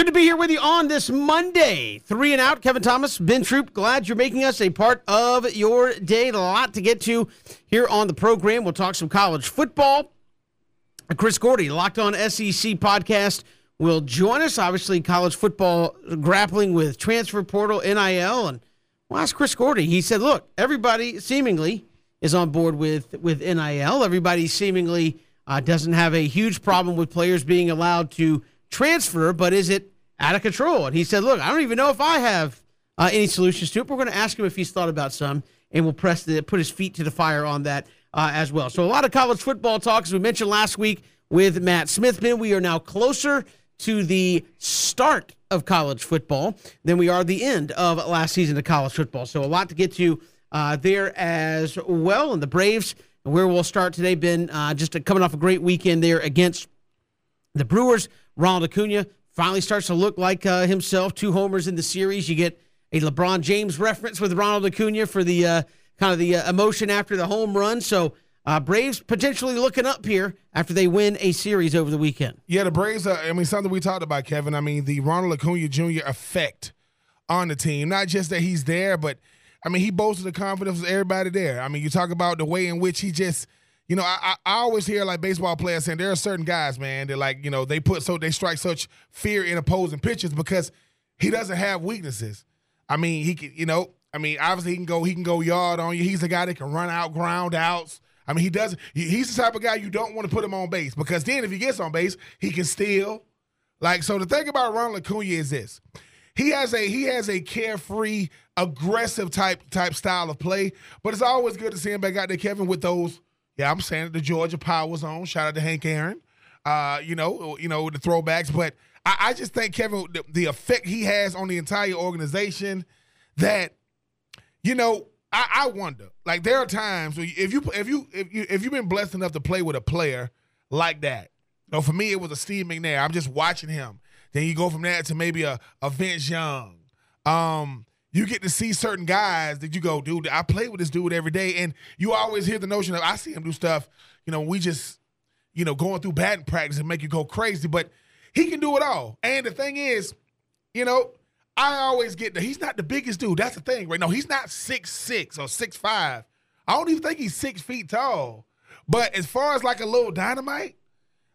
Good to be here with you on this Monday. Three and out. Kevin Thomas, Ben Troupe, glad you're making us a part of your day. A lot to get to here on the program. We'll talk some college football. Chris Gordy, Locked On SEC podcast, will join us. Obviously, college football grappling with transfer portal, NIL, and we'll ask Chris Gordy. He said, "Look, everybody seemingly is on board with with NIL. Everybody seemingly uh, doesn't have a huge problem with players being allowed to." transfer, but is it out of control? And he said, Look, I don't even know if I have uh, any solutions to it. We're going to ask him if he's thought about some, and we'll press the, put his feet to the fire on that uh, as well. So, a lot of college football talk, as we mentioned last week with Matt Smithman. We are now closer to the start of college football than we are the end of last season of college football. So, a lot to get to uh, there as well. And the Braves, where we'll start today, been uh, just coming off a great weekend there against the Brewers. Ronald Acuna finally starts to look like uh, himself. Two homers in the series. You get a LeBron James reference with Ronald Acuna for the uh, kind of the uh, emotion after the home run. So uh, Braves potentially looking up here after they win a series over the weekend. Yeah, the Braves. Uh, I mean, something we talked about, Kevin. I mean, the Ronald Acuna Jr. effect on the team. Not just that he's there, but I mean, he boasted the confidence of everybody there. I mean, you talk about the way in which he just you know, I, I always hear like baseball players saying there are certain guys, man, that like, you know, they put so they strike such fear in opposing pitchers because he doesn't have weaknesses. I mean, he can, you know, I mean, obviously he can go, he can go yard on you. He's a guy that can run out ground outs. I mean, he doesn't He's the type of guy you don't want to put him on base because then if he gets on base, he can steal. Like so, the thing about Ronald Acuna is this: he has a he has a carefree, aggressive type type style of play. But it's always good to see him back out there, Kevin, with those yeah, I'm saying the Georgia Power was on. Shout out to Hank Aaron. Uh, you know, you know the throwbacks, but I, I just think Kevin, the, the, effect he has on the entire organization, that you know, I, I wonder. Like there are times if you if you if you if you've been blessed enough to play with a player like that. You know, for me, it was a Steve McNair. I'm just watching him. Then you go from that to maybe a, a Vince Young. Um, you get to see certain guys that you go, dude, I play with this dude every day. And you always hear the notion of I see him do stuff, you know, we just, you know, going through batting practice and make you go crazy. But he can do it all. And the thing is, you know, I always get that he's not the biggest dude. That's the thing, right? No, he's not six six or six five. I don't even think he's six feet tall. But as far as like a little dynamite,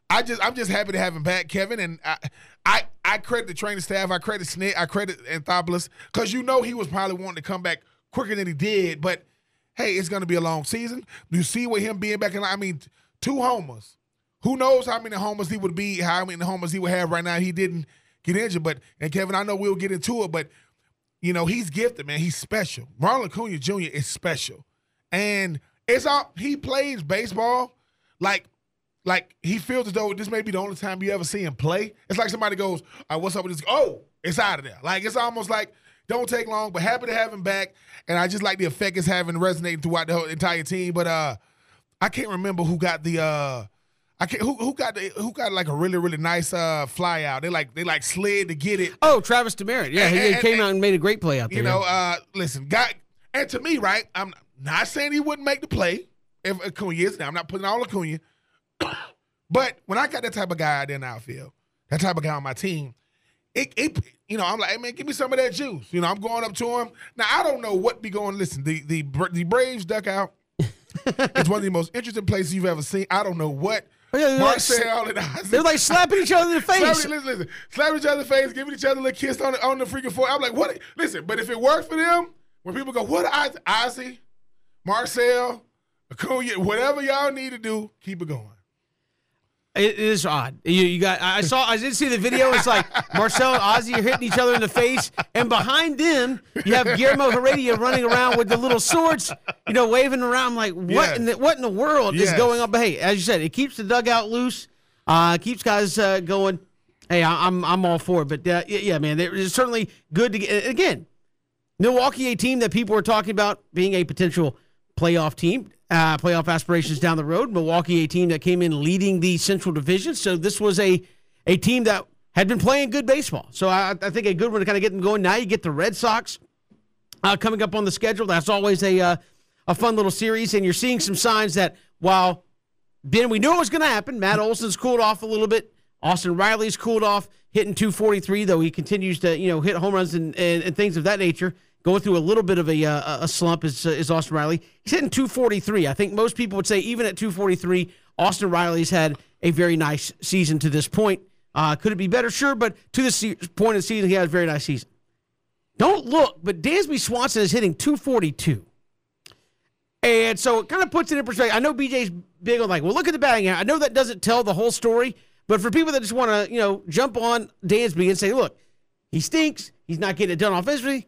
I just I'm just happy to have him back, Kevin. And I I, I credit the training staff. I credit Snit. I credit Anthopoulos because you know he was probably wanting to come back quicker than he did. But hey, it's to be a long season. You see with him being back in. I mean, two homers. Who knows how many homers he would be? How many homers he would have right now? He didn't get injured. But and Kevin, I know we'll get into it, but you know he's gifted, man. He's special. Ronald Acuna Jr. is special, and it's all he plays baseball like like he feels as though this may be the only time you ever see him play. It's like somebody goes, right, "What's up with this?" Oh, it's out of there. Like it's almost like don't take long, but happy to have him back. And I just like the effect it's having resonating throughout the whole entire team. But uh, I can't remember who got the uh, I can't who who got the who got like a really really nice uh fly out. They like they like slid to get it. Oh, Travis Demeritte. Yeah, and, he and, came and, out and made a great play out there. You know, uh, listen, got and to me, right? I'm not saying he wouldn't make the play if Acuna is. Now I'm not putting all Acuna. But when I got that type of guy out there in the outfield, that type of guy on my team, it, it you know, I'm like, hey man, give me some of that juice. You know, I'm going up to him. Now I don't know what be going. Listen, the the the Braves dugout. it's one of the most interesting places you've ever seen. I don't know what. Oh, yeah, Marcell like, and they're like slapping each other in the face. Slapping, listen, listen, slapping each other in the face, giving each other a little kiss on the, on the freaking floor. I'm like, what? Listen, but if it works for them, when people go, what? Ozzie, Marcell, Acuna, whatever y'all need to do, keep it going. It is odd. You, you, got. I saw. I did see the video. It's like Marcell and Ozzie are hitting each other in the face, and behind them you have Guillermo Heredia running around with the little swords, you know, waving around. I'm like, what yes. in the what in the world yes. is going on? But hey, as you said, it keeps the dugout loose, uh, keeps guys uh, going. Hey, I, am I'm all for it. But uh, yeah, man, it's certainly good to get again. Milwaukee, a team that people are talking about being a potential playoff team uh, playoff aspirations down the road. Milwaukee, a team that came in leading the Central Division. So this was a, a team that had been playing good baseball. So I, I think a good one to kind of get them going. Now you get the Red Sox uh, coming up on the schedule. That's always a, uh, a fun little series. And you're seeing some signs that while Ben, we knew it was going to happen. Matt Olson's cooled off a little bit. Austin Riley's cooled off. hitting 243, though he continues to you know hit home runs and, and, and things of that nature. Going through a little bit of a, uh, a slump is, uh, is Austin Riley. He's hitting 243. I think most people would say even at 243, Austin Riley's had a very nice season to this point. Uh, could it be better? Sure, but to this point of the season, he had a very nice season. Don't look, but Dansby Swanson is hitting 242. And so it kind of puts it in perspective. I know BJ's big on like, well, look at the batting. I know that doesn't tell the whole story, but for people that just want to, you know, jump on Dansby and say, look, he stinks. He's not getting it done offensively.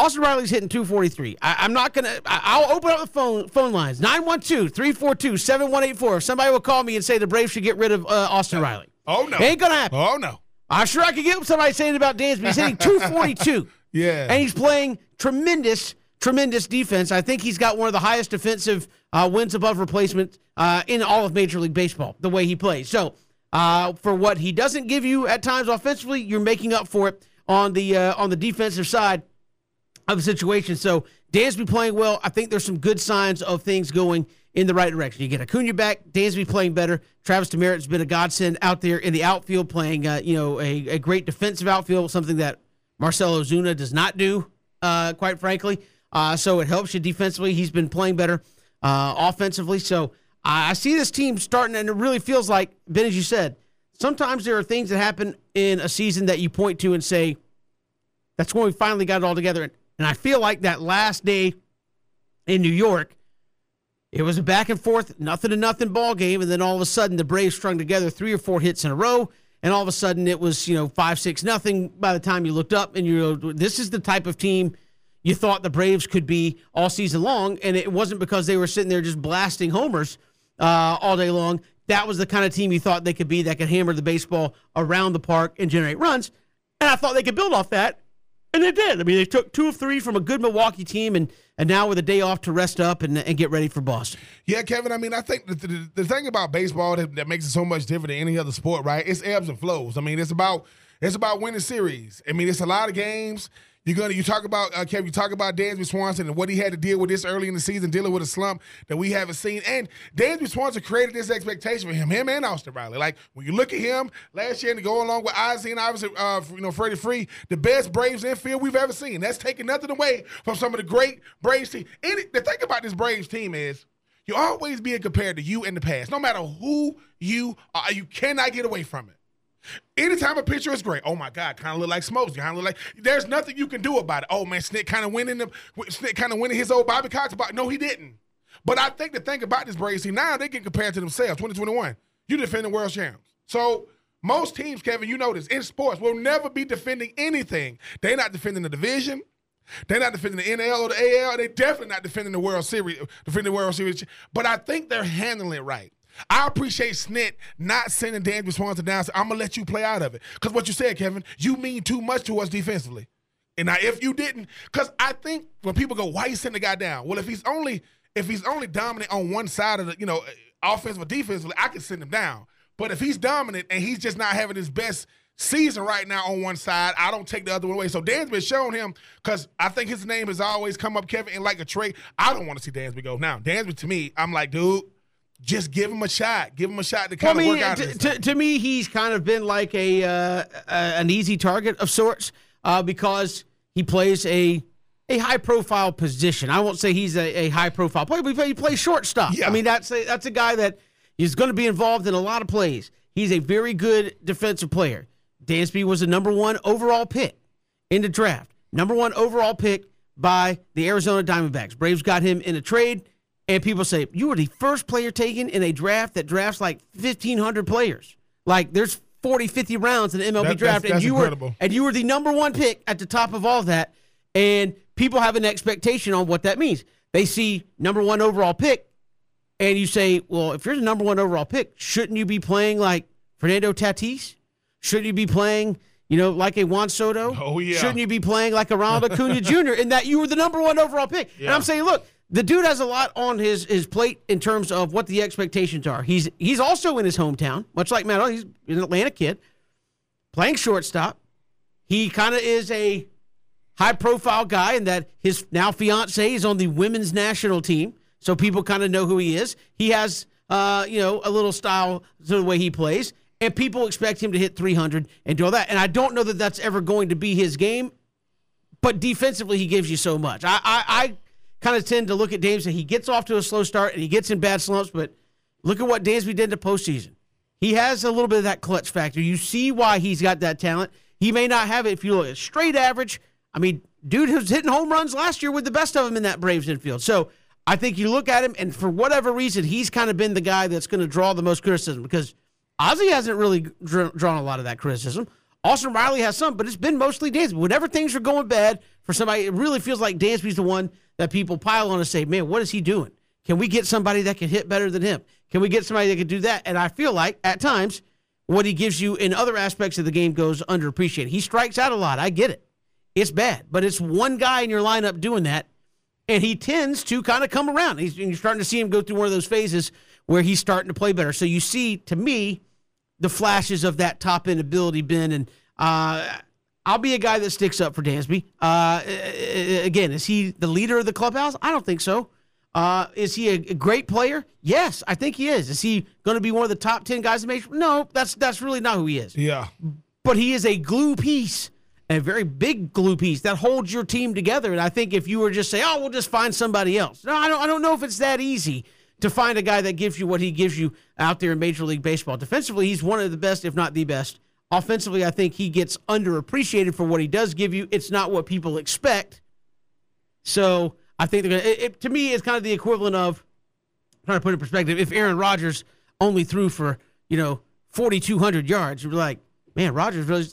Austin Riley's hitting 243. I, am not going to, I'll open up the phone phone lines 912 342 7184. If somebody will call me and say the Braves should get rid of uh, Austin Riley. Oh, no. Ain't going to happen. Oh, no. I'm sure I could get somebody saying about Dansby. He's hitting 242. yeah. And he's playing tremendous tremendous defense. I think he's got one of the highest defensive uh, wins above replacement uh, in all of Major League Baseball, the way he plays. So, uh, for what he doesn't give you at times offensively, you're making up for it on the uh, on the defensive side of the situation. So, Dansby playing well. I think there's some good signs of things going in the right direction. You get Acuna back, Dansby playing better. Travis Demeritte's been a godsend out there in the outfield, playing uh, you know a, a great defensive outfield, something that Marcell Ozuna does not do, uh, quite frankly. Uh, so it helps you defensively. He's been playing better uh, offensively. So I see this team starting, and it really feels like, Ben, as you said, sometimes there are things that happen in a season that you point to and say, that's when we finally got it all together. And I feel like that last day in New York, it was a back and forth, nothing to nothing ball game. And then all of a sudden, the Braves strung together three or four hits in a row. And all of a sudden, it was, you know, five, six, nothing by the time you looked up. And you know, this is the type of team – you thought the Braves could be all season long, and it wasn't because they were sitting there just blasting homers uh, all day long. That was the kind of team you thought they could be that could hammer the baseball around the park and generate runs. And I thought they could build off that, and they did. I mean, they took two of three from a good Milwaukee team, and and now with a day off to rest up and, and get ready for Boston. Yeah, Kevin. I mean, I think the, the, the thing about baseball that, that makes it so much different than any other sport, right? It's ebbs and flows. I mean, it's about it's about winning series. I mean, it's a lot of games you're gonna you talk about uh, Kevin. You talk about Dansby Swanson and what he had to deal with this early in the season, dealing with a slump that we haven't seen. And Dansby Swanson created this expectation for him, him and Austin Riley. Like when you look at him last year and go along with Ozzie and obviously uh, you know Freddie Freeh, the best Braves infield we've ever seen. That's taking nothing away from some of the great Braves team. And the thing about this Braves team is you're always being compared to you in the past, no matter who you are. You cannot get away from it. Anytime a picture is great, oh my God, kind of look like smokes. Kind of look like there's nothing you can do about it. Oh man, Snit kind of winning the Snit kind of winning his old Bobby Cox spot. No, he didn't. But I think the thing about this Braves team now they get compared to themselves. 2021, you defending world champs. So most teams, Kevin, you know this in sports will never be defending anything. They're not defending the division. They're not defending the NL or the AL. They're definitely not defending the World Series, defending the World Series. But I think they're handling it right. I appreciate Snit not sending Dansby Swanson down. So I'm gonna let you play out of it. Because what you said, Kevin, you mean too much to us defensively. And now if you didn't, because I think when people go, why you send the guy down? Well, if he's only if he's only dominant on one side of the, you know, offensive or defensively, I can send him down. But if he's dominant and he's just not having his best season right now on one side, I don't take the other one away. So Dan's been showing him because I think his name has always come up, Kevin, in like a trade. I don't want to see Dansby go. Now, Dansby to me, I'm like, dude, just give him a shot. Give him a shot to kind well, of work out. To, to, to, me, he's kind of been like a, uh, an easy target of sorts uh, because he plays a a high profile position. I won't say he's a, a high profile player, but he plays shortstop. Yeah. I mean, that's a, that's a guy that is going to be involved in a lot of plays. He's a very good defensive player. Dansby was the number one overall pick in the draft. Number one overall pick by the Arizona Diamondbacks. Braves got him in a trade and people say you were the first player taken in a draft that drafts like 1500 players like there's 40 50 rounds in the mlb that, draft that's, that's and you incredible. were and you were the number one pick at the top of all that and people have an expectation on what that means they see number one overall pick and you say well if you're the number one overall pick shouldn't you be playing like fernando tatis shouldn't you be playing you know, like a Juan Soto. Oh yeah. Shouldn't you be playing like a Ronald Acuna Jr. in that you were the number one overall pick? Yeah. And I'm saying, look, the dude has a lot on his his plate in terms of what the expectations are. He's he's also in his hometown, much like Matt. He's an Atlanta kid, playing shortstop. He kind of is a high profile guy in that his now fiance is on the women's national team, so people kind of know who he is. He has uh, you know a little style to the way he plays, and people expect him to hit 300 and do all that. And I don't know that that's ever going to be his game, but defensively, he gives you so much. I, I, I kind of tend to look at Dames and he gets off to a slow start and he gets in bad slumps, but look at what Dansby did in the postseason. He has a little bit of that clutch factor. You see why he's got that talent. He may not have it if you look at straight average. I mean, dude was hitting home runs last year with the best of them in that Braves infield. So I think you look at him, and for whatever reason, he's kind of been the guy that's going to draw the most criticism because Ozzie hasn't really drawn a lot of that criticism. Austin Riley has some, but it's been mostly Dansby. Whenever things are going bad for somebody, it really feels like Dansby's the one that people pile on and say, man, what is he doing? Can we get somebody that can hit better than him? Can we get somebody that can do that? And I feel like at times what he gives you in other aspects of the game goes underappreciated. He strikes out a lot. I get it. It's bad, but it's one guy in your lineup doing that, and he tends to kind of come around. He's, you're starting to see him go through one of those phases where he's starting to play better. So you see, to me, the flashes of that top end ability, Ben, and uh, I'll be a guy that sticks up for Dansby. Uh, again, is he the leader of the clubhouse? I don't think so. Uh, is he a, great player? Yes, I think he is. Is he going to be one of the top ten guys in Major? No, that's that's really not who he is. Yeah, but he is a glue piece, a very big glue piece that holds your team together. And I think if you were just say, "Oh, we'll just find somebody else," no, I don't. I don't know if it's that easy to find a guy that gives you what he gives you out there in Major League Baseball. Defensively, he's one of the best, if not the best. Offensively, I think he gets underappreciated for what he does give you. It's not what people expect. So I think they're. It, it, to me, it's kind of the equivalent of I'm trying to put it in perspective. If Aaron Rodgers only threw for you know 4,200 yards, you're like, man, Rodgers really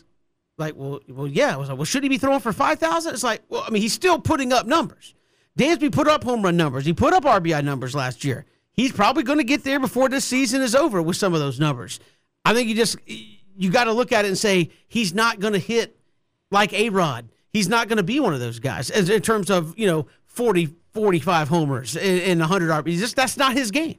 like, well, well, yeah. I was like, well, should he be throwing for 5,000? It's like, well, I mean, he's still putting up numbers. Dansby put up home run numbers. He put up RBI numbers last year. He's probably going to get there before this season is over with some of those numbers. I think you just you got to look at it and say he's not going to hit like A Rod. He's not going to be one of those guys as in terms of you know 40, 45 homers in, in 100 RBIs. Just that's not his game.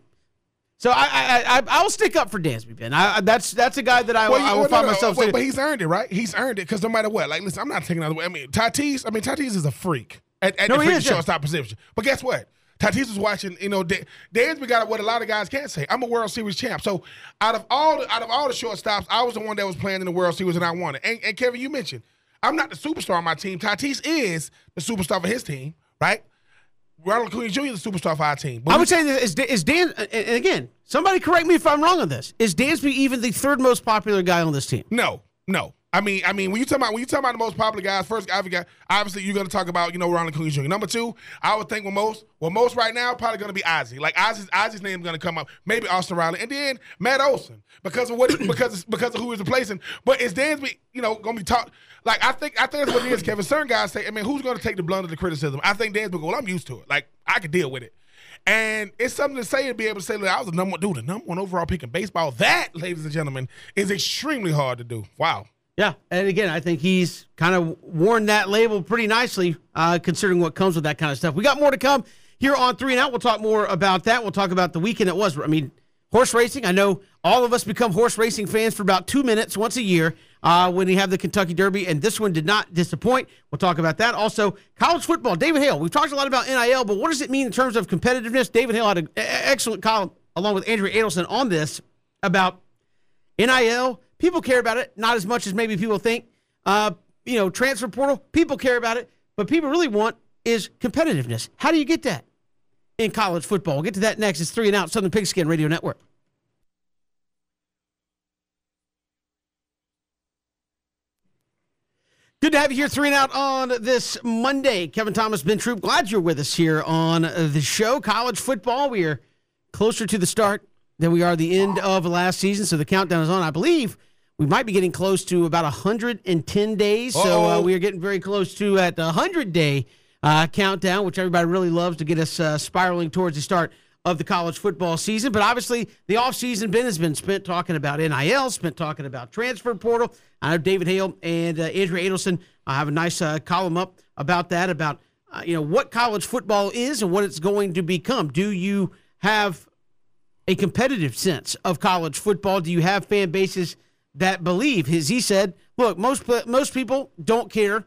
So I I, I I'll stick up for Dansby, Ben. I, that's that's a guy that I, well, I will well, find no, myself. Wait, but he's earned it, right? He's earned it because no matter what, like listen, I'm not taking out the way. I mean, Tatis. I mean, Tatis is a freak at, at no, the freaking shortstop position. But guess what? Tatis was watching, you know, Dansby got what a lot of guys can't say. I'm a World Series champ. So out of all the, out of all the shortstops, I was the one that was playing in the World Series and I won it. And, and Kevin, you mentioned I'm not the superstar on my team. Tatis is the superstar for his team, right? Ronald Acuna Jr. is the superstar for our team. But I would say that is, is Dan, and again, somebody correct me if I'm wrong on this. Is Dansby even the third most popular guy on this team? No, no. I mean, I mean, when you talk about when you talk about the most popular guys, first guy, obviously you're going to talk about you know Ronald Acuna Jr. Number two, I would think with most, well, most right now probably going to be Ozzie. Like Ozzie's Ozzie's name is going to come up. Maybe Austin Riley, and then Matt Olson because of what because because of who he's replacing. But is Dansby, you know, going to be taught? Like I think I think that's what it is. Kevin, certain guys say, I mean, who's going to take the blunt of the criticism? I think Dansby. Well, I'm used to it. Like I can deal with it. And it's something to say and be able to say, Look, I was the number one dude, the number one overall pick in baseball. That, ladies and gentlemen, is extremely hard to do. Wow. Yeah, and again, I think he's kind of worn that label pretty nicely, uh, considering what comes with that kind of stuff. We got more to come here on Three and Out. We'll talk more about that. We'll talk about the weekend that was. I mean, horse racing. I know all of us become horse racing fans for about two minutes once a year uh, when you have the Kentucky Derby, and this one did not disappoint. We'll talk about that. Also, college football. David Hale. We've talked a lot about NIL, but what does it mean in terms of competitiveness? David Hale had an excellent column along with Andrea Adelson on this about NIL People care about it, not as much as maybe people think. Uh, you know, transfer portal, people care about it, but people really want is competitiveness. How do you get that in college football? We'll get to that next. It's three and out, Southern Pigskin Radio Network. Good to have you here, three and out on this Monday. Kevin Thomas, Ben Troupe, glad you're with us here on the show. College football, we are closer to the start than we are the end of last season, so the countdown is on. I believe we might be getting close to about 110 days. Uh-oh. So uh, we are getting very close to at the 100 day uh, countdown, which everybody really loves to get us uh, spiraling towards the start of the college football season. But obviously, the offseason, Ben, has been spent talking about NIL, spent talking about transfer portal. I know David Hale and uh, Andrea Adelson I have a nice uh, column up about that, about uh, you know what college football is and what it's going to become. Do you have a competitive sense of college football? Do you have fan bases – that believe. His he said, look, most most people don't care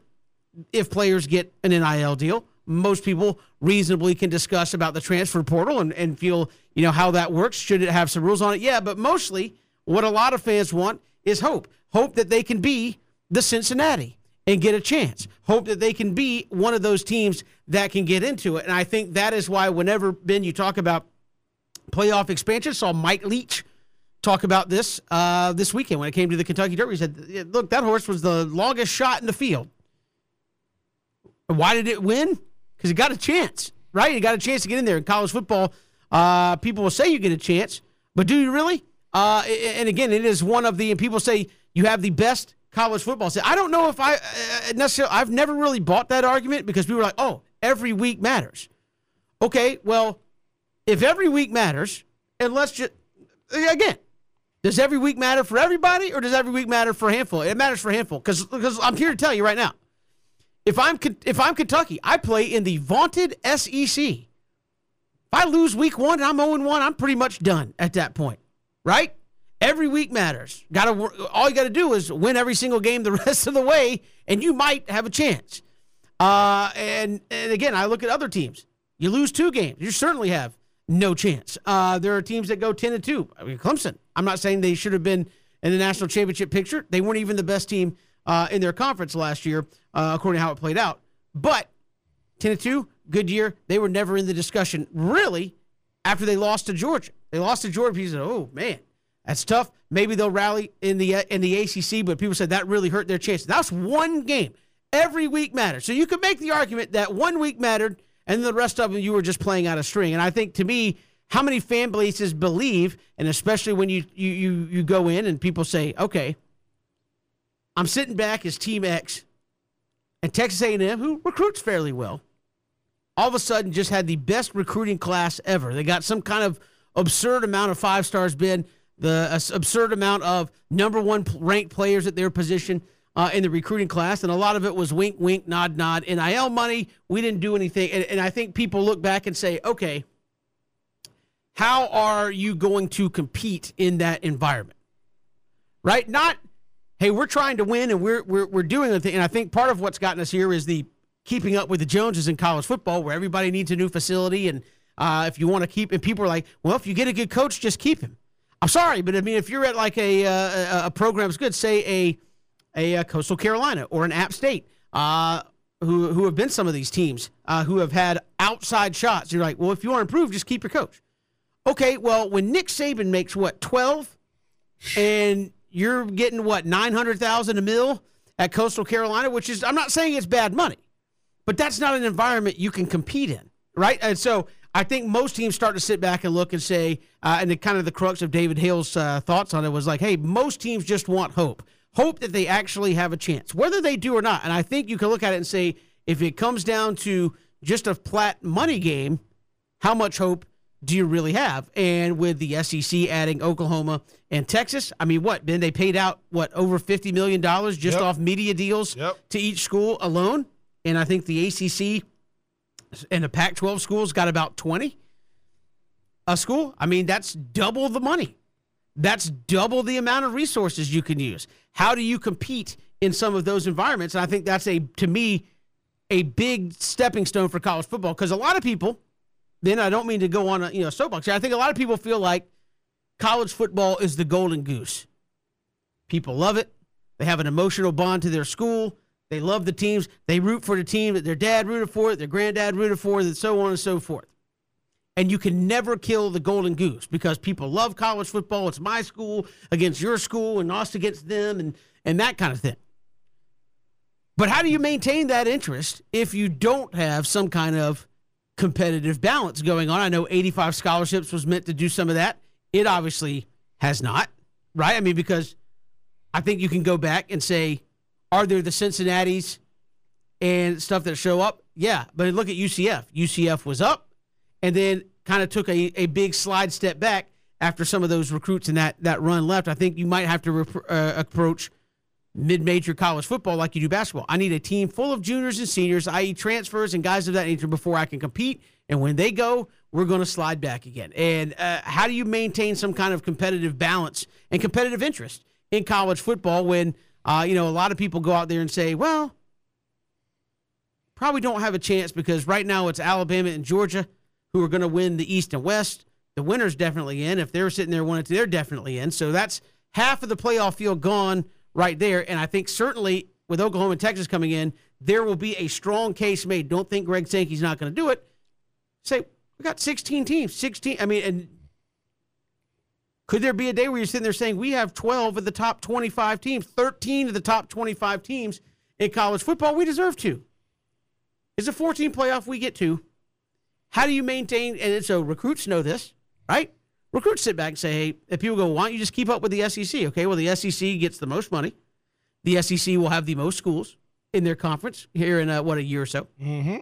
if players get an NIL deal. Most people reasonably can discuss about the transfer portal and, and feel, you know, how that works. Should it have some rules on it? Yeah, but mostly What a lot of fans want is hope. Hope that they can be the Cincinnati and get a chance. Hope that they can be one of those teams that can get into it. And I think that is why whenever Ben you talk about playoff expansion, saw Mike Leach talk about this uh, this weekend when it came to the Kentucky Derby. He said, "Look, that horse was the longest shot in the field. Why did it win? Because it got a chance, right? It got a chance to get in there in college football. Uh, people will say you get a chance, but do you really? Uh, and again, it is one of the. And people say you have the best college football. I don't know if I uh, necessarily. I've never really bought that argument because we were like, "Oh, every week matters." Okay, well, if every week matters, and let's just again, does every week matter for everybody, or does every week matter for a handful? It matters for a handful because because I'm here to tell you right now. If I'm if I'm Kentucky, I play in the vaunted SEC. If I lose week one and I'm 0 1, I'm pretty much done at that point, right? Every week matters. Got to all you got to do is win every single game the rest of the way, and you might have a chance. Uh, and and again, I look at other teams. You lose two games, you certainly have no chance. Uh, there are teams that go ten and two. I mean, Clemson. I'm not saying they should have been in the national championship picture. They weren't even the best team uh, in their conference last year, uh, according to how it played out. But 10 2, good year. They were never in the discussion, really, after they lost to Georgia. They lost to Georgia. People said, oh, man, that's tough. Maybe they'll rally in the uh, in the ACC, but people said that really hurt their chances. That's one game. Every week matters. So you could make the argument that one week mattered and the rest of them you were just playing out of string. And I think to me, how many fan bases believe, and especially when you you you, you go in and people say, okay, I'm sitting back as Team X, and Texas A&M, who recruits fairly well, all of a sudden just had the best recruiting class ever. They got some kind of absurd amount of five stars. Been the absurd amount of number one ranked players at their position uh, in the recruiting class, and a lot of it was wink, wink, nod, nod. NIL money. We didn't do anything, and, and I think people look back and say, okay, how are you going to compete in that environment? Right? Not hey, we're trying to win and we're we're we're doing the thing. And I think part of what's gotten us here is the keeping up with the Joneses in college football, where everybody needs a new facility, and uh, if you want to keep, and people are like, well, if you get a good coach, just keep him. I'm sorry, but I mean, if you're at like a uh, a program that's good, say a, a, a Coastal Carolina or an App State, uh, who who have been some of these teams uh, who have had outside shots, you're like, well, if you want to improve, just keep your coach. Okay, well, when Nick Saban makes what twelve, and you're getting what 900,000 a mil at Coastal Carolina, which is I'm not saying it's bad money, but that's not an environment you can compete in, right? And so I think most teams start to sit back and look and say, uh, and the kind of the crux of David Hale's uh, thoughts on it was like, hey, most teams just want hope, hope that they actually have a chance, whether they do or not. And I think you can look at it and say, if it comes down to just a flat money game, how much hope do you really have? And with the SEC adding Oklahoma and Texas, I mean, what? Then they paid out what over fifty million dollars just yep. off media deals yep. to each school alone, and I think the ACC and the Pac-12 schools got about twenty a school. I mean, that's double the money. That's double the amount of resources you can use. How do you compete in some of those environments? And I think that's a to me a big stepping stone for college football because a lot of people then I don't mean to go on a you know soapbox. I think a lot of people feel like college football is the golden goose. People love it. They have an emotional bond to their school. They love the teams. They root for the team that their dad rooted for, their granddad rooted for, and so on and so forth. And you can never kill the golden goose because people love college football. It's my school against your school and us against them and, and that kind of thing. But how do you maintain that interest if you don't have some kind of competitive balance going on. I know 85 scholarships was meant to do some of that. It obviously has not, right? I mean, because I think you can go back and say, are there the Cincinnati's and stuff that show up? Yeah, but look at UCF. UCF was up and then kind of took a, a big slide step back after some of those recruits in that, that run left. I think you might have to re- uh, approach mid-major college football like you do basketball. I need a team full of juniors and seniors, i.e., transfers and guys of that nature, before I can compete. And when they go, we're going to slide back again. And uh, how do you maintain some kind of competitive balance and competitive interest in college football when uh, you know a lot of people go out there and say, well, probably don't have a chance because right now it's Alabama and Georgia who are going to win the East and West. The winner's definitely in. If they're sitting there wanting to, they're definitely in. So that's half of the playoff field gone right there. And I think certainly with Oklahoma and Texas coming in, there will be a strong case made. Don't think Greg Sankey's not going to do it. Say, we got 16 teams, 16. I mean, and could there be a day where you're sitting there saying we have 12 of the top 25 teams, 13 of the top 25 teams in college football? We deserve to. It's a 14 playoff we get to. How do you maintain? And so recruits know this, right? Recruits sit back and say, hey, if people go, why don't you just keep up with the SEC? Okay, well, the SEC gets the most money. The SEC will have the most schools in their conference here in, uh, what, a year or so. Mm-hmm.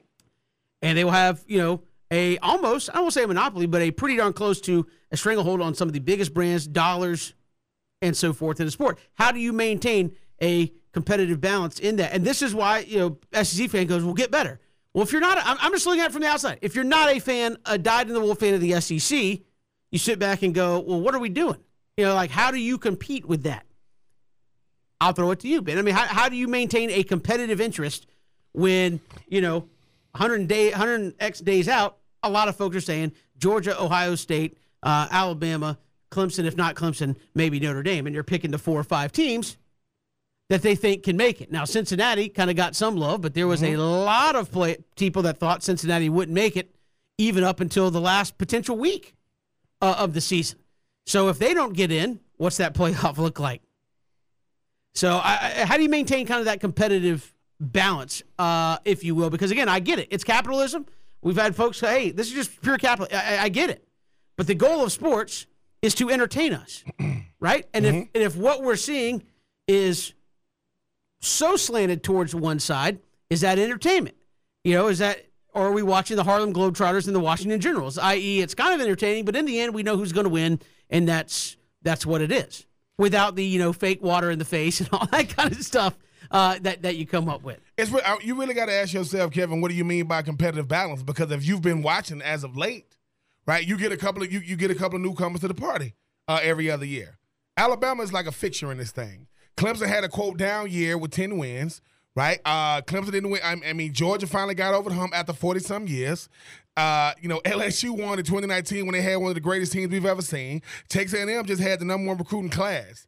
And they will have, you know, a almost, I won't say a monopoly, but a pretty darn close to a stranglehold on some of the biggest brands, dollars, and so forth in the sport. How do you maintain a competitive balance in that? And this is why, you know, SEC fan goes, we'll get better. Well, if you're not, I'm just looking at it from the outside. If you're not a fan, a dyed in the wool fan of the SEC, you sit back and go, well, what are we doing? You know, like, how do you compete with that? I'll throw it to you, Ben. I mean, how, how do you maintain a competitive interest when, you know, 100 day, 100 X days out, a lot of folks are saying Georgia, Ohio State, uh, Alabama, Clemson, if not Clemson, maybe Notre Dame, and you're picking the four or five teams that they think can make it. Now, Cincinnati kind of got some love, but there was mm-hmm. a lot of play, people that thought Cincinnati wouldn't make it even up until the last potential week uh, of the season. So if they don't get in, what's that playoff look like? So I, I, how do you maintain kind of that competitive balance, uh, if you will? Because again, I get it. It's capitalism. We've had folks say, "Hey, this is just pure capital." I, I get it, but the goal of sports is to entertain us, right? And mm-hmm. if and if what we're seeing is so slanted towards one side, is that entertainment? You know, is that or are we watching the Harlem Globetrotters and the Washington Generals? I.e., it's kind of entertaining, but in the end, we know who's going to win, and that's that's what it is. Without the you know fake water in the face and all that kind of stuff uh, that that you come up with. It's uh, you really got to ask yourself, Kevin, what do you mean by competitive balance? Because if you've been watching as of late, right, you get a couple of you, you get a couple of newcomers to the party uh, every other year. Alabama is like a fixture in this thing. Clemson had a quote down year with ten wins right? Uh, Clemson didn't win. I mean, Georgia finally got over the hump after 40 some years. Uh, you know, LSU won in 2019 when they had one of the greatest teams we've ever seen. Texas A&M just had the number one recruiting class.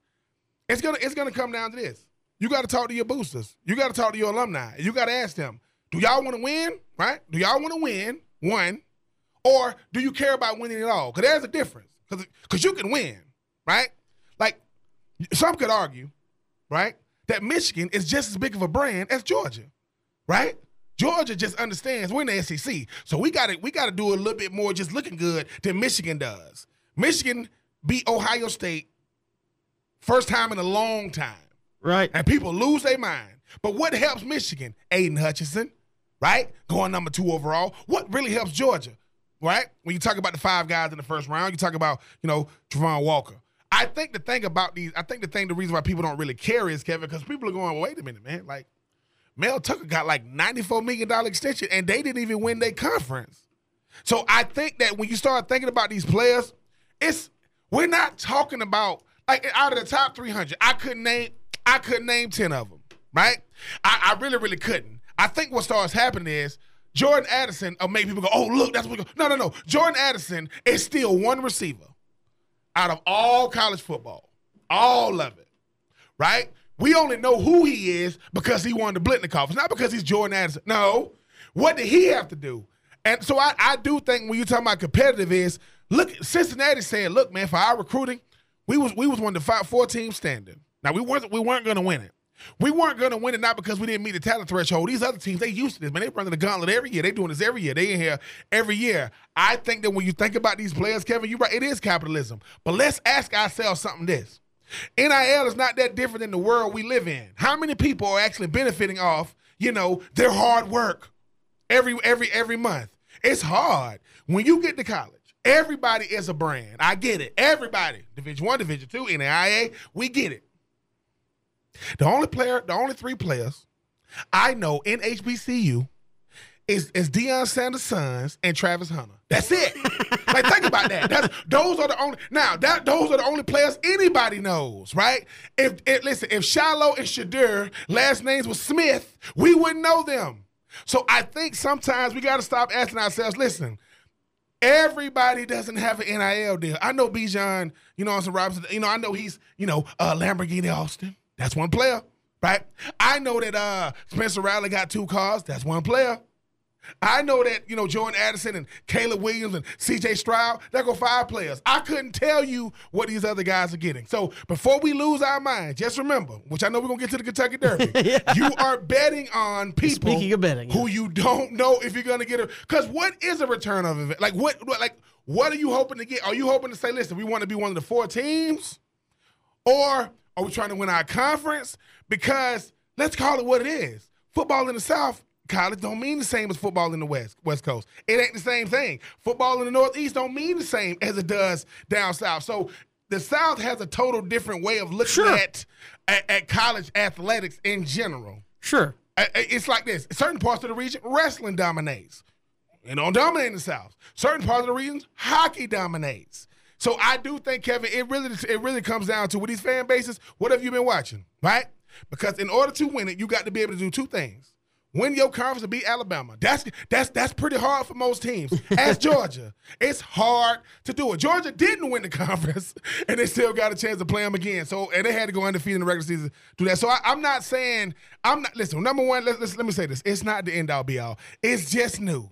It's gonna it's gonna come down to this. You got to talk to your boosters. You got to talk to your alumni. You got to ask them, do y'all want to win? Right? Do y'all want to win? One, or do you care about winning at all? Because there's a difference. Because you can win, right? Like some could argue, right? That Michigan is just as big of a brand as Georgia, right? Georgia just understands we're in the SEC, so we got to we got to do a little bit more just looking good than Michigan does. Michigan beat Ohio State first time in a long time, right? And people lose their mind. But what helps Michigan? Aidan Hutchinson, right? Going number two overall. What really helps Georgia, right? When you talk about the five guys in the first round, you talk about you know Travon Walker. I think the thing about these, I think the thing, the reason why people don't really care is Kevin, because people are going, wait a minute, man, like Mel Tucker got like ninety-four million dollar extension, and they didn't even win their conference. So I think that when you start thinking about these players, it's we're not talking about like out of the top three hundred. I couldn't name, I couldn't name ten of them, right? I, I really, really couldn't. I think what starts happening is Jordan Addison, or make people go, oh look, that's what. We go. No, no, no. Jordan Addison is still one receiver out of all college football, all of it, right? We only know who he is because he won the Biletnikoff. It's not because he's Jordan Addison. No. What did he have to do? And so I, I do think when you're talking about competitive is look Cincinnati saying, look, man, for our recruiting, we was we was one of the five four teams standing. Now we weren't we weren't gonna win it. We weren't going to win it not because we didn't meet the talent threshold. These other teams, they used to this, man. They running the gauntlet every year. They doing this every year. They in here every year. I think that when you think about these players, Kevin, you're right. It is capitalism. But let's ask ourselves something this. NIL is not that different than the world we live in. How many people are actually benefiting off, you know, their hard work every every every month? It's hard. When you get to college, everybody is a brand. I get it. Everybody. Division one, division two, NAIA, we get it. The only player, the only three players I know in HBCU is, is Deion Sanders' sons and Travis Hunter. That's it. like think about that. That's those are the only now that those are the only players anybody knows, right? If, if listen, if Shiloh and Shedeur last names were Smith, we wouldn't know them. So I think sometimes we got to stop asking ourselves, listen, Everybody doesn't have an NIL deal. I know Bijan, you know, Austin Robinson. You know, I know he's, you know, uh, Lamborghini Austin. That's one player, right? I know that uh, Spencer Rattler got two cars. That's one player. I know that, you know, Jordan Addison and Caleb Williams and CJ Stroud, that go five players. I couldn't tell you what these other guys are getting. So before we lose our mind, just remember, which I know we're going to get to the Kentucky Derby, yeah. you are betting on people Speaking of betting, who you don't know if you're going to get it. Because what is a return of event? Like, what, like, what are you hoping to get? Are you hoping to say, listen, we want to be one of the four teams? Or are we trying to win our conference? Because let's call it what it is. Football in the South college don't mean the same as football in the West West Coast. It ain't the same thing. Football in the Northeast don't mean the same as it does down south. So the South has a total different way of looking sure. at, at, at college athletics in general. Sure, it's like this: certain parts of the region, wrestling dominates. and don't dominate in the South. Certain parts of the regions, hockey dominates. So I do think, Kevin, it really it really comes down to with these fan bases. What have you been watching, right? Because in order to win it, you got to be able to do two things win your conference and beat Alabama. That's that's that's pretty hard for most teams. As Georgia, it's hard to do it. Georgia didn't win the conference, and they still got a chance to play them again. So and they had to go undefeated in the regular season to do that. So I, am not saying I'm not. Listen, number one, let, let, let me say this: it's not the end all be all. It's just new,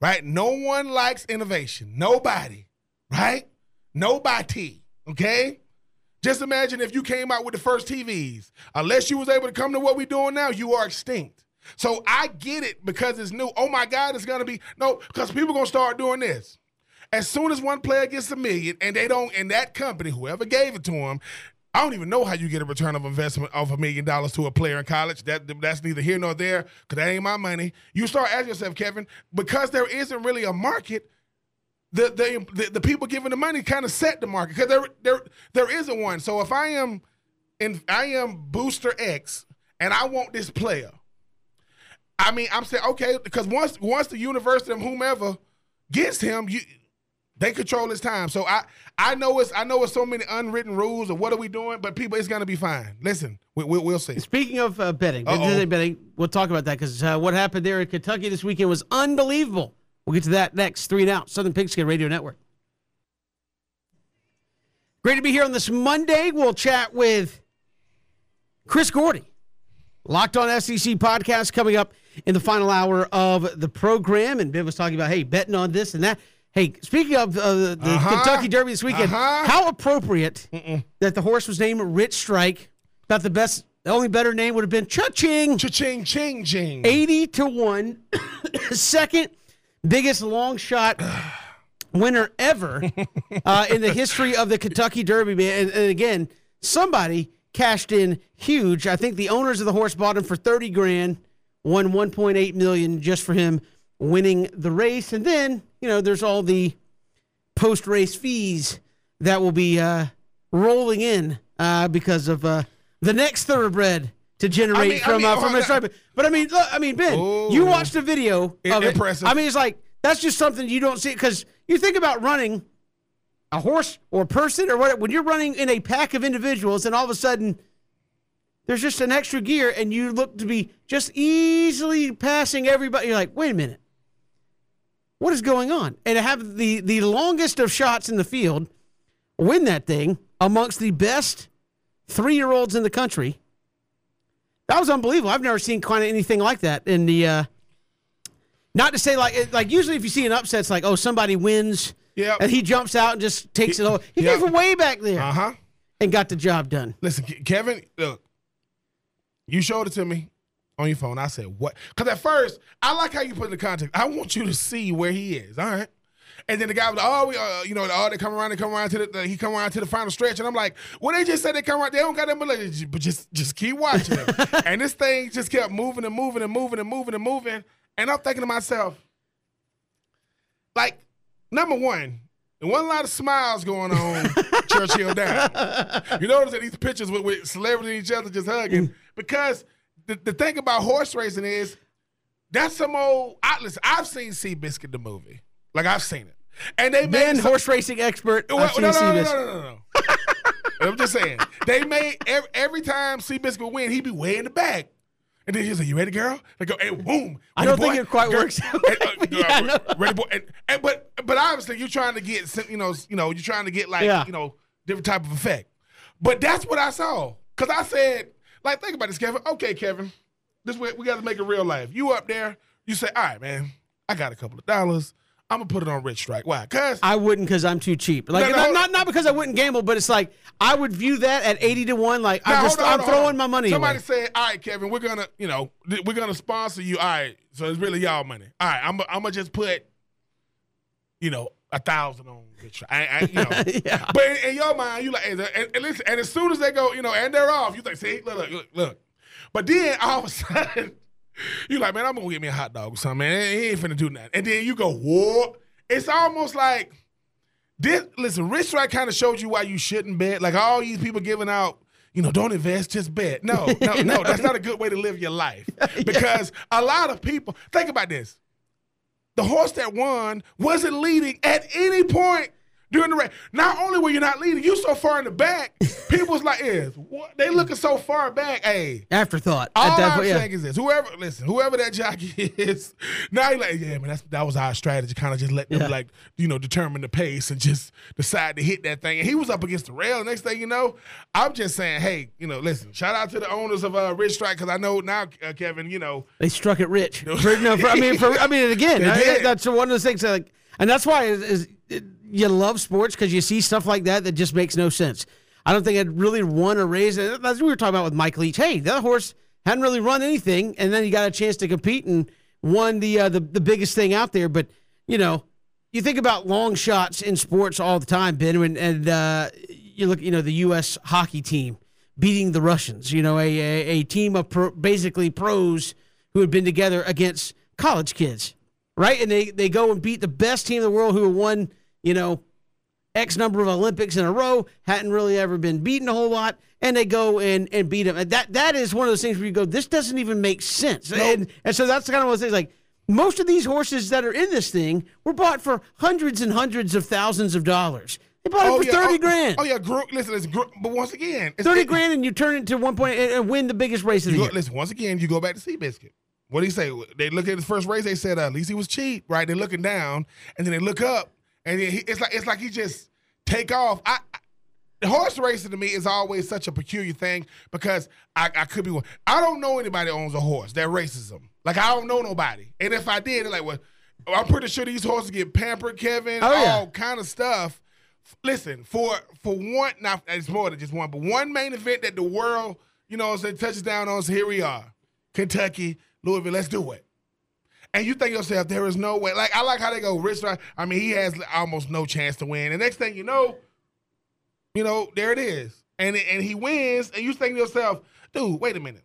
right? No one likes innovation. Nobody, right? Nobody. Okay. Just imagine if you came out with the first TVs. Unless you was able to come to what we're doing now, you are extinct. So I get it because it's new. Oh my God, it's gonna be no, because people gonna start doing this. As soon as one player gets a million and they don't, and that company, whoever gave it to them, I don't even know how you get a return of investment of a million dollars to a player in college. That that's neither here nor there because that ain't my money. You start asking yourself, Kevin, because there isn't really a market. The the the, people giving the money kind of set the market because there there there isn't one. So if I am in I am booster X and I want this player I mean, I'm saying okay because once once the university and whomever gets him, you they control his time. So I I know it's I know it's so many unwritten rules of what are we doing, but people it's gonna be fine. Listen, we, will we'll see. Speaking of uh, betting, betting, we'll talk about that because uh, what happened there in Kentucky this weekend was unbelievable. We'll get to that next. Three and out, Southern Pigskin Radio Network. Great to be here on this Monday. We'll chat with Chris Gordy. Locked on SEC podcast coming up in the final hour of the program. And Ben was talking about, hey, betting on this and that. Hey, speaking of uh, the uh-huh. Kentucky Derby this weekend, uh-huh. how appropriate Mm-mm. that the horse was named Rich Strike. About the best, the only better name would have been Cha-Ching. Cha-Ching, ching, ching. 80 to 1. Second biggest long shot winner ever uh, in the history of the Kentucky Derby, man. And, and again, somebody cashed in huge. I think the owners of the horse bought him for 30 grand won 1.8 million just for him winning the race. And then, you know, there's all the post race fees that will be uh, rolling in uh, because of uh, the next thoroughbred to generate I mean, from I mean, uh, from a tribe. But I mean, look, I mean, Ben, you watched the video of Impressive. it. I mean, it's like that's just something you don't see because you think about running a horse or a person or what when you're running in a pack of individuals and all of a sudden there's just an extra gear and you look to be just easily passing everybody. You're like, wait a minute. What is going on? And to have the, the longest of shots in the field win that thing amongst the best three year olds in the country. That was unbelievable. I've never seen kind of anything like that in the. Uh, not to say like like usually if you see an upset, it's like oh somebody wins, yeah, and he jumps out and just takes it over. He yep. came from way back there, uh huh, and got the job done. Listen, Kevin, look, you showed it to me on your phone. I said, what? Because at first, I like how you put in the context. I want you to see where he is. All right. And then the guy was, oh, we, uh, you know, oh, they come around, they come around to the, he come around to the final stretch, and I'm like, well, they just said they come around, they don't got that much, but just, just keep watching it. and this thing just kept moving and moving and moving and moving and moving, and I'm thinking to myself, like, number one, there wasn't a lot of smiles going on Churchill down. You notice that these pictures with, with celebrities each other just hugging because the, the thing about horse racing is that's some old. Listen, I've seen Seabiscuit the movie, like I've seen it, and they made some, horse racing expert. Well, no, no, no, no, no, no, no. I'm just saying they made every, every time Seabiscuit would win, he'd be way in the back. And then he's like, "You ready, girl?" They go, "And boom." I don't ready, think it quite Girl- works and, uh. Yeah, know. ready, boy. And, and, but but obviously you're trying to get you know you know you're trying to get like Yeah. you know different type of effect. But that's what I saw because I said like think about this, Kevin. Okay, Kevin, this way we got to make it real life. You up there? You say, "All right, man, I got a couple of dollars. I'm gonna put it on Rich Strike. Why? Cause I wouldn't because I'm too cheap. Like No, no, not, not not because I wouldn't gamble, but it's like I would view that at eighty to one. Like Now, I'm just I'm throwing my money Somebody away. said, "All right, Kevin, we're gonna, you know, we're gonna sponsor you. All right, so it's really y'all money. All right, I'm, I'm gonna just put, you know, a thousand on Rich. Strike. I, I, you know, Yeah. but in, in your mind, you like, and, and, and listen, and as soon as they go, you know, and they're off, you think, see, look, look, look, look. But then all of a sudden, you like, man, I'm gonna get me a hot dog or something, man. He ain't finna do nothing. And then you go, whoa. It's almost like this. Listen, Rich Strike kind of showed you why you shouldn't bet. Like all these people giving out. You know, don't invest, just bet. No, no, no, that's not a good way to live your life. Because a lot of people, think about this. The horse that won wasn't leading at any point during the race. Not only were you not leading, you so far in the back, people's like, is what they looking so far back. Hey, Afterthought. all at that I'm point, yeah. saying is this: whoever, listen, whoever that jockey is, now you like, yeah, man, that's that was our strategy. Kind of just let them Yeah. like, you know, determine the pace and just decide to hit that thing. And he was up against the rail. The next thing you know, I'm just saying, hey, you know, listen, shout out to the owners of uh, Rich Strike because I know now, uh, Kevin, you know, They struck it rich. For, no, for, I mean, for, I mean, again, I- that's one of those things. That, like, and that's why is, is it, you love sports because you see stuff like that that just makes no sense. I don't think I'd really won a race. That's what we were talking about with Mike Leach. Hey, that horse hadn't really run anything, and then he got a chance to compete and won the uh, the the biggest thing out there. But you know, you think about long shots in sports all the time, Ben, and, and uh, you look, you know, the U.S. hockey team beating the Russians. You know, a a, a team of pro, basically pros who had been together against college kids, right? And they they go and beat the best team in the world who have won, you know, X number of Olympics in a row, hadn't really ever been beaten a whole lot, and they go and, and beat them. And that that is one of those things where you go, this doesn't even make sense. And, and so that's kind of one of those things like most of these horses that are in this thing were bought for hundreds and hundreds of thousands of dollars. They bought it for thirty oh, grand. Oh yeah, gro- listen, it's gro- but once again, it's, Thirty it- grand, and you turn it to one point and, and win the biggest race of the You year. listen, once again, you go back to Seabiscuit. What do you say? They look at the first race. They said uh, at least he was cheap, right? They're looking down, and then they look up, and then he, it's like it's like he just take off. I, I the horse racing to me is always such a peculiar thing because I, I could be one. I don't know anybody that owns a horse that races them. Like I don't know nobody, and if I did, like, well, I'm pretty sure these horses get pampered, Kevin, Oh, yeah. all kind of stuff. Listen, for for one, now it's more than just one, but one main event that the world, you know, I'm saying, touches down on. So here we are, Kentucky, Louisville. Let's do it. And you think to yourself, there is no way. Like I like how they go. Rich, Strike, I mean, he has almost no chance to win. And next thing you know, you know, there it is, and and he wins. And you think to yourself, dude, wait a minute.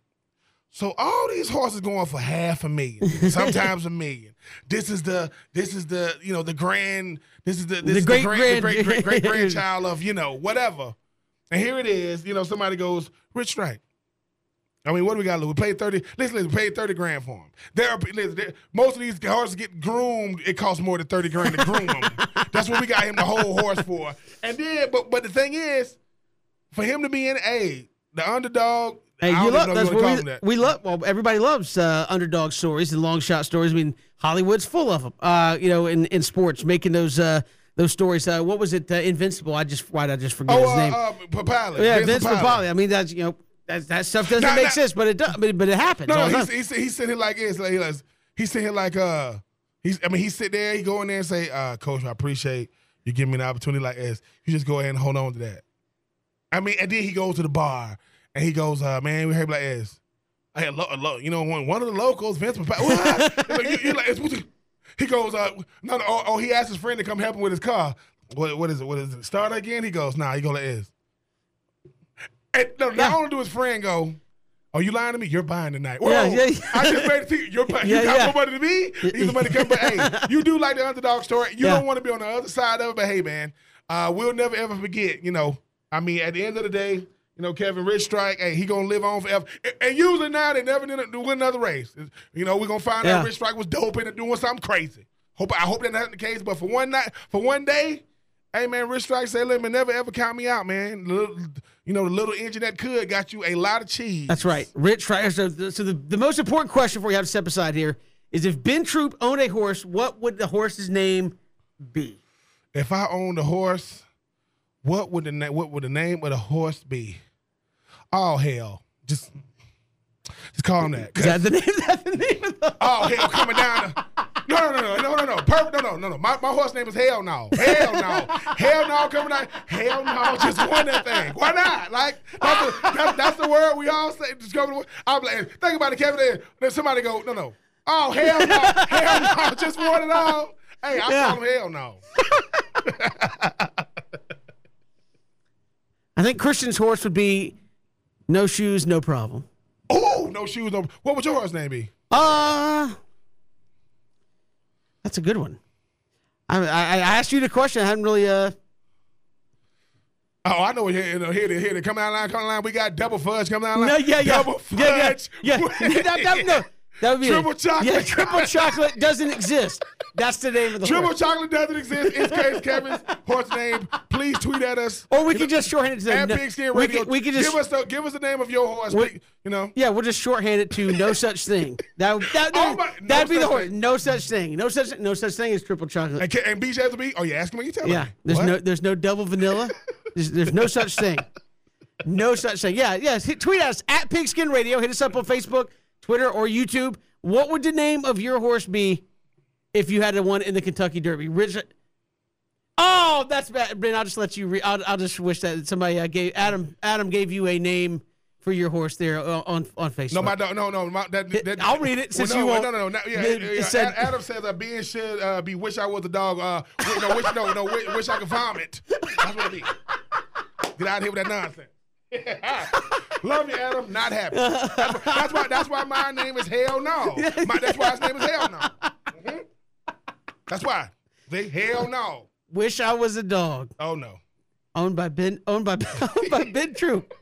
So all these horses going for half a million, sometimes a million. This is the this is the you know the grand this is the this The great the grand, grand- great great great grandchild of you know whatever. And here it is, you know, somebody goes Rich Strike. I mean, what do we got? to lose? We paid thirty. Listen, listen, we paid thirty grand for him. There, are, listen, there, most of these horses get groomed. It costs more than thirty grand to groom them. That's what we got him the whole horse for. And then, but but the thing is, for him to be in A, the underdog. Hey, you love that's if you wanna what we, that. we love. Well, everybody loves uh, underdog stories and long shot stories. I mean, Hollywood's full of them. Uh, you know, in, in sports, making those uh, those stories. Uh, what was it? Uh, Invincible. I just why did I just forget Oh, his name? uh, uh, Papale. yeah, Vince Vince Papale. I mean, that's you know that that stuff doesn't make nah. sense, but it does. But, but it happens. No, no, he's, he's, he's sitting here like this. Like, he's, he's sitting here like uh, he's. I mean, he sit there. He go in there and say, uh, "Coach, I appreciate you giving me an opportunity like this. You just go ahead and hold on to that." I mean, and then he goes to the bar and he goes, uh, "Man, we heard like this. I had lo- lo- you know one, one of the locals, Vince Papale. What? Like, you- you're like, it's he goes, uh, no, no, oh, oh, he asked his friend to come help him with his car. What, what is it? What is it? Start again? He goes, nah, he go like this. And no, not only do his friend go, "Are you lying to me? You're buying tonight." Whoa, Yeah, yeah, yeah. I just made it to you. You're buying. Yeah, you got yeah. more money than me. You the money come, but hey, you do like the underdog story. You don't want to be on the other side of it, but hey, man, uh, we'll never ever forget. You know, I mean, at the end of the day, you know, Kevin Rich Strike, hey, he gonna live on forever. And, and usually now they never did win another race. You know, we're gonna find out Rich Strike was dope and doing something crazy. Hope I hope that that's the case, but for one night, for one day. Hey man, Rich Strike say, "Let me never ever count me out, man." Little, you know, the little engine that could got you a lot of cheese. That's right. Rich Strike. So, so the, the most important question for you have to step aside here is if Ben Troupe owned a horse, what would the horse's name be? If I owned a horse, what would the na- what would the name of the horse be? Oh hell, just just call him that. Is that the name? Is that the name of the Oh hell, coming down. To, no, no, no, no, no, no, Perfect. No, no, no, no. My, my horse name is Hell No. Hell No. Hell No coming down. Hell No. Just won that thing. Why not? Like that's the, that's, that's the word we all say. Just to I'm like, think about it, Kevin. Then, then somebody go, no, no. Oh hell no, hell no, just won it all. Hey, I Yeah. call him hell no. I think Christian's horse would be no shoes, no problem. Oh, no shoes. No. What would your horse name be? Uh that's a good one. I, I, I asked you the question. I hadn't really. Uh, Oh, I know. Here, here, here, here. Come the line, come the line. We got double fudge. Come down the no, yeah, yeah, double yeah, fudge. yeah, yeah. that, that, no, that would be Triple it. chocolate. Yeah, triple chocolate doesn't exist. That's the name of the Triple horse. chocolate doesn't exist. It's Case Kevin's horse name. Please tweet at us. Or we could just shorthand it to At no- Pigskin we Radio. could, we could just give us the give us the name of your horse. We- you know. yeah, we'll just shorthand it to no such thing. That would- that Oh my- no that'd be the horse. thing. No such thing. No such no such thing as triple chocolate. And, and BJ has to be. Oh, you asking me? You tell Yeah, me. there's What? no there's no double vanilla. There's, there's no such thing. No such thing. Yeah, yes. Hit, tweet us at Pigskin Radio. Hit us up on Facebook, Twitter, or YouTube. What would the name of your horse be if you had one in the Kentucky Derby? Richard. Oh, that's bad, Ben. I'll just let you. Re- I'll, I'll just wish that somebody uh, gave Adam. Adam gave you a name for your horse there uh, on on Facebook. No, my dog. No, no. My, that, that, I'll read it since well, you won't. No, no, no. no yeah, It- yeah, said- Adam says uh, being should uh, be wish I was a dog. Uh, wi- no, wish, no, no. Wish, wish I could vomit. That's what it be. Get out of here with that nonsense. Love you, Adam. Not happy. That's, why- that's why. That's why my name is Hell No. My, that's why his name is Hell No. Mhm. That's why. They Hell No. Wish I was a dog. Oh no. Owned by Ben. Owned by owned by Ben Troupe.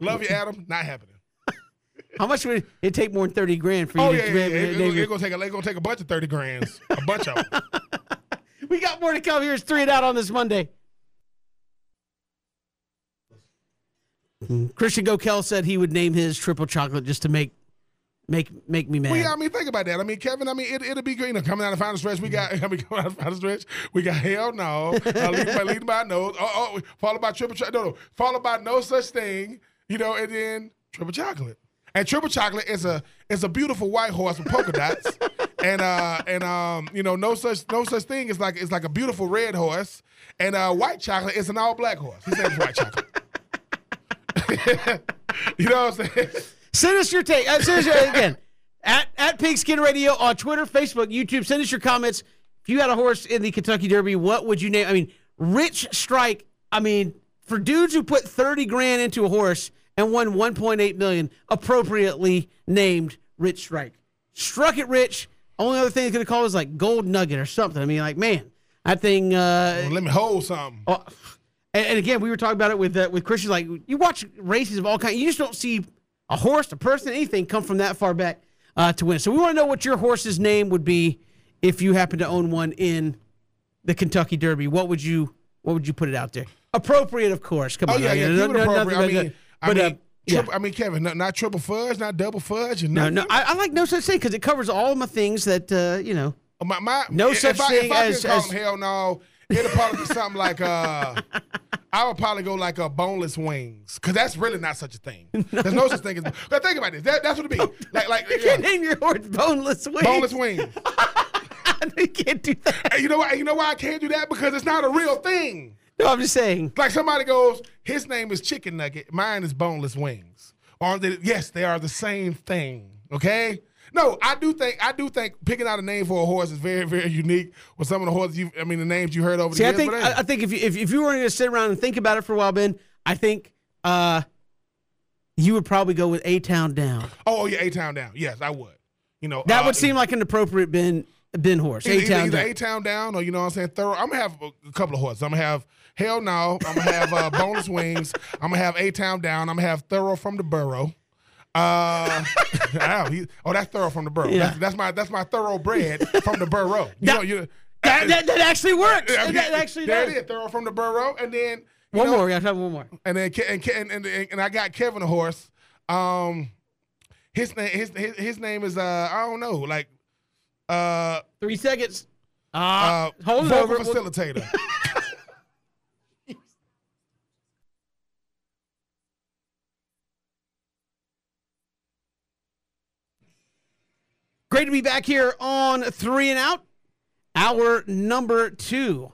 Love you, Adam. Not happening. How much would it take more than thirty grand for you Oh to yeah, yeah, yeah. It- It's your- gonna take a, it's gonna take a bunch of thirty grands. A bunch of them. We got more to come. Here's three and out on this Monday. Christian Gokel said he would name his triple chocolate just to make make make me mad. Well, yeah, I mean, think about that. I mean, Kevin, I mean, it, it'll be great. You know, coming out the final stretch, we got, I mean, coming out the final stretch, we got hell no, uh, leading, by, leading by no, oh, oh, followed by triple chocolate, no, no, followed by no such thing, you know, and then triple chocolate. And triple chocolate is a is a beautiful white horse with polka dots, and uh and um you know no such no such thing is like it's like a beautiful red horse, and uh white chocolate is an all black horse. His name's white chocolate. you know what I'm saying? Send us your take. Uh, send us your, again at at Pigskin Radio on Twitter, Facebook, YouTube. Send us your comments. If you had a horse in the Kentucky Derby, what would you name? I mean, Rich Strike. I mean, for dudes who put thirty grand into a horse and won one point eight million, appropriately named Rich Strike. Struck it rich. Only other thing they could have called was like Gold Nugget or something. I mean, like man, that thing. Uh, Let me hold something. Oh, and, and again, we were talking about it with uh, with Christian. Like you watch races of all kinds, you just don't see a horse, a person, anything come from that far back uh, to win. So we want to know what your horse's name would be if you happen to own one in the Kentucky Derby. What would you What would you put it out there? Appropriate, of course. Come Oh on, yeah, yeah. no- no- nothing I but, mean, uh, I mean, uh, yeah. I mean, Kevin, not, not triple fudge, not double fudge, and No, no, I, I like no such thing because it covers all my things that uh, you know. My, my, No such I, thing as- as- hell no, it'll probably be something like uh, I would probably go like a boneless wings because that's really not such a thing. There's no such thing as. But think about this. That, that's what it be. Like like You yeah, can't name your horse boneless wings. boneless wings. you can't do that. You know why? You know why I can't do that because it's not a real thing. No, I'm just saying. Like somebody goes, his name is Chicken Nugget, mine is Boneless Wings. Or they, yes, they are the same thing. Okay. No, I do think I do think picking out a name for a horse is very very unique. With some of the horses, you I mean the names you heard over See, the I years. think but I, I think if you if, if you were going to sit around and think about it for a while, Ben, I think uh, you would probably go with A Town Down. oh, oh yeah, A Town Down. Yes, I would. You know That uh, would seem like an appropriate Ben Ben horse. A Town Down. A Town Down or you know what I'm saying. Thorough. I'm gonna have a, a couple of horses. I'm gonna have Hell No. I'm gonna have uh, Boneless Wings. I'm gonna have A Town Down. I'm gonna have Thorough from the Burrow. Uh, wow, he, oh, that's Thorough from the Burrow. Yeah. That's, that's my that's my thoroughbred from the Burrow. You Now- know, you That, that, that actually works. I mean, that actually there does. it is. Throw from the burrow, and then One know, more. We got to have one more. and then and, and, and, and I got Kevin a horse. Um, his name his, his his name is uh I don't know like uh Three seconds. Uh, uh hold vocal over. facilitator. Great to be back here on Three and Out, hour number two.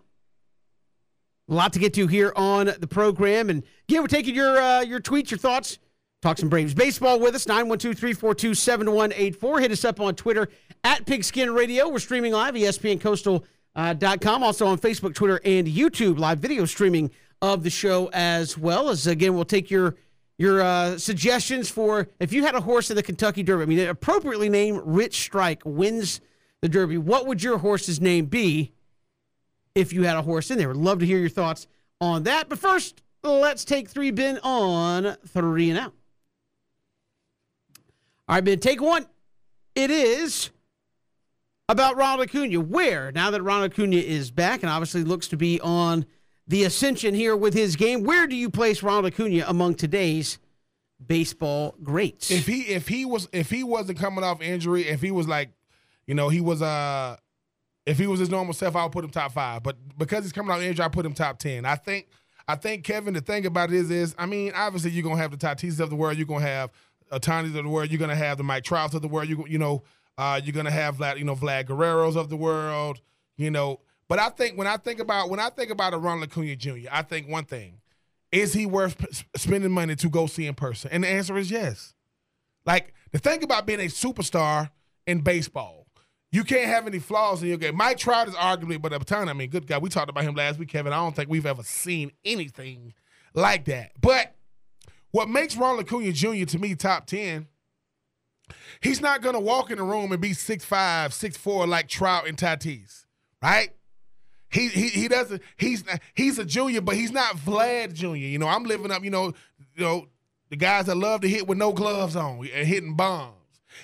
A lot to get to here on the program. And again, we're taking your uh, your tweets, your thoughts. Talk some Braves baseball with us, 912 342 7184. Hit us up on Twitter at Pigskin Radio. We're streaming live, at ESPNCoastal.com. Also on Facebook, Twitter, and YouTube, live video streaming of the show as well. As again, we'll take your your uh, suggestions for if you had a horse in the Kentucky Derby. I mean, appropriately named Rich Strike wins the Derby. What would your horse's name be if you had a horse in there? Would love to hear your thoughts on that. But first, let's take three Ben on three and out. All right, Ben, take one. It is about Ronald Acuna. Where, now that Ronald Acuna is back and obviously looks to be on the ascension here with his game, where do you place Ronald Acuna among today's baseball greats? if he if he was if he wasn't coming off injury, if he was like, you know, he was uh if he was his normal self, I would put him top five. But because he's coming off injury, I put him top ten. I think I think Kevin, the thing about it is is I mean, obviously you're gonna have the Tatis of the world, you're gonna have Ohtanis of the world, you're gonna have the Mike Trouts of the world, you you know, uh, you're gonna have Vlad, you know, Vlad Guerrero's of the world, you know. But I think when I think about when I think about a Ronald Acuna Jr., I think one thing: is he worth p- spending money to go see in person? And the answer is yes. Like the thing about being a superstar in baseball, you can't have any flaws in your game. Mike Trout is arguably, but at the time, I mean, good guy. We talked about him last week, Kevin. I don't think we've ever seen anything like that. But what makes Ronald Acuna Jr. to me top ten? He's not gonna walk in the room and be 6'5", 6'4", like Trout and Tatis, right? He, he he doesn't he's he's a junior, but he's not Vlad Junior. You know, I'm living up. You know, you know the guys that love to hit with no gloves on and hitting bombs.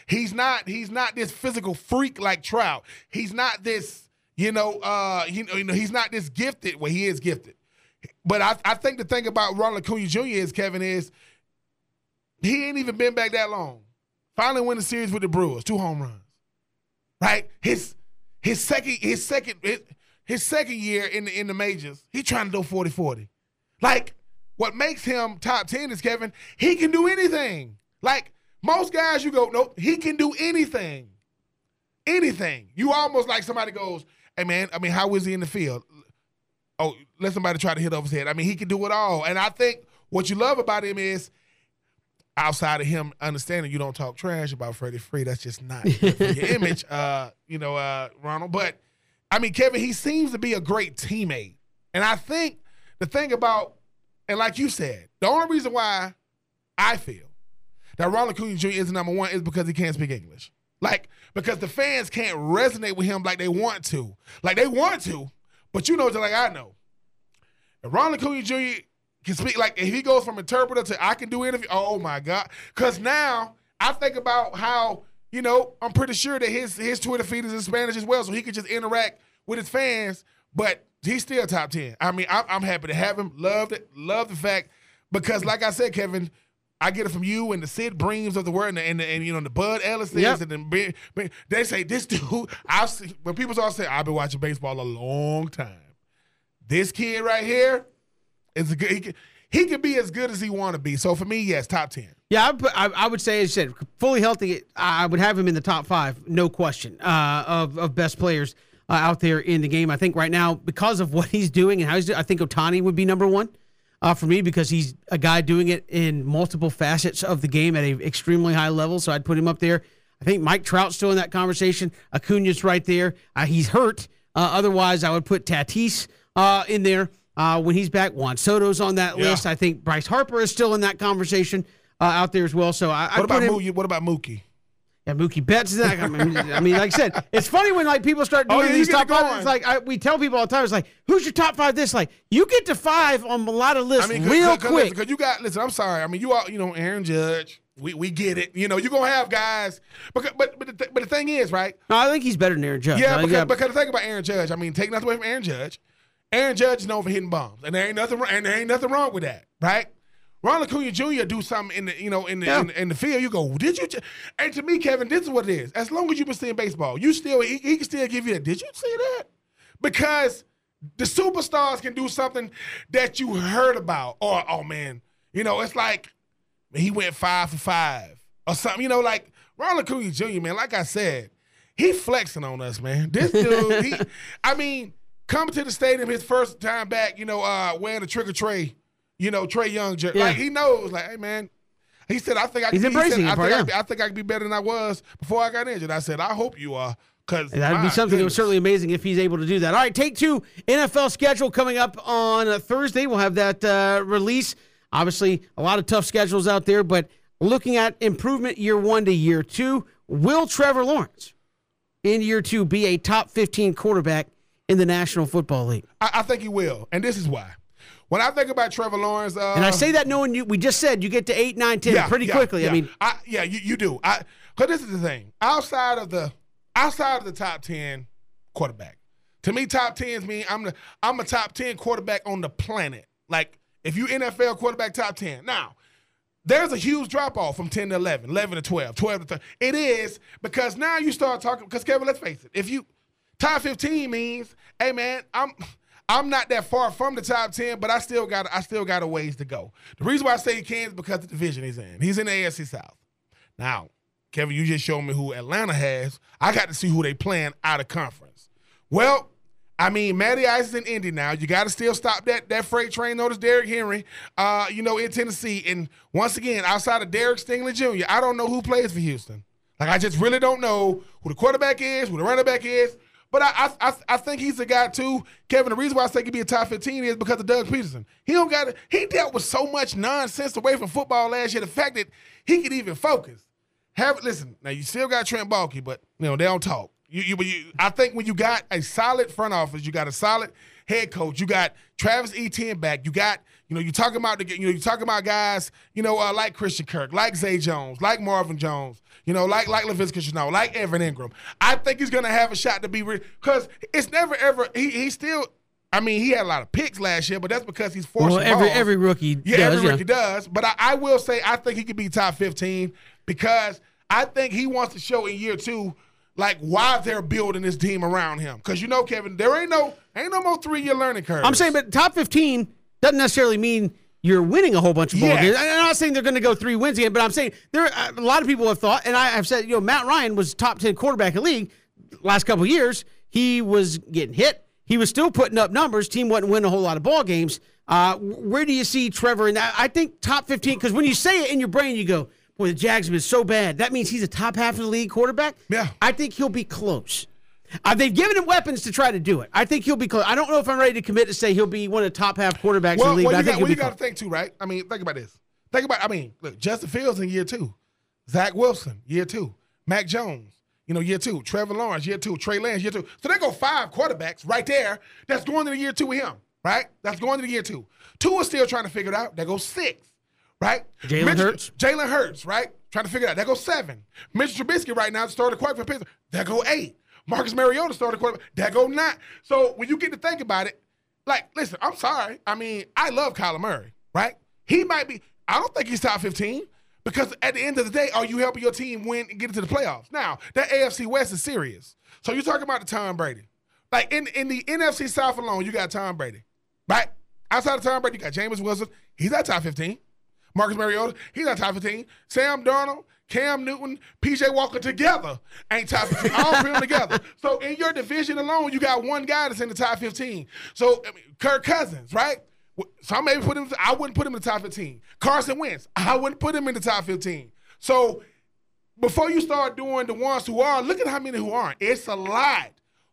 He's not he's not this physical freak like Trout. He's not this you know uh you know, you know he's not this gifted. Well, he is gifted, but I I think the thing about Ronald Acuna Jr. is Kevin is he ain't even been back that long. Finally win the series with the Brewers, two home runs. Right, his his second his second. His, his second year in the in the majors, he trying to do 40-40. Like, what makes him top 10 is Kevin, he can do anything. Like, most guys you go, nope, he can do anything. Anything. You almost like somebody goes, hey man, I mean, how is he in the field? Oh, let somebody try to hit over his head. I mean, he can do it all. And I think what you love about him is outside of him understanding you don't talk trash about Freddie Free, that's just not your image, uh, you know, uh, Ronald. But I mean, Kevin, he seems to be a great teammate. And I think the thing about, and like you said, the only reason why I feel that Ronald Acuna Jr. is number one is because he can't speak English. Like, because the fans can't resonate with him like they want to. Like, they want to, but you know, just like I know. If Ronald Acuna Jr. can speak, like, if he goes from interpreter to I can do interview, oh, oh my God. Because now I think about how you know, I'm pretty sure that his his Twitter feed is in Spanish as well, so he could just interact with his fans. But he's still top ten. I mean, I'm, I'm happy to have him. Loved it. Love the fact because, like I said, Kevin, I get it from you and the Sid Breams of the world, and, and, and you know the Bud Ellisons, Yep. and then they say this dude. I see when people start say I've been watching baseball a long time. This kid right here is a good. He can, he can be as good as he want to be. So for me, yes, top ten. Yeah, I, would I, would say, as I said, fully healthy, I would have him in the top five, no question, uh, of, of best players uh, out there in the game. I think right now, because of what he's doing and how he's doing, I think Ohtani would be number one uh, for me because he's a guy doing it in multiple facets of the game at an extremely high level. So I'd put him up there. I think Mike Trout's still in that conversation. Acuna's right there. Uh, he's hurt. Uh, otherwise, I would put Tatis uh, in there uh, when he's back. Juan Soto's on that Yeah. list. I think Bryce Harper is still in that conversation uh, out there as well. So I, I What about put him. Mookie? What about Mookie? Yeah, Mookie Betts is that. I mean, I mean, like I said, it's funny when like people start Oh, doing yeah, these top five. going. It's like I, we tell people all the time. It's like, who's your top five? This like you get to five on a lot of lists I mean, 'cause- real 'cause- quick. Because you got listen. I'm sorry. I mean, you all you know Aaron Judge. We, we get it. You know, you're gonna have guys, but but but the, th- but the thing is, right? No, I think he's better than Aaron Judge. Yeah, because, because the thing about Aaron Judge, I mean, take nothing away from Aaron Judge. Aaron Judge is known for hitting bombs, and there ain't nothing wrong- and there ain't nothing wrong with that, right? Ronald Acuna Jr. do something in the you know in the, Yeah. in, the in the field, you go, did you? And to me, Kevin, this is what it is. As long as you've been seeing baseball, you still he, he can still give you a. Did you see that? Because the superstars can do something that you heard about, or oh man, you know, it's like he went five for five or something. You know, like Ronald Acuna Jr. Man, like I said, he flexing on us, man. This dude, he, I mean, coming to the stadium his first time back, you know, uh, wearing a trick or tray, you know, Trae Young. Yeah. Like he knows, like, hey man. He said, "I think I He's can." He embracing said, it, I, part, think I, yeah. can be- I think I can be better than I was before I got injured. I said, "I hope you are," because That'd be something that was certainly amazing if he's able to do that. All right, take two NFL schedule coming up on Thursday. We'll have that uh, release. Obviously, a lot of tough schedules out there, but looking at improvement year one to year two, will Trevor Lawrence in year two be a top 15 quarterback in the National Football League? I, I think he will, and this is why. When I think about Trevor Lawrence, uh, And I say that knowing you, we just said you get to eight, nine, ten yeah, pretty yeah, quickly. yeah. I mean, I, yeah, you, you do. I because this is the thing. Outside of the outside of the top ten quarterback, to me, top tens mean I'm the I'm a top ten quarterback on the planet. Like if you NFL quarterback top ten, now there's a huge drop off from 10 to 11, 11 to 12, 12 to 13. It is because now you start talking. Because Kevin, let's face it, if you top 15 means, hey man, I'm. I'm not that far from the top ten, but I still got I still got a ways to go. The reason why I say he can is because the division he's in. He's in the AFC South. Now, Kevin, you just showed me who Atlanta has. I got to see who they playing out of conference. Well, I mean, Matty Ice is in Indy now. You got to still stop that that freight train Notice Derrick Henry. Uh, you know, in Tennessee. And once again, outside of Derek Stingley Jr., I don't know who plays for Houston. Like I just really don't know who the quarterback is, who the running back is. But I, I, I, think he's a guy too, Kevin. The reason why I say he could be a top fifteen is because of Doug Pederson. He don't got it. he dealt with so much nonsense away from football last year. The fact that he could even focus. Have listen now. You still got Trent Baalke, but you know they don't talk. You, you, you, I think when you got a solid front office, you got a solid head coach. You got Travis Etienne back. You got you know you talking about the you know you talking about guys you know uh, like Christian Kirk, like Zay Jones, like Marvin Jones. You know, like like Laviska Shenault, like Evan Engram. I think he's gonna have a shot to be because it's never ever he he still. I mean, he had a lot of picks last year, but that's because he's forcing well, every balls. every rookie Yeah, does. every yeah. rookie does. But I, I will say I think he could be top 15 because I think he wants to show in year two like why they're building this team around him. Because you know, Kevin, there ain't no ain't no more three year learning curve. I'm saying, but top 15 doesn't necessarily mean you're winning a whole bunch of ball games. I'm not saying they're going to go three wins again, but I'm saying there a lot of people have thought, and I have said, you know, Matt Ryan was top 10 quarterback in the league last couple years. He was getting hit. He was still putting up numbers. Team wasn't winning a whole lot of ball games. Uh, where do you see Trevor And? I think top 15, because when you say it in your brain, you go, boy, the Jags have been so bad. That means he's a top half of the league quarterback? Yeah. I think he'll be close. Uh, they've given him weapons to try to do it. I think he'll be close. I don't know if I'm ready to commit to say he'll be one of the top half quarterbacks well, in the league. well, I you, think got, well, you got to think too, right? I mean, think about this. Think about. I mean, look, Justin Fields in year two, Zach Wilson year two, Mac Jones. You know, year two, Trevor Lawrence, year two, Trey Lance, year two. So they go five quarterbacks right there. That's going to the year two with him, right? That's going to the year two. Two is still trying to figure it out. That goes six, right? Jalen Hurts. Jalen Hurts, right? Trying to figure it out. That goes seven. Mitch Trubisky right now started quarterback for Pittsburgh. That go eight. Marcus Mariota started quarterback. That go not. So when you get to think about it, like, listen, I'm sorry. I mean, I love Kyler Murray, right? He might be. I don't think he's top 15 because at the end of the day, are you helping your team win and get into the playoffs? Now that AFC West is serious. So you're talking about the Tom Brady. Like in in the NFC South alone, you got Tom Brady, right? Outside of Tom Brady, you got Jameis Winston. He's not top 15. Marcus Mariota, he's not top 15. Sam Darnold, Cam Newton, PJ Walker together ain't top 15. All three of them together. So in your division alone, you got one guy that's in the top 15. So I mean, Kirk Cousins, right? So I maybe put him. I wouldn't put him in the top 15. Carson Wentz, I wouldn't put him in the top 15. So before you start doing the ones who are, look at how many who aren't. It's a lot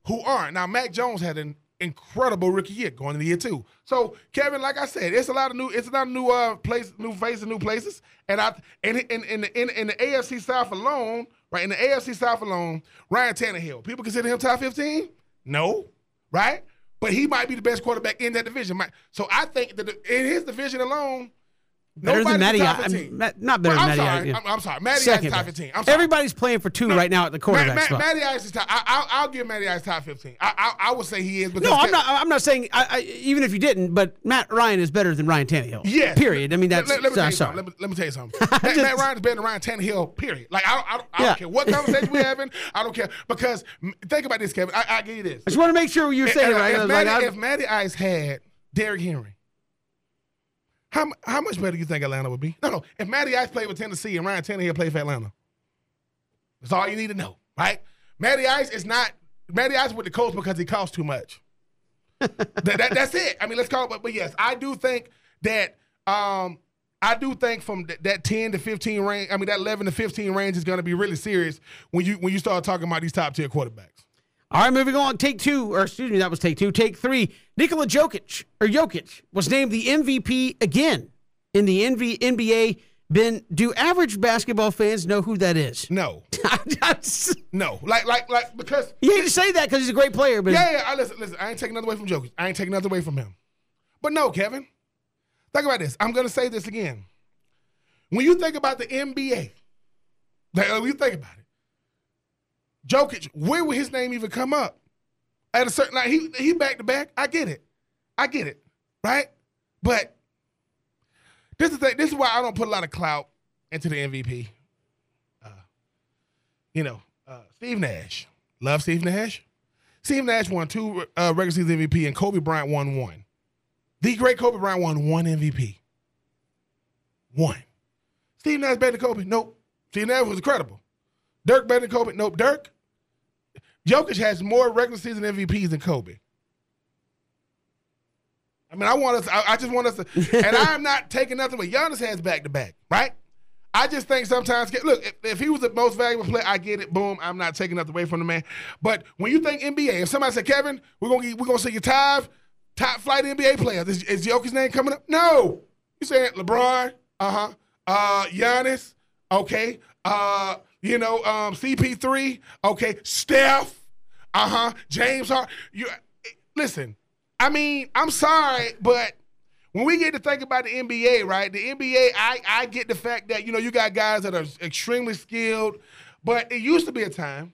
who aren't. Now, Mac Jones had an incredible rookie year going into year two. So, Kevin, like I said, it's a lot of new, it's a lot of new uh place, new faces, new places. And I and in in the in, in the AFC South alone, right? In the AFC South alone, Ryan Tannehill. People consider him top 15? No, right? But he might be the best quarterback in that division. So I think that in his division alone, Better than Nobody's Matty. I, 15. I'm, not- better Well, than I'm Matty. sorry. I'm, I'm sorry. Matty Ice Second is top 15. I'm sorry. Everybody's playing for two right now at the quarterback Matt, spot. Matty Ice is top. I, I'll, I'll give Matty Ice top 15. I, I, I would say he is. No, I'm not. I'm not saying. I, I, even if you didn't, but Matt Ryan is better than Ryan Tannehill. Yes. Period. I mean, that's. Let, let me tell you sorry. something. Let me, let me tell you something. Matt, just- Matt Ryan is better than Ryan Tannehill. Period. Like I don't, I I Yeah. don't care what conversation we're having. I don't care because think about this, Kevin. I, I give you this. I just want to make sure you're saying it right. Matty, if Matty Ice had Derrick Henry, how how much better do you think Atlanta would be? No, no. If Matty Ice played with Tennessee and Ryan Tannehill played for Atlanta, that's all you need to know, right? Matty Ice is not Matty Ice with the Colts because he costs too much. that, that- that's it. I mean, let's call it. But, but yes, I do think that. Um, I do think from th- that ten to fifteen range. I mean, that eleven to fifteen range is going to be really serious when you when you start talking about these top tier quarterbacks. All right, moving on. Take two, or excuse me, that was take two. Take three. Nikola Jokic or Jokic was named the MVP again in the NV, NBA. Ben, do average basketball fans know who that is? No, no, like like like because you hate to say that because he's a great player, but Yeah, yeah. I, listen, listen. I ain't taking nothing away from Jokic. I ain't taking nothing away from him. But no, Kevin. Think about this. I'm gonna say this again. When you think about the NBA, like when you think about it, Jokic, where would his name even come up? At a certain like he he back to back. I get it. I get it. Right? But this is the, this is why I don't put a lot of clout into the MVP. Uh, you know, uh, Steve Nash. Love Steve Nash. Steve Nash won two uh, regular season MVP, and Kobe Bryant won one. The great Kobe Bryant won one MVP. One. Steve Nash better than Kobe? Nope. Steve Nash was incredible. Dirk better than Kobe? Nope. Dirk. Jokic has more regular season MVPs than Kobe. I mean, I want us. I, I just want us to, and I'm not taking nothing. But Giannis has back to back, right? I just think sometimes, look, if, if he was the most valuable player, I get it. Boom, I'm not taking nothing away from the man. But when you think NBA, if somebody said, Kevin, we're gonna get, we're gonna see your top top flight NBA player, is, is Jokic's name coming up? No, you saying LeBron, uh huh, uh, Giannis, okay, uh, you know, um, CP3, okay, Steph, uh huh, James Hart. You listen. I mean, I'm sorry, but when we get to think about the NBA, right? The NBA, I, I get the fact that, you know, you got guys that are extremely skilled, but it used to be a time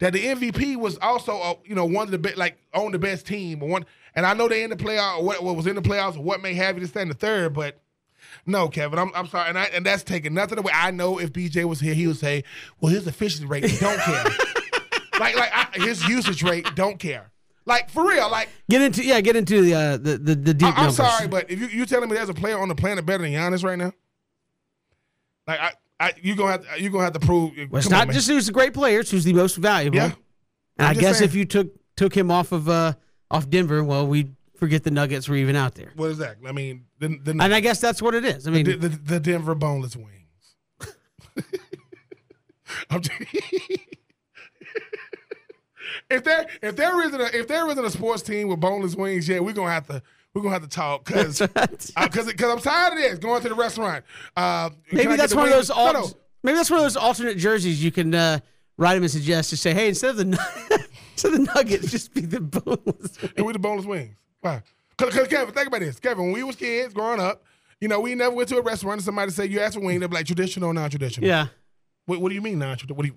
that the MVP was also, uh, you know, one of the best, like on the best team, one. And I know they in the playoff, or what, what was in the playoffs, what may have you to stand the third, but no, Kevin, I'm, I'm sorry, and I, and that's taking nothing away. I know if BJ was here, he would say, "Well, his efficiency rate, don't care." like, like I, his usage rate, don't care. Like for real, like get into yeah, get into the uh, the, the the deep I, am numbers. sorry, but if you you telling me there's a player on the planet better than Giannis right now, like I, I you gonna have to, you gonna have to prove. Well, it's come on, not just who's the great player; it's who's the most valuable. Yeah. And I'm I guess saying. if you took took him off of uh off Denver, well, we forget the Nuggets were even out there. what is that? I mean, the the, And I guess that's what it is. I mean, the, the, the Denver boneless wings. I'm just- if there if there isn't a if there isn't a sports team with boneless wings, yeah, we're gonna have to we're gonna have to talk because because because I'm tired of this going to the restaurant. Uh, maybe that's one of those. No, Al- no. Maybe that's one of those alternate jerseys you can uh, write him and suggest to say, hey, instead of the instead of the Nuggets, just be the boneless. And we the boneless wings. Why? Because Kevin, think about this. Kevin, when we was kids growing up, you know, we never went to a restaurant and somebody said you asked for wing, they'd be like traditional or non-traditional. Yeah, What, what do you mean non-traditional? What do you?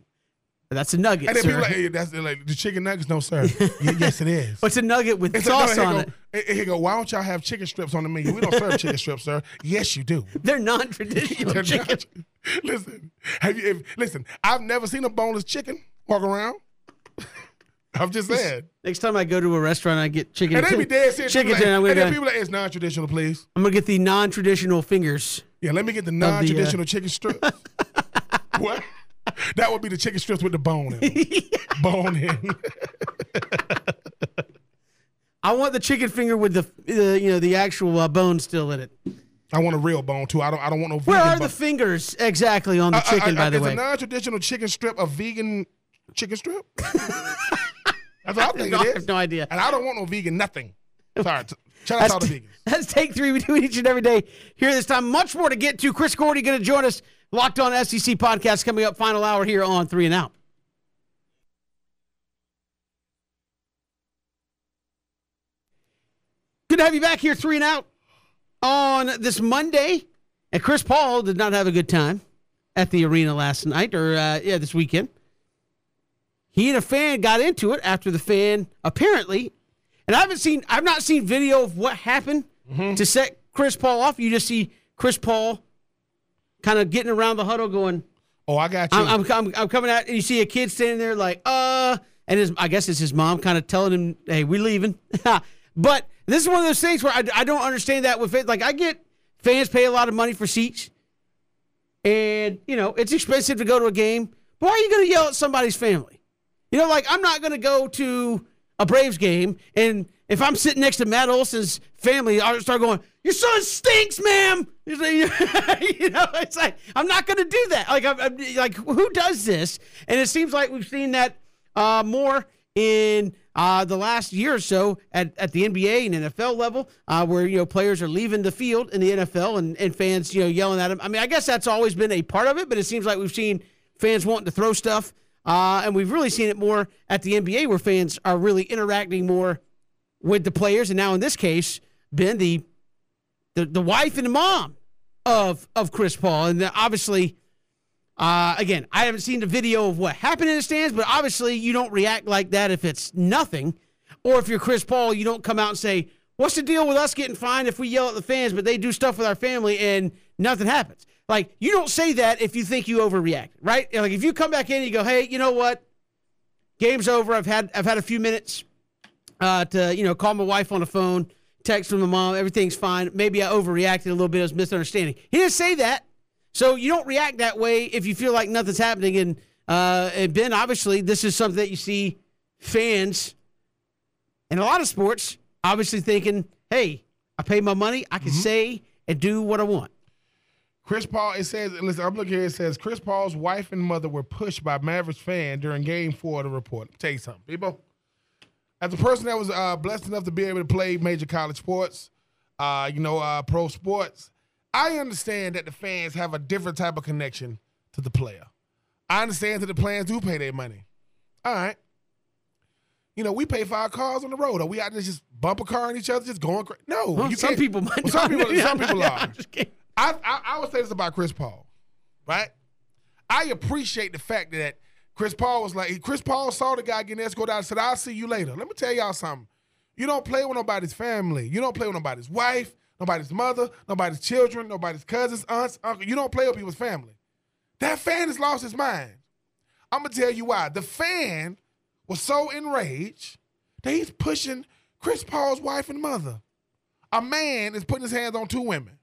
that's a nugget. And then people like, hey, that's like the chicken nuggets. No, sir. Y- yes, it is. But it's a nugget with It's sauce no, on here it? go, Here here go. Why don't y'all have chicken strips on the menu? We don't serve chicken strips, sir. Yes, you do. They're non-traditional They're chicken. not- listen, have you? If, listen, I've never seen a boneless chicken walk around. I'm just saying. Next time I go to a restaurant, I get chicken. And they be dead serious. Chicken. People like, I'm and gonna, then people like, it's non-traditional, please. I'm gonna get the non-traditional fingers. Yeah, let me get the uh, non-traditional chicken strips. what? That would be the chicken strips with the bone in. them. bone in. I want the chicken finger with the, the you know the actual uh, bone still in it. I want a real bone too. I don't. I don't want no. Where are the fingers exactly on the I- I- chicken? I- by the is way, a non-traditional chicken strip a vegan chicken strip? That's what I think No, I have is. no idea. And I don't want no vegan nothing. Sorry. Shout out to all the vegans. that's take three. We do it each and every day here this time. Much more to get to. Chris Gordy going to join us. Locked on SEC podcast coming up. Final hour here on Three and Out. Good to have you back here, Three and Out, on this Monday. And Chris Paul did not have a good time at the arena last night or uh, yeah, this weekend. He and a fan got into it after the fan apparently, and I haven't seen, I've not seen video of what happened mm-hmm. to set Chris Paul off. You just see Chris Paul kind of getting around the huddle, going, "Oh, I got you." I'm, I'm, I'm, I'm coming out, and you see a kid standing there like, "Uh," and his, I guess it's his mom kind of telling him, "Hey, we're leaving." but this is one of those things where I, I don't understand that with it. Like, I get fans pay a lot of money for seats, and you know it's expensive to go to a game. But why are you going to yell at somebody's family? You know, like I'm not going to go to a Braves game, and if I'm sitting next to Matt Olson's family, I'll start going, "Your son stinks, ma'am." you know, it's like I'm not going to do that. Like, I'm, I'm, like who does this? And it seems like we've seen that uh, more in uh, the last year or so at, at the NBA and NFL level, uh, where you know players are leaving the field in the NFL and, and fans you know yelling at them. I mean, I guess that's always been a part of it, but it seems like we've seen fans wanting to throw stuff uh, and we've really seen it more at the NBA where fans are really interacting more with the players. And now in this case, Ben, the the, the wife and the mom of of Chris Paul. And obviously, uh, again, I haven't seen the video of what happened in the stands, but obviously you don't react like that if it's nothing. Or if you're Chris Paul, you don't come out and say, What's the deal with us getting fined if we yell at the fans, but they do stuff with our family and nothing happens? Like you don't say that if you think you overreact, right? Like if you come back in and you go, "Hey, you know what? Game's over. I've had I've had a few minutes uh, to you know call my wife on the phone, text from the mom. Everything's fine. Maybe I overreacted a little bit. It was misunderstanding. He didn't say that, so you don't react that way if you feel like nothing's happening. And uh, and Ben, obviously, this is something that you see fans in a lot of sports obviously thinking, "Hey, I pay my money. I can mm-hmm. say and do what I want." Chris Paul, it says, listen, I'm looking here. It says Chris Paul's wife and mother were pushed by Mavericks fan during game four of the report. I'll tell you something, people. As a person that was uh, blessed enough to be able to play major college sports, uh, you know, uh, pro sports, I understand that the fans have a different type of connection to the player. I understand that the players do pay their money. All right. You know, we pay for our cars on the road. Are we out there just bump a car on each other, just going crazy? No, well, some people might. Well, some people, some people are. I, I, I would say this about Chris Paul, right? I appreciate the fact that Chris Paul was like, Chris Paul saw the guy getting escorted out and said, I'll see you later. Let me tell y'all something. You don't play with nobody's family. You don't play with nobody's wife, nobody's mother, nobody's children, nobody's cousins, aunts, uncle. You don't play with people's family. That fan has lost his mind. I'm gonna tell you why. The fan was so enraged that he's pushing Chris Paul's wife and mother. A man is putting his hands on two women.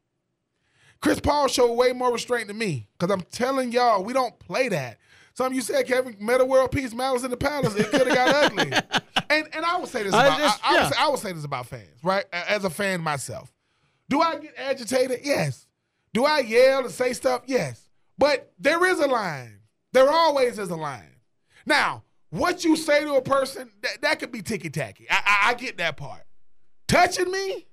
Chris Paul showed way more restraint than me because I'm telling y'all, we don't play that. Some of you said, Kevin, Metta World Peace, Malice in the Palace, it could have got ugly. And and I would say this about just, I, I, yeah. would say, I would say this about fans, right? As a fan myself, do I get agitated? Yes. Do I yell and say stuff? Yes. But there is a line. There always is a line. Now, what you say to a person, that, that could be ticky tacky. I, I, I, get that part. Touching me?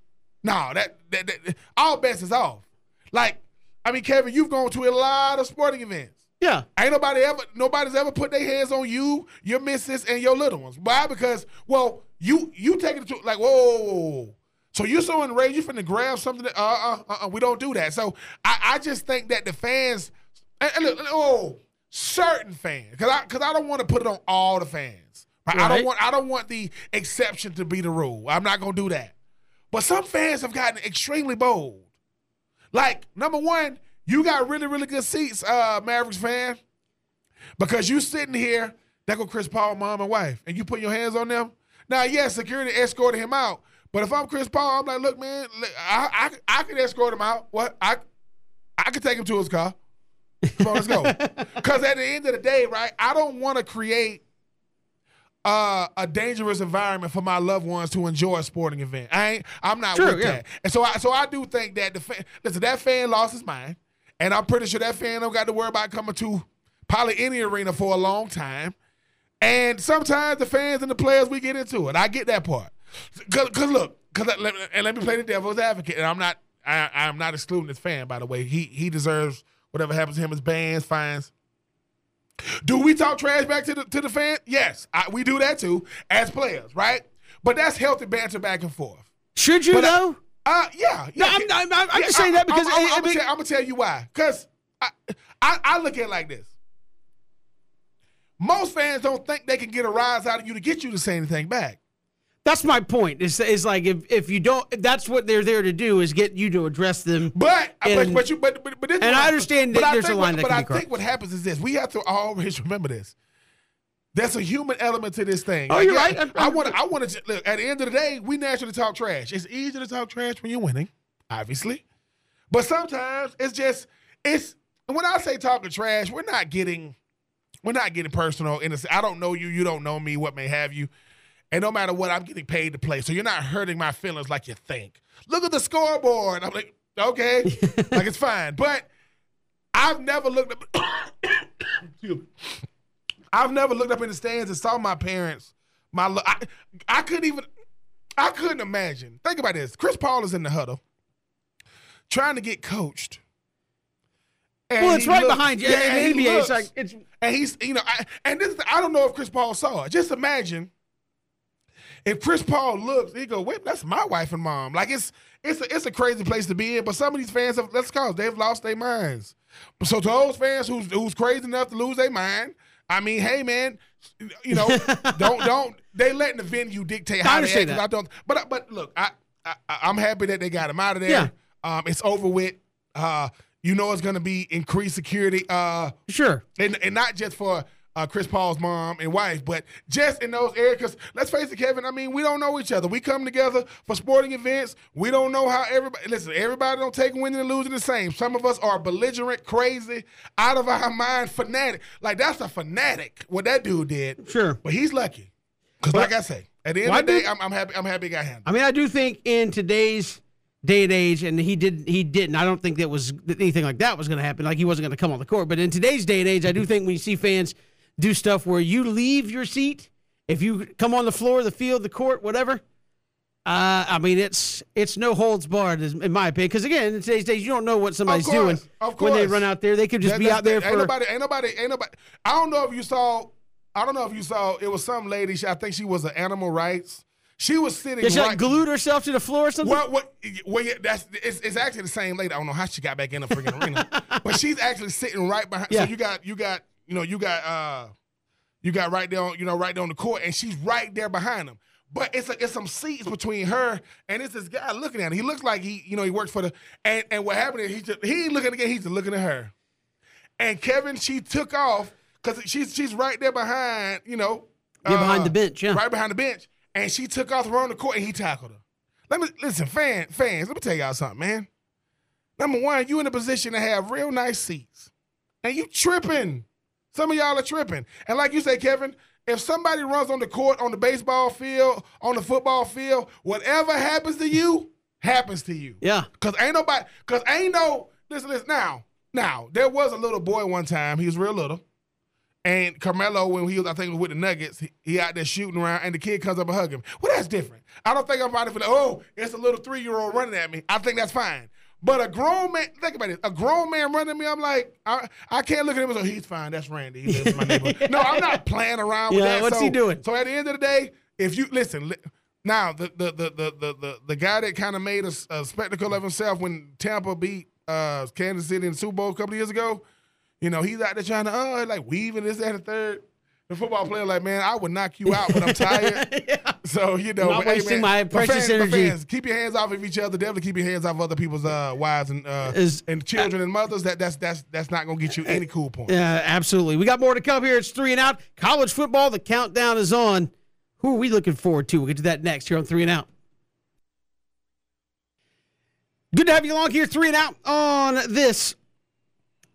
No, that, that, that all bets is off. Like, I mean, Kevin, you've gone to a lot of sporting events. Yeah. Ain't nobody ever nobody's ever put their hands on you, your missus, and your little ones. Why? Because, well, you you take it to like, whoa, whoa, whoa. So you're so enraged, you're finna grab something that, uh, uh, uh, uh, we don't do that. So I, I just think that the fans, and, and look, oh, certain fans, because I, cause I don't want to put it on all the fans. Right? I don't want, I don't want the exception to be the rule. I'm not gonna do that. But some fans have gotten extremely bold. Like, number one, you got really, really good seats, uh, Mavericks fan. Because you sitting here, that go Chris Paul, mom and wife, and you put your hands on them. Now, yes, security escorted him out. But if I'm Chris Paul, I'm like, look, man, I I, I can escort him out. What I I can take him to his car. Come on, let's go. Because at the end of the day, right, I don't want to create uh, a dangerous environment for my loved ones to enjoy a sporting event. I ain't. I'm not with yeah. that. And so, I so I do think that the fan, listen, that fan lost his mind, and I'm pretty sure that fan don't got to worry about coming to probably any arena for a long time. And sometimes the fans and the players we get into it. I get that part. Cause, cause look, cause and let me play the devil's advocate. And I'm not. I, I'm not excluding this fan, by the way. He he deserves whatever happens to him as bands, fines. Do we talk trash back to the to the fan? Yes, I, we do that too as players, right? But that's healthy banter back and forth. Should you but though? Uh, yeah, No, yeah. I'm, I'm, I'm, I'm Yeah, just saying that because I'm, I- I I'm, gonna tell, tell you why. Because I, I, I look at it like this. Most fans don't think they can get a rise out of you to get you to say anything back. That's my point. Is is like if if you don't, that's what they're there to do is get you to address them. But but, And- but you but but, but and I understand that I there's a line what, that But I think what happens is this: we have to always remember this. There's a human element to this thing. Oh, you're yeah, right. I want to. I want to look. At the end of the day, we naturally talk trash. It's easy to talk trash when you're winning, obviously, but sometimes it's just it's. When I say talking trash, we're not getting, we're not getting personal. In I don't know you, you don't know me, what may have you, and no matter what, I'm getting paid to play. So you're not hurting my feelings like you think. Look at the scoreboard. I'm like, okay, like it's fine, but I've never looked up. Excuse me. I've never looked up in the stands and saw my parents. My lo- I, I couldn't even. I couldn't imagine. Think about this. Chris Paul is in the huddle, trying to get coached. And well, it's right looks- behind you. yeah, and the he NBA, it's looks. like it's And he's, you know, I, and this, I don't know if Chris Paul saw it. Just imagine if Chris Paul looks, he go, "Wait, that's my wife and mom." Like it's, it's, a, it's a crazy place to be in. But some of these fans have, let's call, it, they've lost their minds. So to those fans who's who's crazy enough to lose their mind, I mean, hey man, you know, don't don't they letting the venue dictate how they act? I don't. But but look, I, I I'm happy that they got him out of there. Yeah. Um, it's over with. Uh, you know, it's gonna be increased security. Uh, sure. and, and not just for uh, Chris Paul's mom and wife, but just in those areas. Because let's face it, Kevin. I mean, we don't know each other. We come together for sporting events. We don't know how everybody. Listen, everybody don't take winning and losing the same. Some of us are belligerent, crazy, out of our mind, fanatic. Like that's a fanatic. What that dude did. Sure. But he's lucky. Because, like I say, at the end Well, of the day, do- I'm, I'm happy. I'm happy. He got handled. I mean, I do think in today's day and age, and he did he didn't. I don't think that was that anything like that was going to happen. Like he wasn't going to come on the court. But in today's day and age, I do think when you see fans do stuff where you leave your seat, if you come on the floor, the field, the court, whatever. Uh, I mean, it's it's no holds barred, in my opinion. Because again, in today's days, you don't know what somebody's course, doing of when they run out there. They could just That- be out there ain't for. nobody. Ain't nobody. Ain't nobody. I don't know if you saw. I don't know if you saw. It was some lady. she- I think she was an animal rights. She was sitting. Did she right, like glued herself to the floor or something? Well, what? Well, yeah, that's it's, it's actually the same lady. I don't know how she got back in the freaking arena, but she's actually sitting right behind. Yeah. So you got you got you know you got uh you got right there on you know right there on the court, and she's right there behind him. But it's like it's some seats between her and it's this guy looking at her. He looks like he you know he works for the and and what happened is he just he ain't looking again. He's just looking at her. And Kevin, she took off because she's she's right there behind you know Yeah, behind uh, the bench, yeah. right behind the bench, and she took off around the court and he tackled her. Let me listen, fan fans. Let me tell y'all something, man. Number one, you in a position to have real nice seats, and you tripping. Some of y'all are tripping, and like you say, Kevin, if somebody runs on the court, on the baseball field, on the football field, whatever happens to you happens to you. yeah. Cause ain't nobody, cause ain't no, listen, listen, now, now, there was a little boy one time, he was real little. And Carmelo, when he was, I think, was with the Nuggets, he, he out there shooting around, and the kid comes up and hug him. Well, that's different. I don't think I'm about to feel like, oh, it's a little three year old running at me. I think that's fine. But a grown man, think about it. A grown man running me, I'm like, I, I can't look at him and say, he's fine. That's Randy. He lives in my neighborhood. No, I'm not playing around with Yeah, that. what's So- he doing? So at the end of the day, if you listen, li- now the the the the the the, guy that kind of made a spectacle of himself when Tampa beat uh, Kansas City in the Super Bowl a couple of years ago, you know, he's out there trying to uh like weaving this that and the third. The football player like, man, I would knock you out, but I'm tired. So you know, Not but, hey, wasting man, my precious fans, energy. fans, keep your hands off of each other. Definitely keep your hands off of other people's uh, wives and uh, Is- and children and mothers. That that's that's that's not gonna get you any cool points. Yeah, absolutely. We got more to come here. It's three and out. College football, the countdown is on. Who are we looking forward to? We'll get to that next here on three and out. Good to have you along here, three and out on this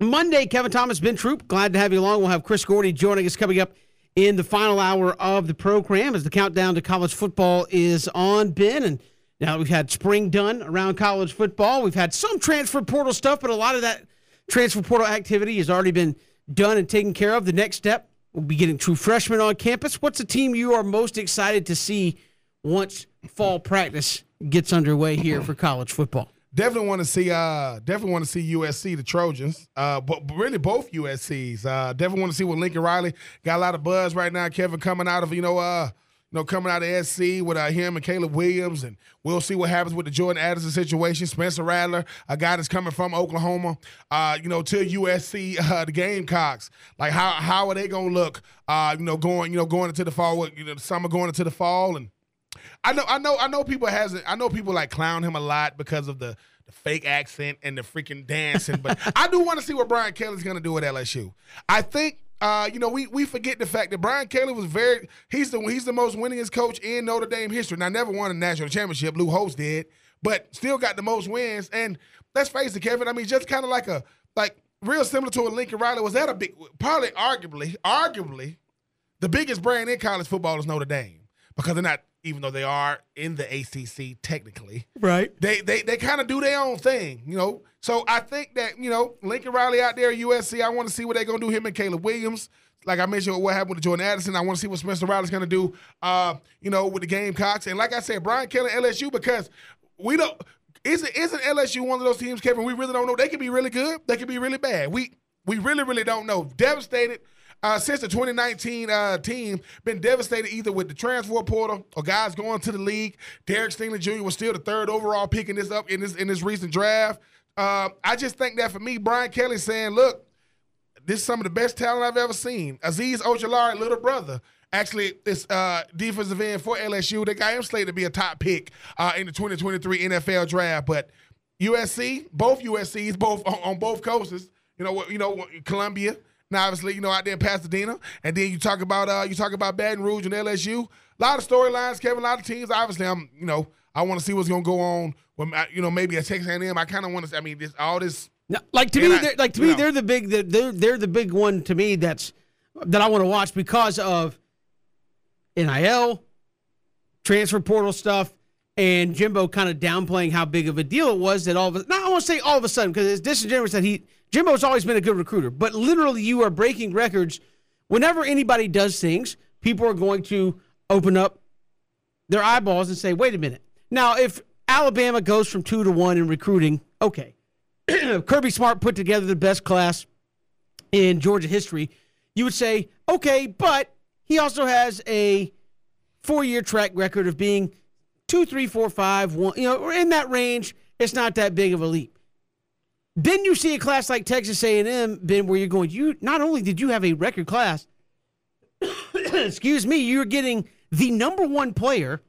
Monday. Kevin Thomas, Ben Troupe, glad to have you along. We'll have Chris Gordy joining us coming up in the final hour of the program as the countdown to college football is on, Ben. And now we've had spring done around college football. We've had some transfer portal stuff, but a lot of that transfer portal activity has already been done and taken care of. The next step will be getting true freshmen on campus. What's the team you are most excited to see once fall practice gets underway here for college football? Definitely want to see. Uh, definitely want to see USC, the Trojans. Uh, but really both USC's. Uh, definitely want to see what Lincoln Riley got a lot of buzz right now. Kevin coming out of you know, uh, you know, coming out of SC with uh, him and Caleb Williams, and we'll see what happens with the Jordan Addison situation. Spencer Rattler, a guy that's coming from Oklahoma, uh, you know, to USC, uh, the Gamecocks. Like how how are they gonna look? Uh, you know, going you know going into the fall, you know, summer going into the fall, and I know I know I know people hasn't. I know people like clown him a lot because of the the fake accent and the freaking dancing, but I do want to see what Brian Kelly's gonna do at LSU. I think uh, you know, we we forget the fact that Brian Kelly was very he's the he's the most winningest coach in Notre Dame history. Now, never won a national championship. Lou Holtz did, but still got the most wins. And let's face it, Kevin. I mean, just kind of like a like real similar to a Lincoln Riley. Was that a big? Probably, arguably, arguably, the biggest brand in college football is Notre Dame because they're not even though they are in the ACC technically. Right. They they they kind of do their own thing, you know. So I think that you know Lincoln Riley out there at USC. I want to see what they're gonna do. Him and Caleb Williams. Like I mentioned, what happened with Jordan Addison. I want to see what Spencer Riley's gonna do. Uh, you know, with the Gamecocks. And like I said, Brian Kelly, LSU, because we don't. Isn't isn't LSU one of those teams, Kevin? We really don't know. They can be really good. They can be really bad. We we really really don't know. Devastated uh, since the 2019 uh, team been devastated either with the transfer portal or guys going to the league. Derek Stingley Jr. was still the third overall picking this up in this in this recent draft. Uh, I just think that for me, Brian Kelly saying, "Look, this is some of the best talent I've ever seen." Azeez Ojulari, little brother, actually this uh, defensive end for LSU. They got him slated to be a top pick uh, in the 2023 NFL draft, but USC, both USCs, both on, on both coasts. You know, you know, Columbia now, obviously, you know, out there in Pasadena, and then you talk about uh, you talk about Baton Rouge and LSU. A lot of storylines, Kevin. A lot of teams. Obviously, I'm you know I want to see what's going to go on. When you know maybe at Texas A&M, I kind of want to. I mean, this all this. No, like to me, I, like to me, know. they're the big. They're they're the big one to me. That's that I want to watch because of NIL, transfer portal stuff, and Jimbo kind of downplaying how big of a deal it was that all of a. Now I want to say all of a sudden because it's disingenuous that he Jimbo's always been a good recruiter, but literally you are breaking records. Whenever anybody does things, people are going to open up their eyeballs and say, wait a minute. Now, if Alabama goes from two to one in recruiting, okay. Kirby Smart put together the best class in Georgia history. You would say, okay, but he also has a four year track record of being two, three, four, five, one, you know, in that range. It's not that big of a leap. Then you see a class like Texas A&M, Ben, where you're going. You not only did you have a record class, excuse me, you're getting the number one player.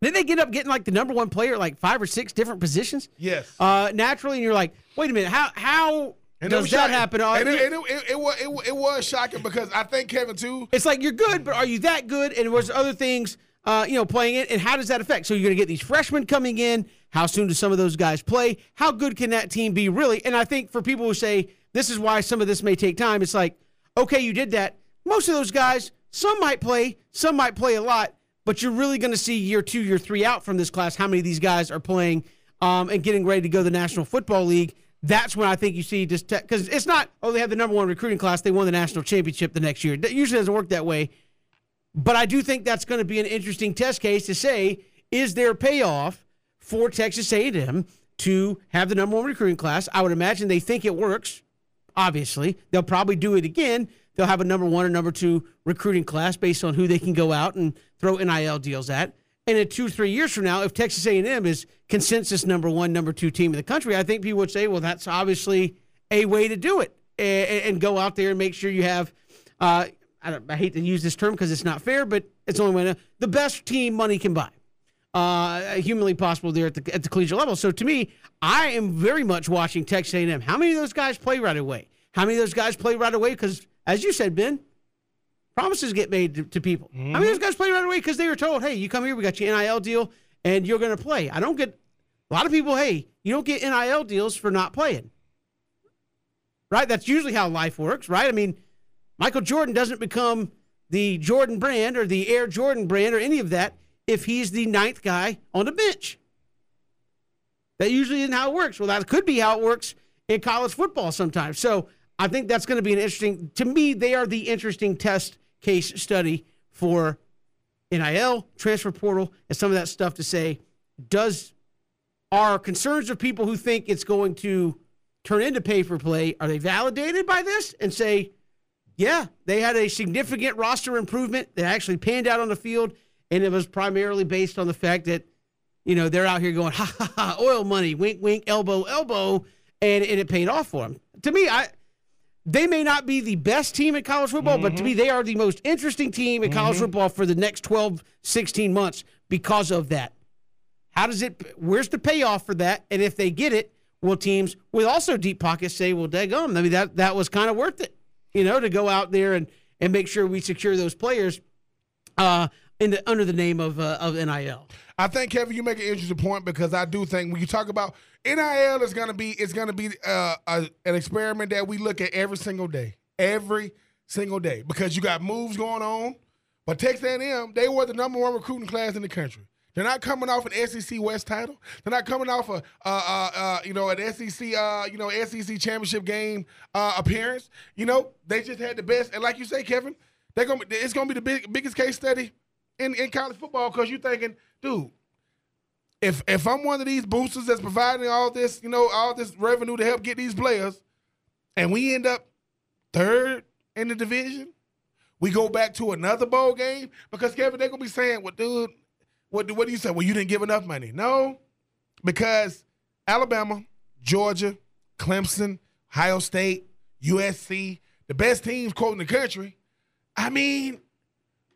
Then they get up getting like the number one player, like five or six different positions. Yes. Uh, naturally, and you're like, wait a minute, how how and does that happen? Uh, and, it, and it, it, it, was, it was shocking because I think Kevin too. It's like you're good, but are you that good? And was other things uh, you know, playing it, and how does that affect? So you're going to get these freshmen coming in. How soon do some of those guys play? How good can that team be really? And I think for people who say this is why some of this may take time, it's like, okay, you did that. Most of those guys, some might play, some might play a lot, but you're really going to see year two, year three out from this class how many of these guys are playing um, and getting ready to go to the National Football League. That's when I think you see just because it's not oh they have the number one recruiting class they won the national championship the next year. That usually doesn't work that way. But I do think that's going to be an interesting test case to say is there a payoff for Texas A&M to have the number one recruiting class? I would imagine they think it works. Obviously, they'll probably do it again. They'll have a number one or number two recruiting class based on who they can go out and throw NIL deals at. And in two, three years from now, if Texas A&M is consensus number one, number two team in the country, I think people would say, well, that's obviously a way to do it, and, and go out there and make sure you have uh, I, I hate to use this term because it's not fair, but it's the only way to, the best team money can buy. Uh, humanly possible there at the at the collegiate level. So to me, I am very much watching Texas A&M. How many of those guys play right away? How many of those guys play right away? Because as you said, Ben, promises get made to, to people. Mm-hmm. How many of those guys play right away because they were told, "Hey, you come here, we got your NIL deal, and you're going to play." I don't get a lot of people. Hey, you don't get NIL deals for not playing. Right? That's usually how life works, right? I mean, Michael Jordan doesn't become the Jordan brand or the Air Jordan brand or any of that if he's the ninth guy on the bench. That usually isn't how it works. Well, that could be how it works in college football sometimes. So I think that's going to be an interesting, to me, they are the interesting test case study for NIL, transfer portal, and some of that stuff to say, does, are concerns of people who think it's going to turn into pay for play, are they validated by this and say, yeah, they had a significant roster improvement that actually panned out on the field. and it was primarily based on the fact that you know they're out here going ha ha ha oil money, wink wink, elbow elbow, and, and it paid off for them. To me, I they may not be the best team in college football, mm-hmm. but to me, they are the most interesting team in mm-hmm. college football for the next 12, 16 months because of that. How does it, where's the payoff for that? And if they get it, will teams with also deep pockets say, well, daggum, I mean, that, that was kind of worth it, you know, to go out there and, and make sure we secure those players uh, in the, under the name of, uh, of NIL. I think Kevin, you make an interesting point because I do think when you talk about NIL is going to be it's going to be uh, a, an experiment that we look at every single day, every single day because you got moves going on. But Texas A&M, they were the number one recruiting class in the country. They're not coming off an SEC West title. They're not coming off a, uh, uh, uh, you know, an SEC, you know, SEC championship game uh, appearance. You know, they just had the best. And like you say, Kevin, they're gonna, it's gonna be the big, biggest case study in, in college football because you're thinking, dude, if if I'm one of these boosters that's providing all this, you know, all this revenue to help get these players, and we end up third in the division, we go back to another bowl game because Kevin, they're gonna be saying, "Well, dude, what what do you say? Well, you didn't give enough money." No, because Alabama, Georgia, Clemson, Ohio State, USC, the best teams quote, in the country. I mean,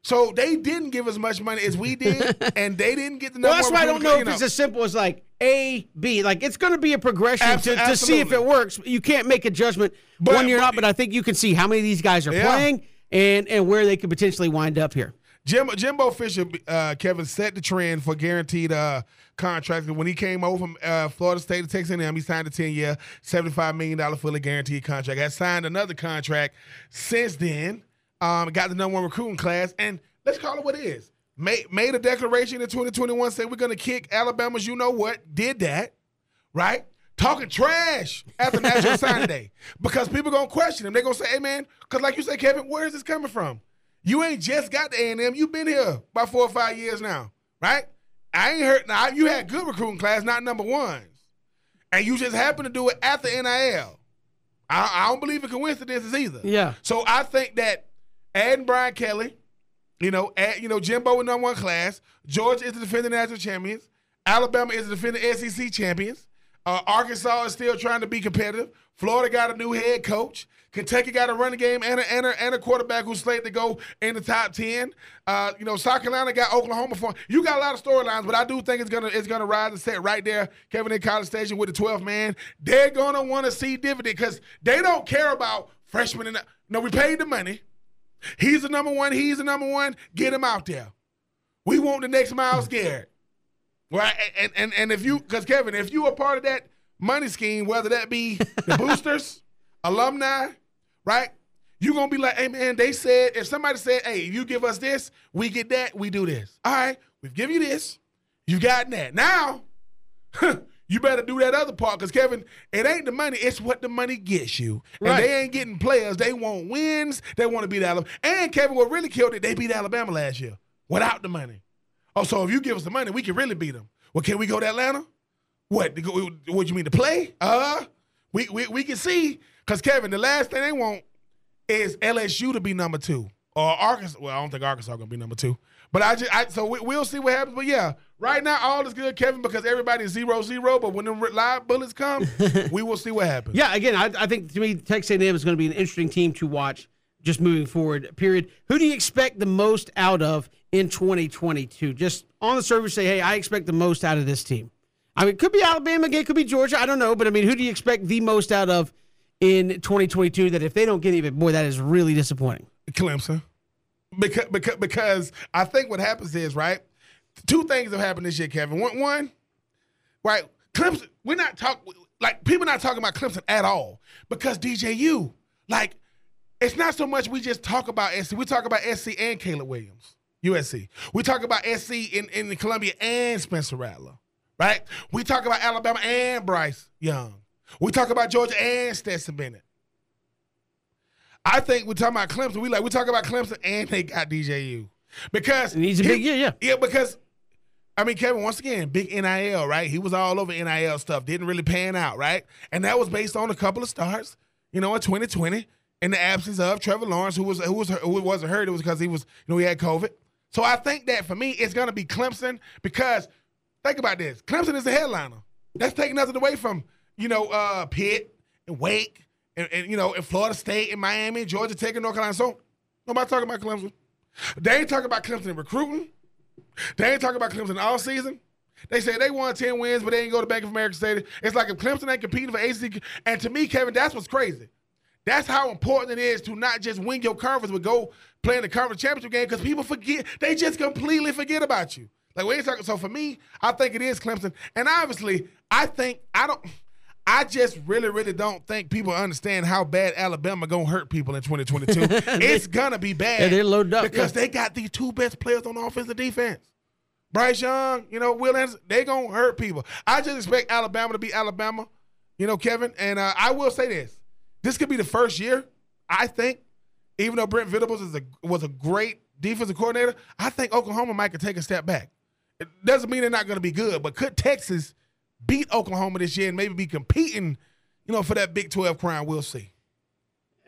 so they didn't give as much money as we did, and they didn't get the number. Well, that's why I don't know if it's as simple as like A, B. Like it's going to be a progression to, to, see if it works. You can't make a judgment but, one year but, out, but I think you can see how many of these guys are yeah. playing and and where they could potentially wind up here. Jim, Jimbo Fisher, uh, Kevin set the trend for guaranteed uh, contracts. When he came over from uh, Florida State to Texas A&M, he signed a 10-year, $75 million fully guaranteed contract. Has signed another contract since then um, got the number one recruiting class, and let's call it what it is. Made, made a declaration in 2021 saying we're going to kick Alabama's you know what, did that, right? Talking trash after National Signing Day because people going to question him. They're going to say, hey, man, because like you say, Kevin, where is this coming from? You ain't just got the A&M. You've been here about four or five years now, right? I ain't heard. Now, you had good recruiting class, not number ones. And you just happened to do it after NIL. I, I don't believe in coincidences either. Yeah. So I think that adding Brian Kelly, you know, add, you know, Jimbo in number one class. Georgia is the defending national champions. Alabama is the defending SEC champions. Uh, Arkansas is still trying to be competitive. Florida got a new head coach. Kentucky got a running game and a, and a, and a quarterback who's slated to go in the top ten. Uh, you know, South Carolina got Oklahoma for. You got a lot of storylines, but I do think it's gonna it's gonna rise and set right there. Kevin in College Station with the 12th man. They're gonna want to see dividend because they don't care about freshmen. And no, we paid the money. He's the number one. He's the number one. Get him out there. We want the next Myles Garrett. Right? And, and, and if you, because Kevin, if you are part of that money scheme, whether that be the boosters, alumni, right? You're going to be like, hey, man, they said, if somebody said, hey, if you give us this, we get that, we do this. All right, we've given you this. You got that. Now, you better do that other part because Kevin, it ain't the money, it's what the money gets you. And they ain't getting players. They want wins. They want to beat Alabama. And Kevin, what really killed it, they beat Alabama last year without the money. Oh, so if you give us the money, we can really beat them. Well, can we go to Atlanta? What? What do you mean to play? Uh, we we, we can see because Kevin, the last thing they want is LSU to be number two or Arkansas. Well, I don't think Arkansas gonna be number two. But I just, I, so we, will see what happens. But yeah, right now all is good, Kevin, because everybody's zero zero. But when the live bullets come, we will see what happens. Yeah, again, I, I think to me, Texas A&M is going to be an interesting team to watch just moving forward. Period. Who do you expect the most out of in 2022? Just on the surface, say, hey, I expect the most out of this team. I mean, it could be Alabama again, it could be Georgia. I don't know, but I mean, who do you expect the most out of in 2022? That if they don't get even, boy, that is really disappointing. Clemson because because because I think what happens is right. Two things have happened this year, Kevin. One, one, right? Clemson. We're not talking like people not talking about Clemson at all because DJU. Like, it's not so much we just talk about SC. We talk about SC and Caleb Williams, USC. We talk about SC in in Columbia and Spencer Rattler, right? We talk about Alabama and Bryce Young. We talk about Georgia and Stetson Bennett. I think we're talking about Clemson. We like we talk about Clemson and they got DJU because he's a big yeah yeah yeah because I mean Kevin once again big NIL right. He was all over NIL stuff. Didn't really pan out right, and that was based on a couple of starts. You know, in 2020, in the absence of Trevor Lawrence, who was who was who wasn't hurt. It was because he was you know he had COVID. So I think that for me, it's going to be Clemson because think about this: Clemson is the headliner. That's taking nothing away from you know uh, Pitt and Wake and, and, you know in Florida State and Miami, Georgia Tech, and North Carolina. So nobody talking about Clemson. They ain't talking about Clemson recruiting. They ain't talking about Clemson all season. They say they won 10 wins, but they ain't go to Bank of America Stadium. It's like if Clemson ain't competing for ACC. And to me, Kevin, that's what's crazy. That's how important it is to not just win your conference, but go play in the conference championship game because people forget. They just completely forget about you. Like we ain't talking. So for me, I think it is Clemson. And obviously, I think I don't. I just really, really don't think people understand how bad Alabama gonna hurt people in 2022. it's gonna be bad. Yeah, they're loaded up because yeah. they got these two best players on offense and defense. Bryce Young, you know, Will Anderson, they gonna hurt people. I just expect Alabama to be Alabama, you know, Kevin. And uh, I will say this: this could be the first year. I think, even though Brent Venables is a was a great defensive coordinator, I think Oklahoma might could take a step back. It doesn't mean they're not going to be good, but could Texas beat Oklahoma this year and maybe be competing, you know, for that Big 12 crown? We'll see.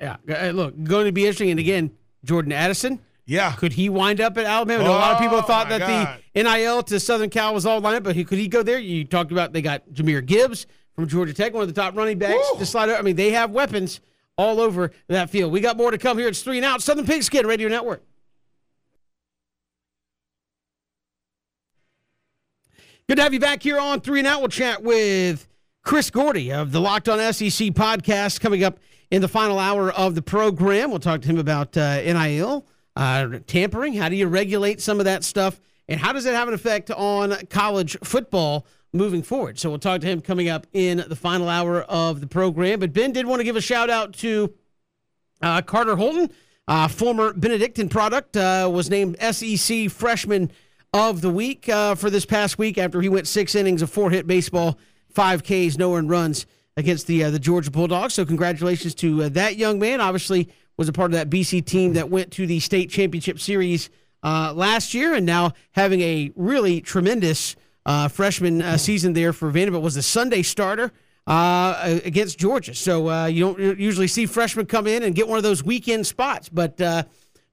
Yeah, look, going to be interesting. And again, Jordan Addison yeah. Could he wind up at Alabama? Oh, a lot of people Oh, thought that God. the NIL to Southern Cal was all lined up, but he, could he go there? You talked about they got Jahmyr Gibbs from Georgia Tech, one of the top running backs Woo. to slide out. I mean, they have weapons all over that field. We got more to come here. It's three and out. Southern Pigskin Radio Network. Good to have you back here on Three and Out. We'll chat with Chris Gordy of the Locked On SEC podcast coming up in the final hour of the program. We'll talk to him about uh, NIL, uh, tampering. How do you regulate some of that stuff? And how does it have an effect on college football moving forward? So we'll talk to him coming up in the final hour of the program. But Ben did want to give a shout out to uh, Carter Holton, uh, former Benedictine product, uh, was named SEC Freshman of the Week uh, for this past week after he went six innings of four hit baseball, five Ks, no earned runs against the uh, the Georgia Bulldogs. So congratulations to uh, that young man. Obviously, was a part of that BC team that went to the state championship series uh, last year, and now having a really tremendous uh, freshman uh, season there for Vanderbilt. Was a Sunday starter against Georgia. So you don't usually see freshmen come in and get one of those weekend spots, but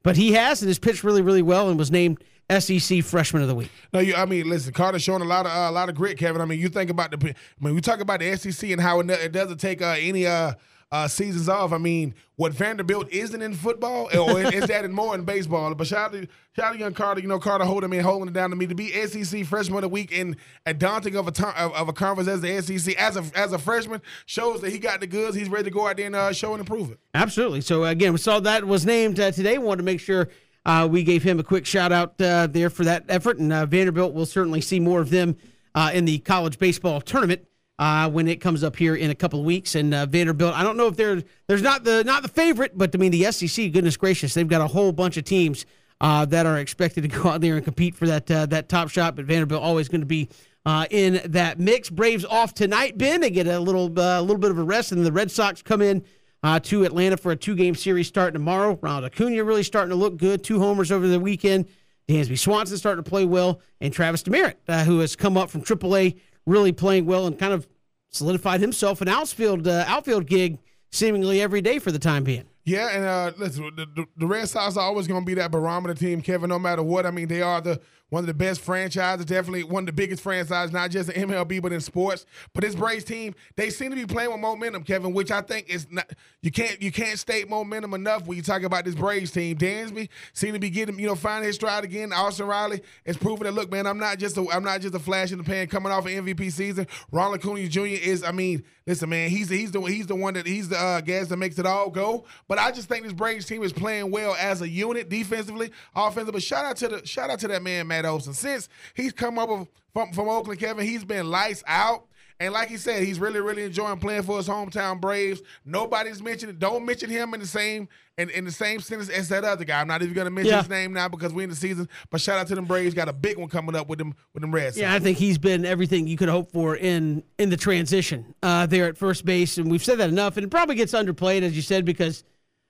but he has and has pitched really really well and was named SEC Freshman of the Week. No, you. I mean, listen, Carter's showing a lot of uh, a lot of grit, Kevin. I mean, you think about the. I mean, we talk about the SEC and how it, it doesn't take uh, any uh, uh, seasons off. I mean, what Vanderbilt isn't in football, or is that in more in baseball? But shout out to shout out to young Carter. You know, Carter holding me, holding it down to me to be SEC Freshman of the Week in a daunting of a ton, of, of a conference as the SEC as a as a freshman shows that he got the goods. He's ready to go out there and uh, show and improve it. Absolutely. So again, we saw that was named uh, today. Wanted to make sure uh, we gave him a quick shout out uh, there for that effort, and uh, Vanderbilt will certainly see more of them uh, in the college baseball tournament. Uh, when it comes up here in a couple of weeks, and Vanderbilt, I don't know if they're there's not the not the favorite, but I mean the SEC. Goodness gracious, they've got a whole bunch of teams that are expected to go out there and compete for that that top shot. But Vanderbilt always going to be uh, in that mix. Braves off tonight. Ben, they get a little uh, a little bit of a rest, and the Red Sox come in uh, to Atlanta for a two game series starting tomorrow. Ronald Acuna really starting to look good. Two homers over the weekend. Dansby Swanson starting to play well, and Travis Demeritte, uh, who has come up from AAA, really playing well and kind of solidified himself an outfield uh, outfield gig seemingly every day for the time being. Yeah, and uh, listen, the, the Red Sox are always going to be that barometer team, Kevin. No matter what, I mean, they are the one of the best franchises, definitely one of the biggest franchises, not just in MLB but in sports. But this Braves team, they seem to be playing with momentum, Kevin, which I think is not. You can't you can't state momentum enough when you talk about this Braves team. Dansby seem to be getting you know finding his stride again. Austin Riley is proving that look, man, I'm not just a I'm not just a flash in the pan coming off an MVP season. Ronald Acuna Jr. is, I mean, listen, man, he's he's the he's the one that he's the uh, gas that makes it all go. But I just think this Braves team is playing well as a unit, defensively, offensively. But shout out to the shout out to that man Matt Olson. Since he's come up from from Oakland, Kevin, he's been lights out. And like he said, he's really, really enjoying playing for his hometown Braves. Nobody's mentioned. Don't mention him in the same in, in the same sentence as that other guy. I'm not even going to mention Yeah. his name now because we're in the season. But shout out to them Braves. Got a big one coming up with them with them Reds. Yeah, I think he's been everything you could hope for in in the transition uh, there at first base, and we've said that enough, and it probably gets underplayed as you said because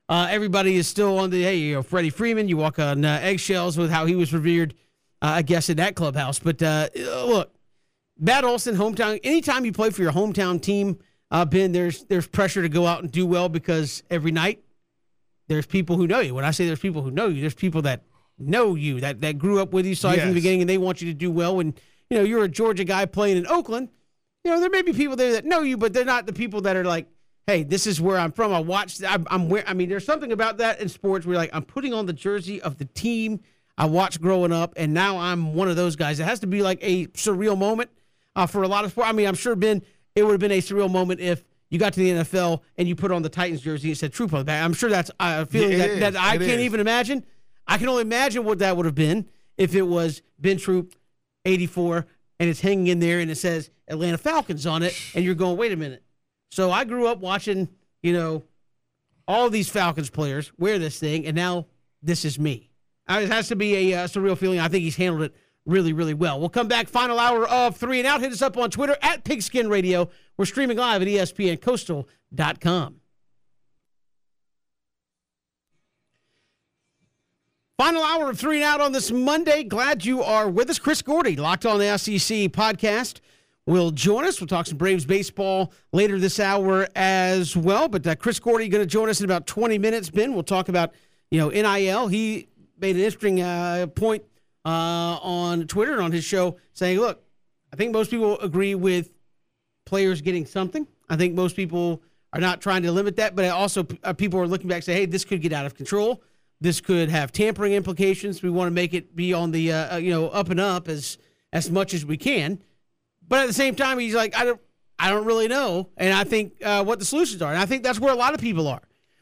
uh, everybody is still on the hey, you know, Freddie Freeman. You walk on uh, eggshells with how he was revered, I guess, in that clubhouse. But uh, look, Matt Olson, hometown. Anytime you play for your hometown team, uh, Ben, there's there's pressure to go out and do well because every night there's people who know you. When I say there's people who know you, there's people that know you, that that grew up with you, saw you from the beginning, and they want you to do well. When you know you're a Georgia guy playing in Oakland, you know there may be people there that know you, but they're not the people that are like, "Hey, this is where I'm from. I watched. I'm, I'm where. I mean, there's something about that in sports where like I'm putting on the jersey of the team I watched growing up, and now I'm one of those guys. It has to be like a surreal moment uh, for a lot of sport. I mean, I'm sure Ben, it would have been a surreal moment if you got to the NFL and you put on the Titans jersey and said Troupe on the back. I'm sure that's a feeling Yeah, that, that. I It can't is. even imagine. I can only imagine what that would have been if it was Ben Troupe 84 and it's hanging in there and it says Atlanta Falcons on it, and you're going, wait a minute. So I grew up watching, you know, all these Falcons players wear this thing, and now this is me. Uh, It has to be a uh, surreal feeling. I think he's handled it really, really well. We'll come back. Final hour of three and out. Hit us up on Twitter at Pigskin Radio. We're streaming live at ESPNCoastal.com. Final hour of three and out on this Monday. Glad you are with us. Chris Gordy, locked on the SEC podcast, will join us. We'll talk some Braves baseball later this hour as well. But uh, Chris Gordy going to join us in about 20 minutes. Ben, we'll talk about you know NIL. He made an interesting uh, point uh, on Twitter on his show saying, "Look, I think most people agree with players getting something. I think most people are not trying to limit that, but also uh, people are looking back and say, hey, this could get out of control. This could have tampering implications. We want to make it be on the uh, uh, you know up and up as as much as we can. But at the same time, he's like, I don't I don't really know, and I think uh, what the solutions are, and I think that's where a lot of people are,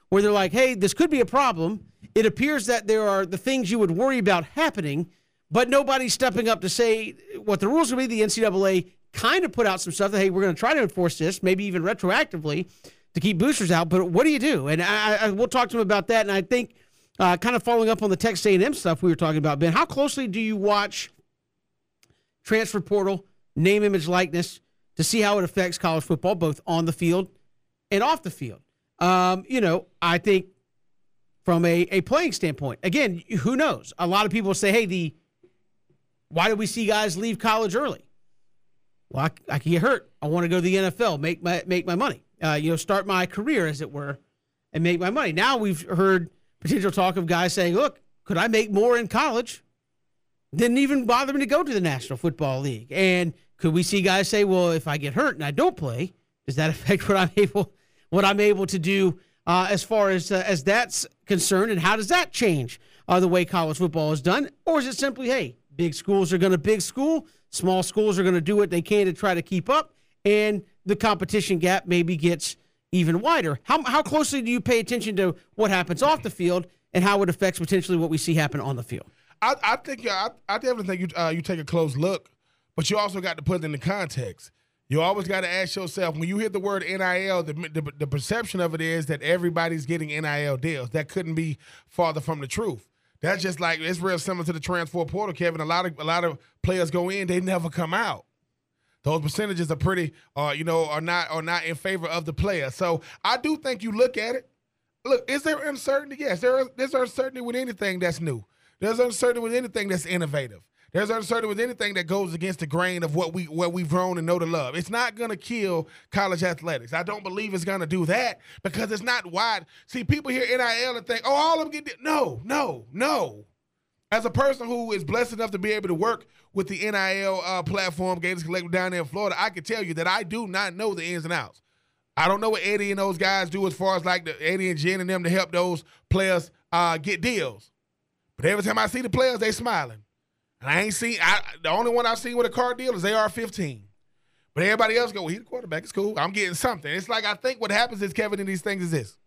where they're like, hey, this could be a problem. It appears that there are the things you would worry about happening, but nobody's stepping up to say what the rules will be. The NCAA kind of put out some stuff that hey, we're going to try to enforce this, maybe even retroactively to keep boosters out. But what do you do? And I, I we'll talk to him about that. And I think uh, kind of following up on the Texas A&M stuff we were talking about, Ben. How closely do you watch transfer portal, name, image, likeness to see how it affects college football, both on the field and off the field? Um, you know, I think from a, a playing standpoint, again, who knows? A lot of people say, hey, the why do we see guys leave college early? Well, I, I can get hurt. I want to go to the NFL, make my make my money. Uh, you know, start my career, as it were, and make my money. Now we've heard potential talk of guys saying, "Look, could I make more in college? Didn't even bother me to go to the National Football League." And could we see guys say, "Well, if I get hurt and I don't play, does that affect what I'm able what I'm able to do uh, as far as uh, as that's concerned? And how does that change uh, the way college football is done? Or is it simply, hey, big schools are going to big school, small schools are going to do what they can to try to keep up, and the competition gap maybe gets even wider. How, how closely do you pay attention to what happens off the field and how it affects potentially what we see happen on the field? I, I think I, I definitely think you uh, you take a close look, but you also got to put it in the context. You always got to ask yourself when you hear the word NIL, the, the the perception of it is that everybody's getting NIL deals. That couldn't be farther from the truth. That's just like it's real similar to the transfer portal, Kevin. A lot of a lot of players go in, they never come out. Those percentages are pretty, uh, you know, are not are not in favor of the player. So I do think you look at it. Look, is there uncertainty? Yes, there is. There's uncertainty with anything that's new. There's uncertainty with anything that's innovative. There's uncertainty with anything that goes against the grain of what we what we've grown and know to love. It's not gonna kill college athletics. I don't believe it's gonna do that because it's not wide. See, people hear NIL and think, oh, all of them get no, no, no. As a person who is blessed enough to be able to work with the NIL uh, platform, Gators Collective down there in Florida, I can tell you that I do not know the ins and outs. I don't know what Eddie and those guys do as far as like the Eddie and Jen and them to help those players uh, get deals. But every time I see the players, they smiling. And I ain't seen I, the only one I've seen with a car deal is AR-15. But everybody else go, well, he's the quarterback. It's cool. I'm getting something. It's like I think what happens is Kevin in these things is this: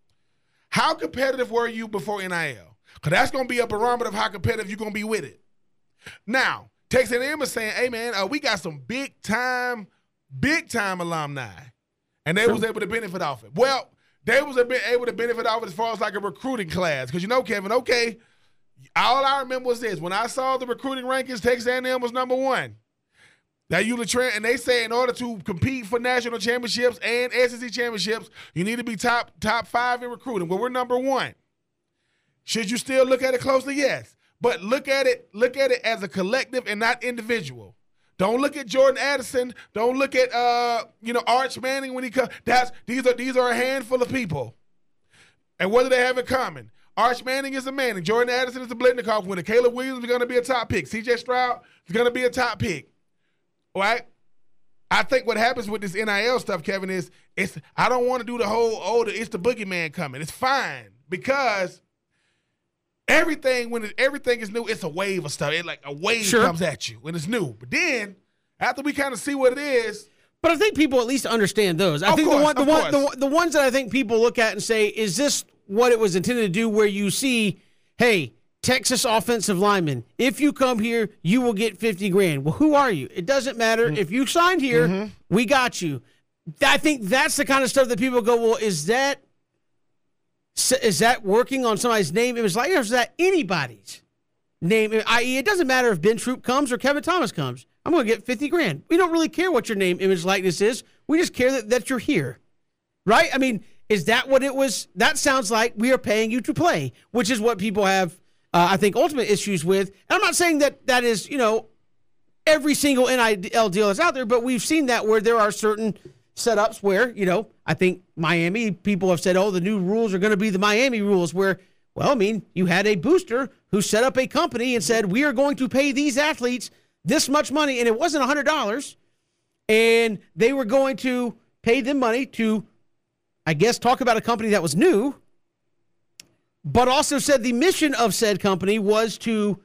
How competitive were you before NIL? Because that's going to be a barometer of how competitive you're going to be with it. Now, Texas A&M is saying, "Hey man, uh, we got some big time, big time alumni, and they was able to benefit off it." Well, they was able to benefit off it as far as like a recruiting class, because you know, Kevin, okay, all I remember was this: when I saw the recruiting rankings, Texas A&M was number one. That you Trent, and they say in order to compete for national championships and SEC championships, you need to be top top five in recruiting. Well, we're number one. Should you still look at it closely? Yes. But look at it, look at it as a collective and not individual. Don't look at Jordan Addison. Don't look at uh, you know, Arch Manning when he comes. That's these are these are a handful of people. And what do they have in common? Arch Manning is a Manning. Jordan Addison is a Biletnikoff winner. Caleb Williams is going to be a top pick. CJ Stroud is going to be a top pick. All right? I think what happens with this NIL stuff, Kevin, is it's I don't want to do the whole oh the, it's the boogeyman coming. It's fine because everything when it, everything is new, it's a wave of stuff. It like a wave Sure. comes at you when it's new. But then after we kind of see what it is, But I think people at least understand those. I Of think course, the one, the one, the, one- the ones that I think people look at and say, "Is this what it was intended to do?" Where you see, hey, Texas offensive lineman, if you come here, you will get fifty grand. Well, who are you? It doesn't matter Mm. if you signed here. Mm-hmm. We got you. I think that's the kind of stuff that people go, "Well, is that is that working on somebody's name? It was like, is that anybody's?" name, i.e., it doesn't matter if Ben Troupe comes or Kevin Thomas comes. I'm going to get 50 grand. We don't really care what your name, image, likeness is. We just care that, that you're here. Right? I mean, is that what it was? That sounds like we are paying you to play, which is what people have, uh, I think, ultimate issues with. And I'm not saying that that is, you know, every single NIL deal that's out there, but we've seen that where there are certain setups where, you know, I think Miami people have said, oh, the new rules are going to be the Miami rules, where, well, I mean, you had a booster who set up a company and said, we are going to pay these athletes this much money, and it wasn't $100, and they were going to pay them money to, I guess, talk about a company that was new, but also said the mission of said company was to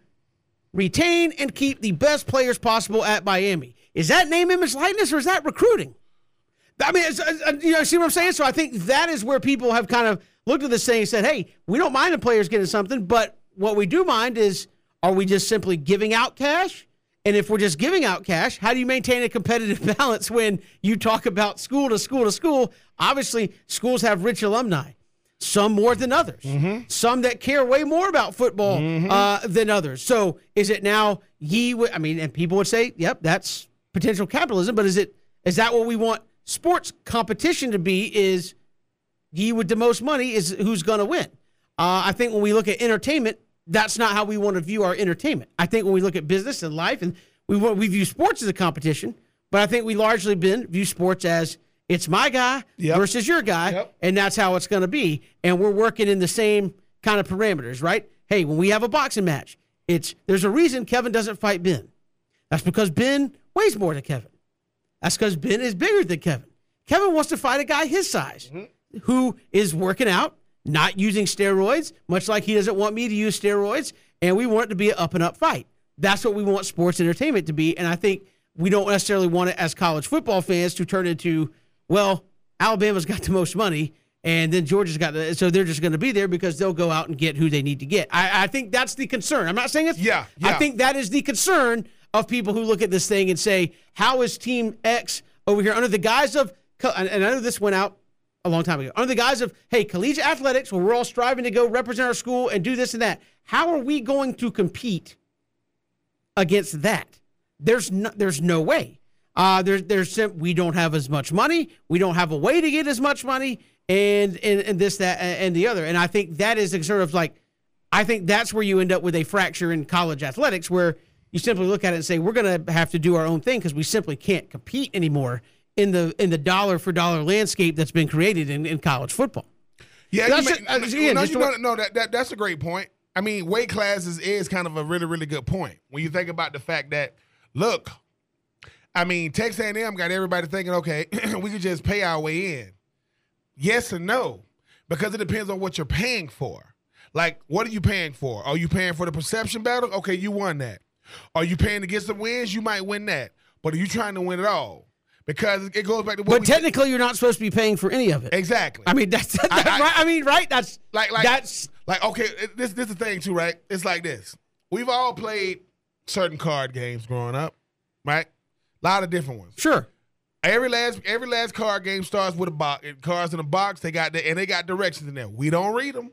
retain and keep the best players possible at Miami. Is that name, image, likeness, or is that recruiting? I mean, it's, uh, you know, see what I'm saying? So I think that is where people have kind of looked at this thing and said, hey, we don't mind the players getting something, but what we do mind is are we just simply giving out cash? And if we're just giving out cash, how do you maintain a competitive balance when you talk about school to school to school? Obviously, schools have rich alumni, some more than others, some that care way more about football uh, than others. So is it now ye? I mean, and people would say, yep, that's potential capitalism, but is it is that what we want sports competition to be? Is ye with the most money is who's going to win? Uh, I think when we look at entertainment, that's not how we want to view our entertainment. I think when we look at business and life, and we we view sports as a competition, but I think we largely been view sports as it's my guy Yep. versus your guy, Yep. and that's how it's going to be. And we're working in the same kind of parameters, right? Hey, when we have a boxing match, it's there's a reason Kevin doesn't fight Ben. That's because Ben weighs more than Kevin. That's because Ben is bigger than Kevin. Kevin wants to fight a guy his size mm-hmm. who is working out, not using steroids, much like he doesn't want me to use steroids, and we want it to be an up and up fight. That's what we want sports entertainment to be. And I think we don't necessarily want it as college football fans to turn into, well, Alabama's got the most money. And then Georgia's got the, so they're just going to be there because they'll go out and get who they need to get. I, I think that's the concern. I'm not saying it's, Yeah, yeah. I think that is the concern of people who look at this thing and say, how is Team X over here under the guise of, and and I know this went out a long time ago, under the guise of, hey, collegiate athletics, where we're all striving to go represent our school and do this and that. How are we going to compete against that? There's no, there's no way. Uh, there's there's we don't have as much money. We don't have a way to get as much money, and and, and this that and the other. And I think that is sort of like, I think that's where you end up with a fracture in college athletics, where you simply look at it and say we're going to have to do our own thing because we simply can't compete anymore in the in the dollar for dollar landscape that's been created in, in college football. Yeah, That's you Uh, again, no, you know, no, that, that that's a great point. I mean, weight classes is kind of a really, really good point when you think about the fact that, look, I mean, Texas A&M got everybody thinking, okay, we could just pay our way in. Yes and no, because it depends on what you're paying for. Like, what are you paying for? Are you paying for the perception battle? Okay, you won that. Are you paying to get some wins? You might win that. But are you trying to win it all? Because it goes back to what But technically, you're not supposed to be paying for any of it. exactly. I mean, that's, that's I- I- right. I mean, right? That's like like that's like okay this this is the thing too right it's like this we've all played certain card games growing up right a lot of different ones sure. every last every last card game starts with a box cards in a box they got the, and they got directions in there we don't read them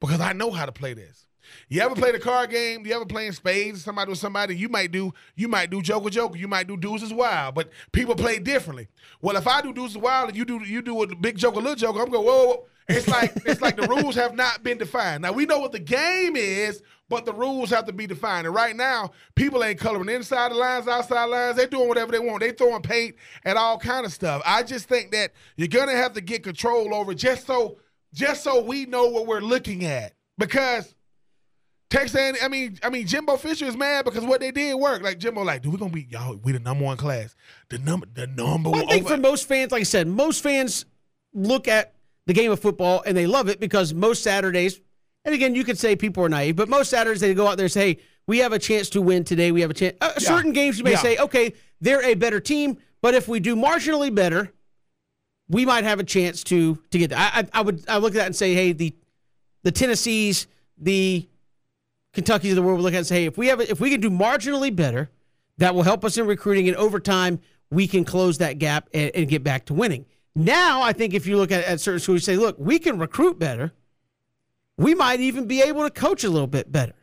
because i know how to play this you ever played a card game? You ever playing spades? Somebody with somebody? You might do. You might do Joker Joker. You might do Deuces Wild. But people play differently. Well, if I do Deuces Wild and you do you do a big Joker, or little Joker, I'm going. Whoa, whoa, whoa. It's like it's like the rules have not been defined. Now we know what the game is, but the rules have to be defined. And right now, people ain't coloring inside the lines, outside the lines. They're doing whatever they want. They throwing paint and all kind of stuff. I just think that you're gonna have to get control over just so just so we know what we're looking at. because Texas I mean, I mean, Jimbo Fisher is mad because what they did work. Like Jimbo, like, dude, we gonna be y'all. We the number one class. The number, the number one. I think over- for most fans, like I said, most fans look at the game of football and they love it because most Saturdays, and again, you could say people are naive, but most Saturdays they go out there and say, hey, we have a chance to win today. We have a chance. Uh, Certain games you may Yeah. say, okay, they're a better team, but if we do marginally better, we might have a chance to to get. I, I, I would I look at that and say, hey, the the Tennessees, the Kentucky's of the world would look at and say, hey, if we have if we can do marginally better, that will help us in recruiting, and over time we can close that gap and, and get back to winning. Now, I think if you look at, at certain schools, you say, look, we can recruit better. We might even be able to coach a little bit better.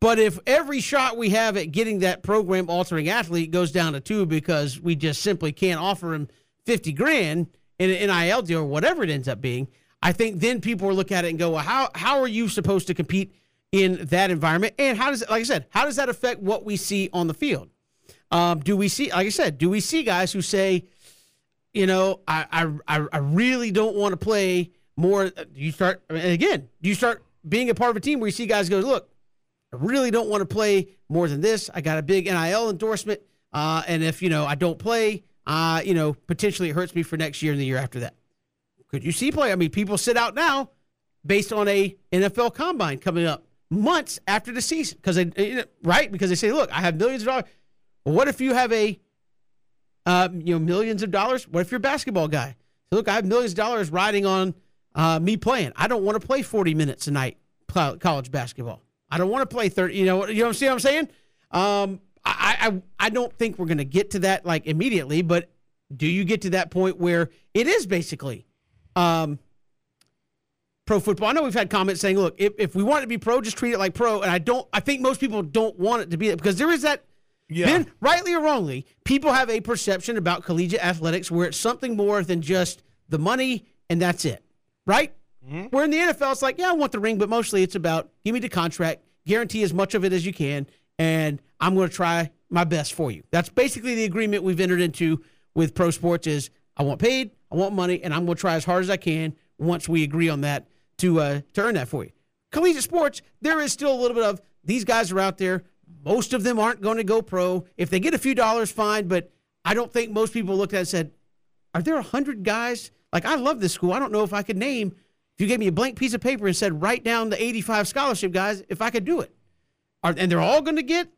But if every shot we have at getting that program altering athlete goes down to two because we just simply can't offer him 50 grand in an NIL deal or whatever it ends up being, I think then people will look at it and go, well, how, how are you supposed to compete in that environment? And how does like I said, how does that affect what we see on the field? Um, do we see, like I said, do we see guys who say, you know, I I, I- really don't want to play more? Do you start, again, do you start being a part of a team where you see guys go, look, I really don't want to play more than this. I got a big NIL endorsement. Uh, and if, you know, I don't play, uh, you know, potentially it hurts me for next year and the year after that. Could you see play? I mean, people sit out now based on a NFL combine coming up months after the season because they, right? Because they say, look, I have millions of dollars. Well, what if you have a, um, you know, millions of dollars? What if you're a basketball guy? So look, I have millions of dollars riding on uh, me playing. I don't want to play 40 minutes a night college basketball. I don't want to play 30. You know, you know see what I'm saying? Um, I, I, I don't think we're going to get to that like immediately, but do you get to that point where it is basically um, pro football? I know we've had comments saying, look, if, if we want it to be pro, just treat it like pro. And I don't, I think most people don't want it to be that because there is that Yeah. then, rightly or wrongly, people have a perception about collegiate athletics where it's something more than just the money and that's it, right? Mm-hmm. Where in the NFL, it's like, yeah, I want the ring, but mostly it's about give me the contract, guarantee as much of it as you can, and I'm going to try my best for you. That's basically the agreement we've entered into with pro sports is I want paid, I want money, and I'm going to try as hard as I can once we agree on that to uh, to earn that for you. Collegiate sports, there is still a little bit of these guys are out there. Most of them aren't going to go pro. If they get a few dollars, fine. But I don't think most people looked at it and said, "Are there a hundred guys?" Like I love this school. I don't know if I could name. If you gave me a blank piece of paper and said, "Write down the 85 scholarship guys," if I could do it, Are, and they're all going to get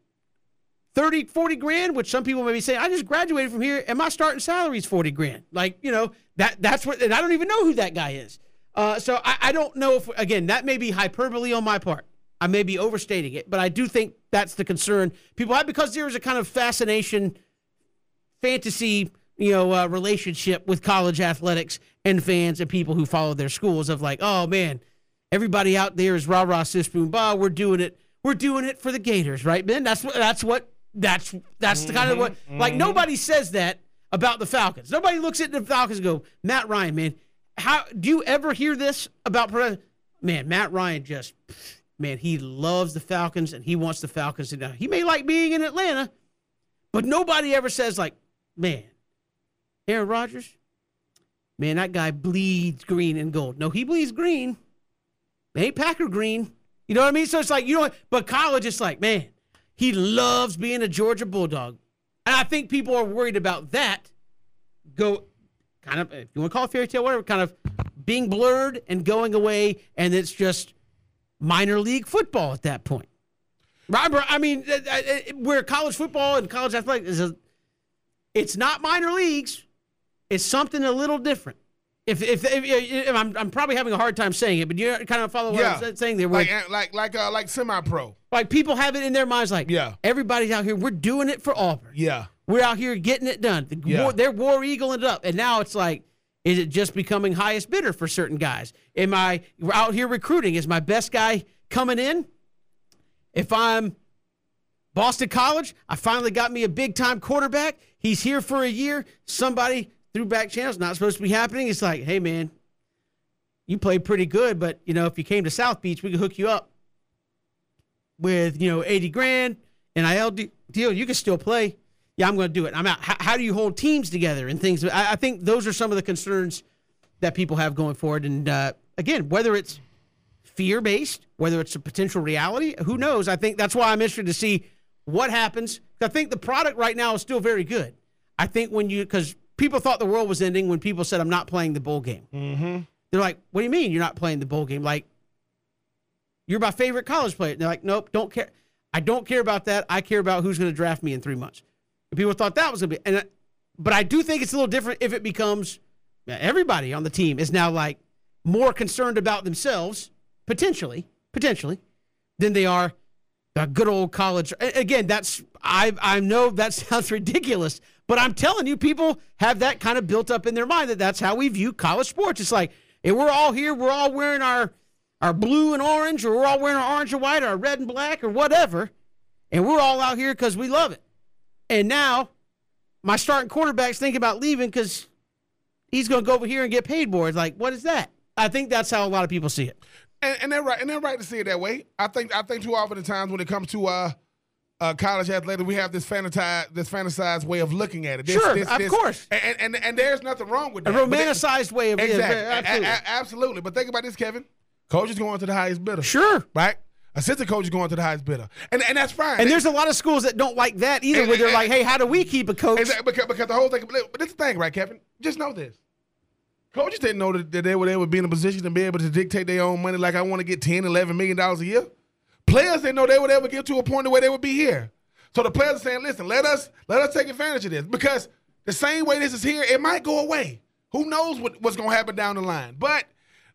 30, 40 grand, which some people may be saying, I just graduated from here and my starting salary is 40 grand. Like, you know, that that's what, and I don't even know who that guy is. Uh, so I, I don't know if, again, that may be hyperbole on my part. I may be overstating it, but I do think that's the concern people have because there is a kind of fascination, fantasy, you know, uh, relationship with college athletics and fans and people who follow their schools of like, oh man, everybody out there is rah rah sis boom bah. We're doing it. We're doing it for the Gators, right, Ben? That's what. That's what. That's that's the kind of what. Like nobody says that about the Falcons. Nobody looks at the Falcons and go, Matt Ryan, man. How do you ever hear this about? Man, Matt Ryan just, man, he loves the Falcons and he wants the Falcons to down. He may like being in Atlanta, but nobody ever says like, man, Aaron Rodgers, man, that guy bleeds green and gold. No, he bleeds green. It ain't Packer green. You know what I mean? So it's like, you know, but college, it's like, man, he loves being a Georgia Bulldog. And I think people are worried about that. Go kind of, if you want to call it fairy tale, whatever, kind of being blurred and going away. And it's just minor league football at that point. Robert, I mean, uh, uh, uh, where college football and college athletics is a, it's not minor leagues. It's something a little different. If, if, if, if I'm, I'm probably having a hard time saying it, but you're kind of follow what Yeah. I'm saying there. Like like like uh, like semi pro. like people have it in their minds, like Yeah. everybody's out here. We're doing it for Auburn. Yeah. We're out here getting it done. The Yeah. war, they're war eagling it up, and now it's like, is it just becoming highest bidder for certain guys? Am I we're out here recruiting? Is my best guy coming in? If I'm Boston College, I finally got me a big time quarterback. He's here for a year. Somebody through back channels not supposed to be happening. It's like, hey man, you played pretty good, but you know if you came to South Beach, we could hook you up with you know 80 grand NIL de- deal. You can still play. Yeah, I'm going to do it. I'm out. How, how do you hold teams together and things? I, I think those are some of the concerns that people have going forward. And uh, again, whether it's fear based, whether it's a potential reality. Who knows? I think that's why I'm interested to see what happens. I think the product right now is still very good. I think when you, because people thought the world was ending when people said, I'm not playing the bowl game. Mm-hmm. They're like, what do you mean you're not playing the bowl game? Like, you're my favorite college player. And they're like, nope, don't care. I don't care about that. I care about who's going to draft me in three months. People thought that was going to be, and uh, but I do think it's a little different if it becomes everybody on the team is now like more concerned about themselves potentially, potentially, than they are the good old college. Again, that's I I know that sounds ridiculous, but I'm telling you, people have that kind of built up in their mind that that's how we view college sports. It's like, and we're all here, we're all wearing our our blue and orange, or we're all wearing our orange and white, or our red and black, or whatever, and we're all out here because we love it. And now, my starting quarterback's thinking about leaving because he's going to go over here and get paid more. It's like, what is that? I think that's how a lot of people see it. And, and they're right, and they're right to see it that way. I think I think too often the times when it comes to uh, uh, college athletics, we have this fantasized this fantasized way of looking at it. This, sure, this, of this, course. And, and and there's nothing wrong with that. a that. romanticized way of exactly, yeah, absolutely. A- a- absolutely. But think about this, Kevin. Coach is going to the highest bidder. Sure, right. Assistant coach is going to the highest bidder, and and that's fine. And there's a lot of schools that don't like that either, where they're like, "Hey, how do we keep a coach?" Exactly, because, because the whole thing. But this thing, right, Kevin? Just know this. Coaches didn't know that, they would they would be in a position to be able to dictate their own money. Like I want to get 10, 11 million dollars a year. Players didn't know they would ever get to a point where they would be here. So the players are saying, "Listen, let us let us take advantage of this because the same way this is here, it might go away. Who knows what, what's going to happen down the line? But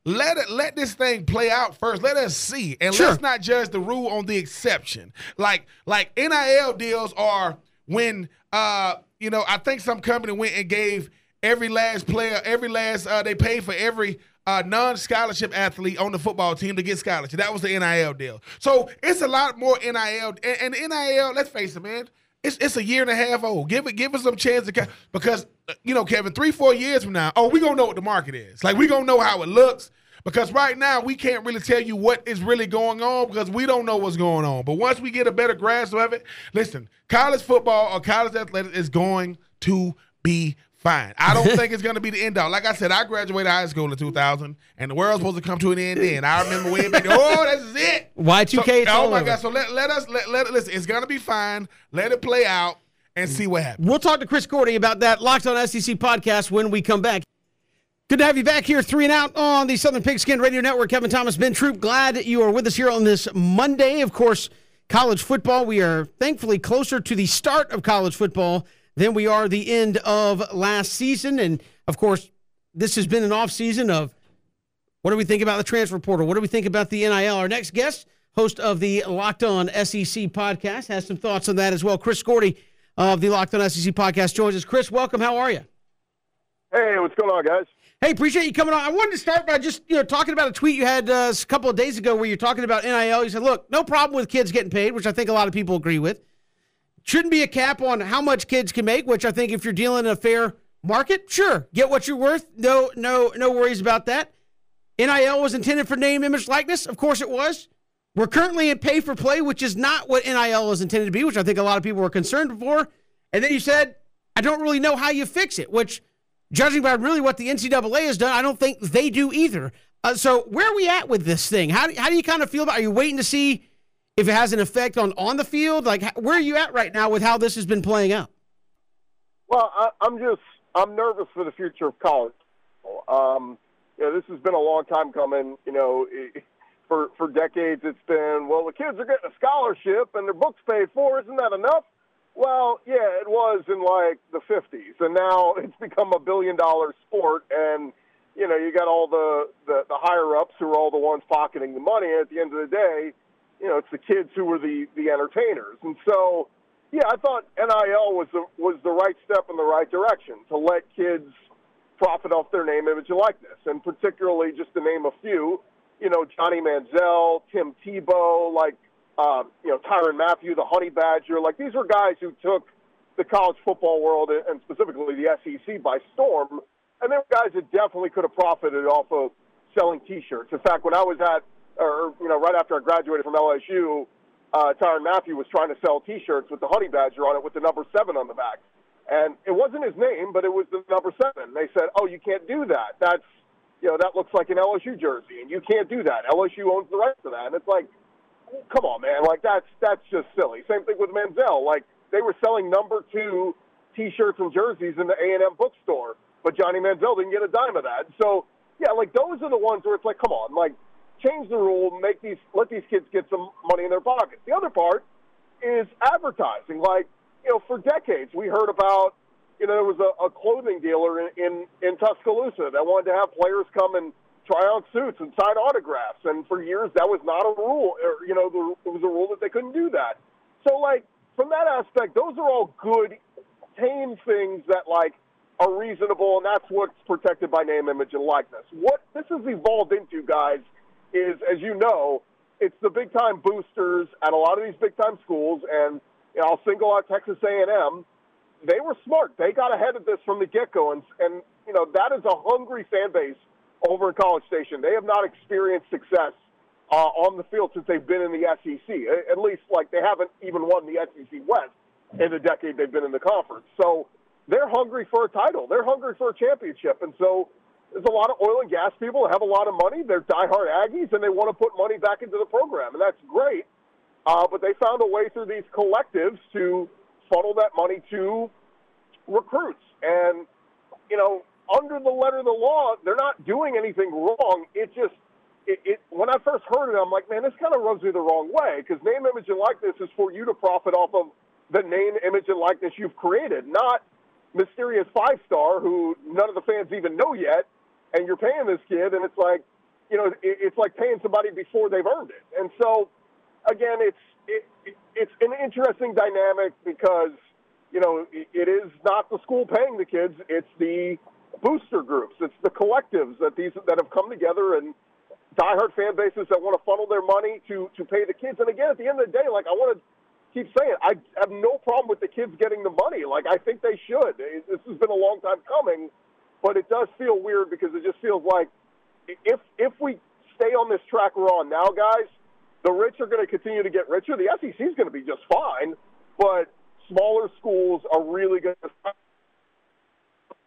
let it let this thing play out first. Let us see, and Sure. let's not judge the rule on the exception. Like like NIL deals are when uh you know I think some company went and gave every last player every last uh they paid for every uh, non-scholarship athlete on the football team to get scholarship. That was the NIL deal. So it's a lot more NIL and, and NIL. Let's face it, man. It's, it's a year and a half old. Give it, give us some chance to ca- because uh, you know, Kevin, three, four years from now, oh, we gonna know what the market is. Like we gonna know how it looks. Because right now we can't really tell you what is really going on because we don't know what's going on. But once we get a better grasp of it, listen, college football or college athletics is going to be fine. I don't think it's going to be the end all. Like I said, I graduated high school in 2000, and the world's supposed to come to an end then. I remember way back. Oh, this is it. Y2K, So, oh my over. God! So let, let us let, let listen. It's going to be fine. Let it play out and see what happens. We'll talk to Chris Gordy about that Locked On SEC podcast when we come back. Good to have you back here, three and out on the Southern Pigskin Radio Network. Kevin Thomas, Ben Troupe, glad you are with us here on this Monday. Of course, college football. We are thankfully closer to the start of college football than we are the end of last season. And of course, this has been an off season of what do we think about the transfer portal? What do we think about the NIL? Our next guest, host of the Locked On SEC podcast, has some thoughts on that as well. Chris Gordy of the Locked On SEC podcast joins us. Chris, welcome. How are you? Hey, what's going on, guys? Hey, appreciate you coming on. I wanted to start by just you know talking about a tweet you had uh, a couple of days ago where you're talking about NIL. You said, "Look, no problem with kids getting paid," which I think a lot of people agree with. Shouldn't be a cap on how much kids can make, which I think if you're dealing in a fair market, sure, get what you're worth. No, no, no worries about that. NIL was intended for name, image, likeness. Of course, it was. We're currently in pay for play, which is not what NIL is intended to be, which I think a lot of people were concerned before. And then you said, I don't really know how you fix it, which, judging by really what the NCAA has done, I don't think they do either. Uh, so, where are we at with this thing? How do, how do you kind of feel about Are you waiting to see if it has an effect on, on the field? Like, where are you at right now with how this has been playing out? Well, I, I'm just I'm nervous for the future of college. Um, you know, this has been a long time coming. You know, for for decades it's been well, the kids are getting a scholarship and their books paid for. Isn't that enough? Well, yeah, it was in like the 50s, and now it's become a billion dollar sport, and you know, you got all the, the the higher ups who are all the ones pocketing the money. And at the end of the day, you know, it's the kids who are the the entertainers, and so yeah, I thought NIL was the was the right step in the right direction to let kids profit off their name, image, and likeness, and particularly just to name a few, you know, Johnny Manziel, Tim Tebow, like uh, you know, Tyrann Mathieu, the Honey Badger, like these were guys who took the college football world and specifically the SEC by storm, and they were guys that definitely could have profited off of selling T-shirts. In fact, when I was at, or you know, right after I graduated from LSU, uh, Tyrann Mathieu was trying to sell T-shirts with the Honey Badger on it with the number seven on the back, and it wasn't his name, but it was the number seven. They said, "Oh, you can't do that. That's you know, that looks like an LSU jersey, and you can't do that. LSU owns the rights to that, and it's like, come on, man, like that's that's just silly. Same thing with Manziel. Like they were selling number two T-shirts and jerseys in the A and M bookstore, but Johnny Manziel didn't get a dime of that. So yeah, like those are the ones where it's like, come on, like change the rule, make these let these kids get some money in their pockets. The other part is advertising. Like you know, for decades we heard about you know there was a, a clothing dealer in, in in Tuscaloosa that wanted to have players come and try on suits and sign autographs, and for years that was not a rule. Or, you know, the, it was a rule that they couldn't do that. So like from that aspect, those are all good, tame things that like are reasonable, and that's what's protected by name, image, and likeness. What this has evolved into, guys, is as you know, it's the big time boosters at a lot of these big time schools, and you know, I'll single out Texas A&M. They were smart. They got ahead of this from the get go, and and you know that is a hungry fan base over in College Station. They have not experienced success uh, on the field since they've been in the SEC. At least, like they haven't even won the SEC West in the decade they've been in the conference. So they're hungry for a title. They're hungry for a championship, and so there's a lot of oil and gas people that have a lot of money. They're diehard Aggies, and they want to put money back into the program, and that's great. Uh, but they found a way through these collectives to funnel that money to recruits. And, you know, under the letter of the law, they're not doing anything wrong. It just, it, it when I first heard it, I'm like, man, this kind of rubs me the wrong way because name, image, and likeness is for you to profit off of the name, image, and likeness you've created, not mysterious five star who none of the fans even know yet, and you're paying this kid, and it's like, you know, it, it's like paying somebody before they've earned it. And so, again, it's it, it, it's an interesting dynamic because you know it, it is not the school paying the kids; it's the booster groups, it's the collectives that these that have come together and diehard fan bases that want to funnel their money to to pay the kids. And again, at the end of the day, like I want to keep saying, I have no problem with the kids getting the money. Like I think they should. This has been a long time coming, but it does feel weird because it just feels like if if we stay on this track we're on now, guys, the rich are going to continue to get richer. The SEC is going to be just fine, but smaller schools are really going to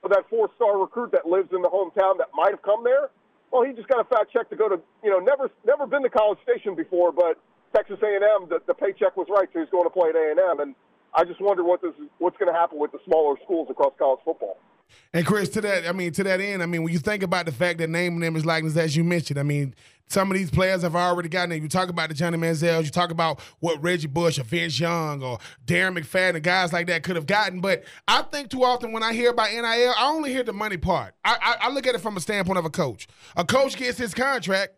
that four-star recruit that lives in the hometown that might have come there. Well, he just got a fat check to go to, you know, never never been to College Station before, but Texas A&M, the, the paycheck was right, so he's going to play at A&M. And I just wonder what this is, what's going to happen with the smaller schools across college football. And Chris, to that, I mean, to that end, I mean, when you think about the fact that name and image likeness, as you mentioned, I mean, some of these players have already gotten it. You talk about the Johnny Manziels, you talk about what Reggie Bush or Vince Young or Darren McFadden, guys like that could have gotten. But I think too often when I hear about NIL, I only hear the money part. I, I, I look at it from a standpoint of a coach. A coach gets his contract.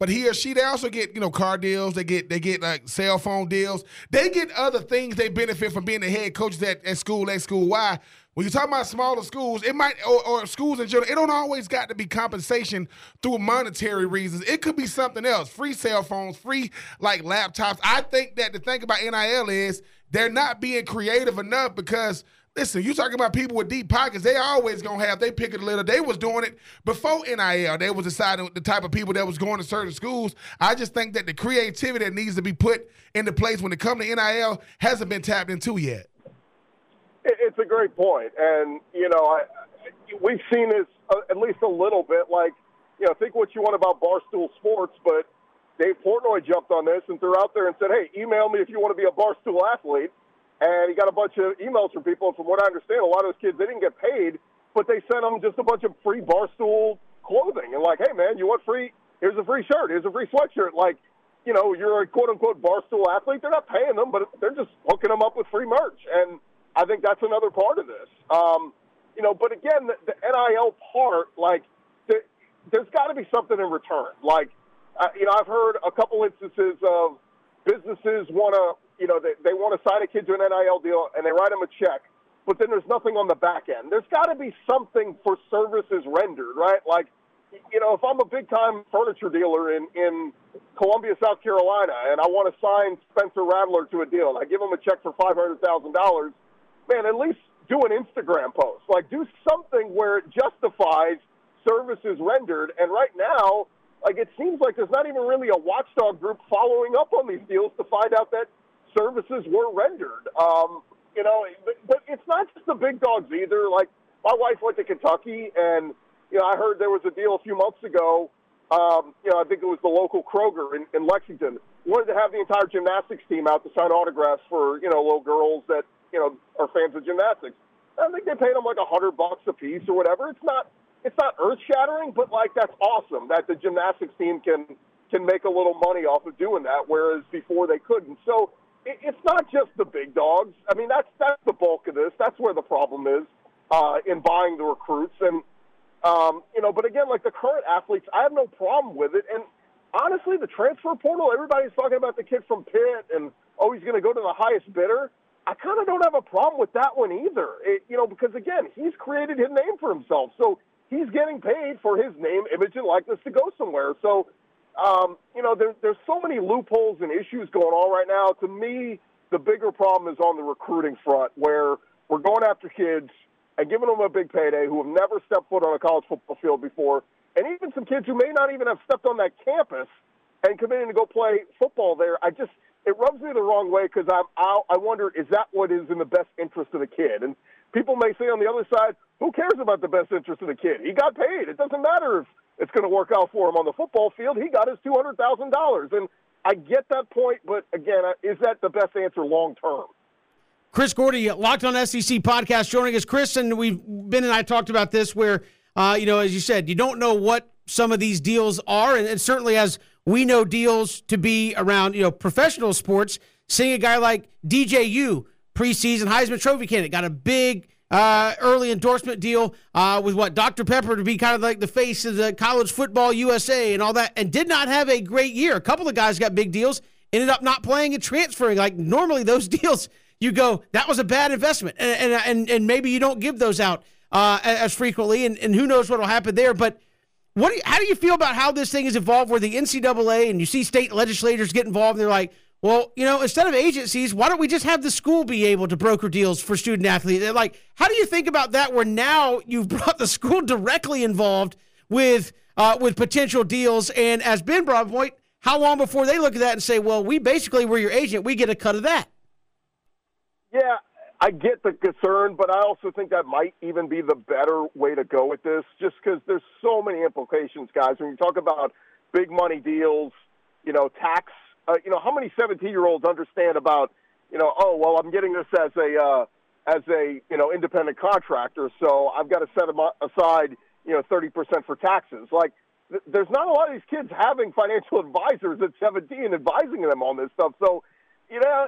But he or she, they also get you know car deals. They get they get like cell phone deals. They get other things they benefit from being the head coach at, at school at school. Why? When you talk about smaller schools, it might or, or, schools in general, it don't always got to be compensation through monetary reasons. It could be something else. Free cell phones, free like laptops. I think that the thing about NIL is they're not being creative enough because listen, you talking about people with deep pockets, they always gonna have they pick it a little. They was doing it before NIL. They was deciding the type of people that was going to certain schools. I just think that the creativity that needs to be put into place when it comes to NIL hasn't been tapped into yet. It's a great point, and you know, I, we've seen this uh, at least a little bit. Like, you know, think what you want about Barstool Sports, but Dave Portnoy jumped on this and threw out there and said, "Hey, email me if you want to be a Barstool athlete." And he got a bunch of emails from people. And from what I understand, a lot of those kids they didn't get paid, but they sent them just a bunch of free Barstool clothing and like, "Hey, man, you want free? Here's a free shirt. Here's a free sweatshirt." Like, you know, you're a quote unquote Barstool athlete. They're not paying them, but they're just hooking them up with free merch and I think that's another part of this. Um, you know, but again, the, the NIL part, like, the, there's got to be something in return. Like, uh, you know, I've heard a couple instances of businesses want to, you know, they, they want to sign a kid to an NIL deal and they write them a check, but then there's nothing on the back end. There's got to be something for services rendered, right? Like, you know, if I'm a big time furniture dealer in, in Columbia, South Carolina, and I want to sign Spencer Rattler to a deal, and I give him a check for $500,000 man, at least do an Instagram post. Like, do something where it justifies services rendered. And right now, like, it seems like there's not even really a watchdog group following up on these deals to find out that services were rendered. Um, you know, but, but it's not just the big dogs either. Like, my wife went to Kentucky, and you know, I heard there was a deal a few months ago. Um, you know, I think it was the local Kroger in, in Lexington wanted to have the entire gymnastics team out to sign autographs for you know little girls that you know are fans of gymnastics. I think they paid them like a hundred bucks a piece or whatever. It's not it's not earth shattering, but like that's awesome that the gymnastics team can can make a little money off of doing that, whereas before they couldn't. So it, it's not just the big dogs. I mean, that's that's the bulk of this. That's where the problem is uh, in buying the recruits, and um, you know. But again, like the current athletes, I have no problem with it. And honestly, the transfer portal, everybody's talking about the kid from Pitt, and oh, he's going to go to the highest bidder. I kind of don't have a problem with that one either. It, you know, because again, he's created his name for himself, so he's getting paid for his name, image, and likeness to go somewhere. So um, you know, there, there's so many loopholes and issues going on right now. To me, the bigger problem is on the recruiting front, where we're going after kids and giving them a big payday who have never stepped foot on a college football field before, and even some kids who may not even have stepped on that campus and committing to go play football there. I just it rubs me the wrong way because I'm I, wonder is that what is in the best interest of the kid? And people may say on the other side, who cares about the best interest of the kid? He got paid. It doesn't matter if it's going to work out for him on the football field. He got his two hundred thousand dollars, and I get that point, but again, is that the best answer long term? Chris Gordy, Locked On SEC podcast, joining us. Chris and we've been and I talked about this, where uh, you know, as you said, you don't know what some of these deals are, and, and certainly as we know deals to be around, you know, professional sports. Seeing a guy like DJU, preseason Heisman Trophy candidate, got a big uh, early endorsement deal uh, with what Dr. Pepper to be kind of like the face of the college football USA and all that, and did not have a great year. A couple of guys got big deals, ended up not playing and transferring. Like normally, those deals, you go, that was a bad investment, and and and, and maybe you don't give those out uh, as frequently, and, and who knows what will happen there, but. What do you, how do you feel about how this thing has evolved where the NCAA and you see state legislators get involved and they're like, well, you know, instead of agencies, why don't we just have the school be able to broker deals for student athletes? They're like, how do you think about that? Where now you've brought the school directly involved with uh, with potential deals, and as Ben brought point, how long before they look at that and say, well, we basically were your agent, we get a cut of that? Yeah, I get the concern, but I also think that might even be the better way to go with this, just because there's so many implications, guys. When you talk about big money deals, you know, tax uh, you know, how many 17 year olds understand about, you know, oh, well, I'm getting this as a, uh, as a, you know, independent contractor, so I've got to set aside, you know, 30% for taxes. Like, th- there's not a lot of these kids having financial advisors at 17 advising them on this stuff. So, you know,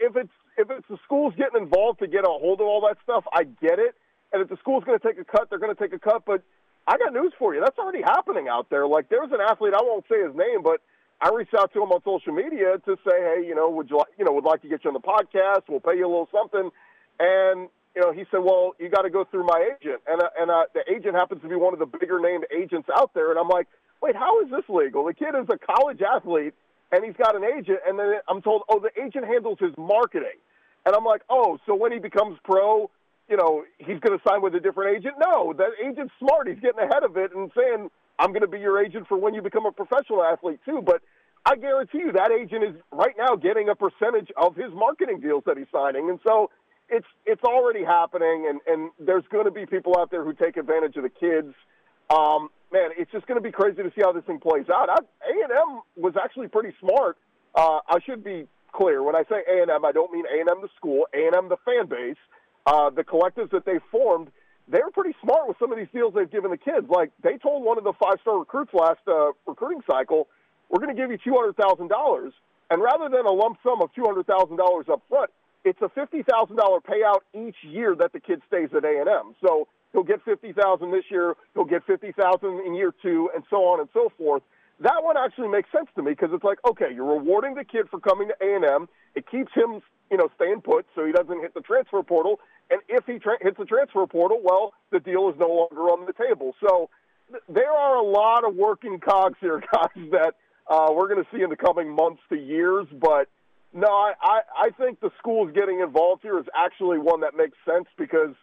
if it's, if it's the schools getting involved to get a hold of all that stuff, I get it. And if the school's going to take a cut, they're going to take a cut. But I got news for you. That's already happening out there. Like, there's an athlete, I won't say his name, but I reached out to him on social media to say, hey, you know, would you like, you know, would like to get you on the podcast? We'll pay you a little something. And you know, he said, well, you got to go through my agent, and uh, and uh, the agent happens to be one of the bigger named agents out there. And I'm like, wait, how is this legal? The kid is a college athlete, and he's got an agent. And then I'm told, oh, the agent handles his marketing. And I'm like, oh, so when he becomes pro, you know, he's going to sign with a different agent? No, that agent's smart. He's getting ahead of it and saying, I'm going to be your agent for when you become a professional athlete too. But I guarantee you that agent is right now getting a percentage of his marketing deals that he's signing, and so it's it's already happening. And and there's going to be people out there who take advantage of the kids. Um, man, it's just going to be crazy to see how this thing plays out. A and M was actually pretty smart. Uh, I should be clear when I say A and I don't mean A and M the school, A and M the fan base, uh, the collectives that they formed they're pretty smart with some of these deals they've given the kids. Like they told one of the five star recruits last uh, recruiting cycle, we're going to give you two hundred thousand dollars, and rather than a lump sum of two hundred thousand dollars up front, it's a fifty thousand dollar payout each year that the kid stays at A and M. So he'll get fifty thousand this year, he'll get fifty thousand in year two, and so on and so forth. That one actually makes sense to me because it's like, okay, you're rewarding the kid for coming to A and M. It keeps him, you know, staying put so he doesn't hit the transfer portal. And if he tra- hits the transfer portal, well, the deal is no longer on the table. So th- there are a lot of working cogs here, guys, that uh, we're going to see in the coming months to years. But no, I, I, I think the schools getting involved here is actually one that makes sense because,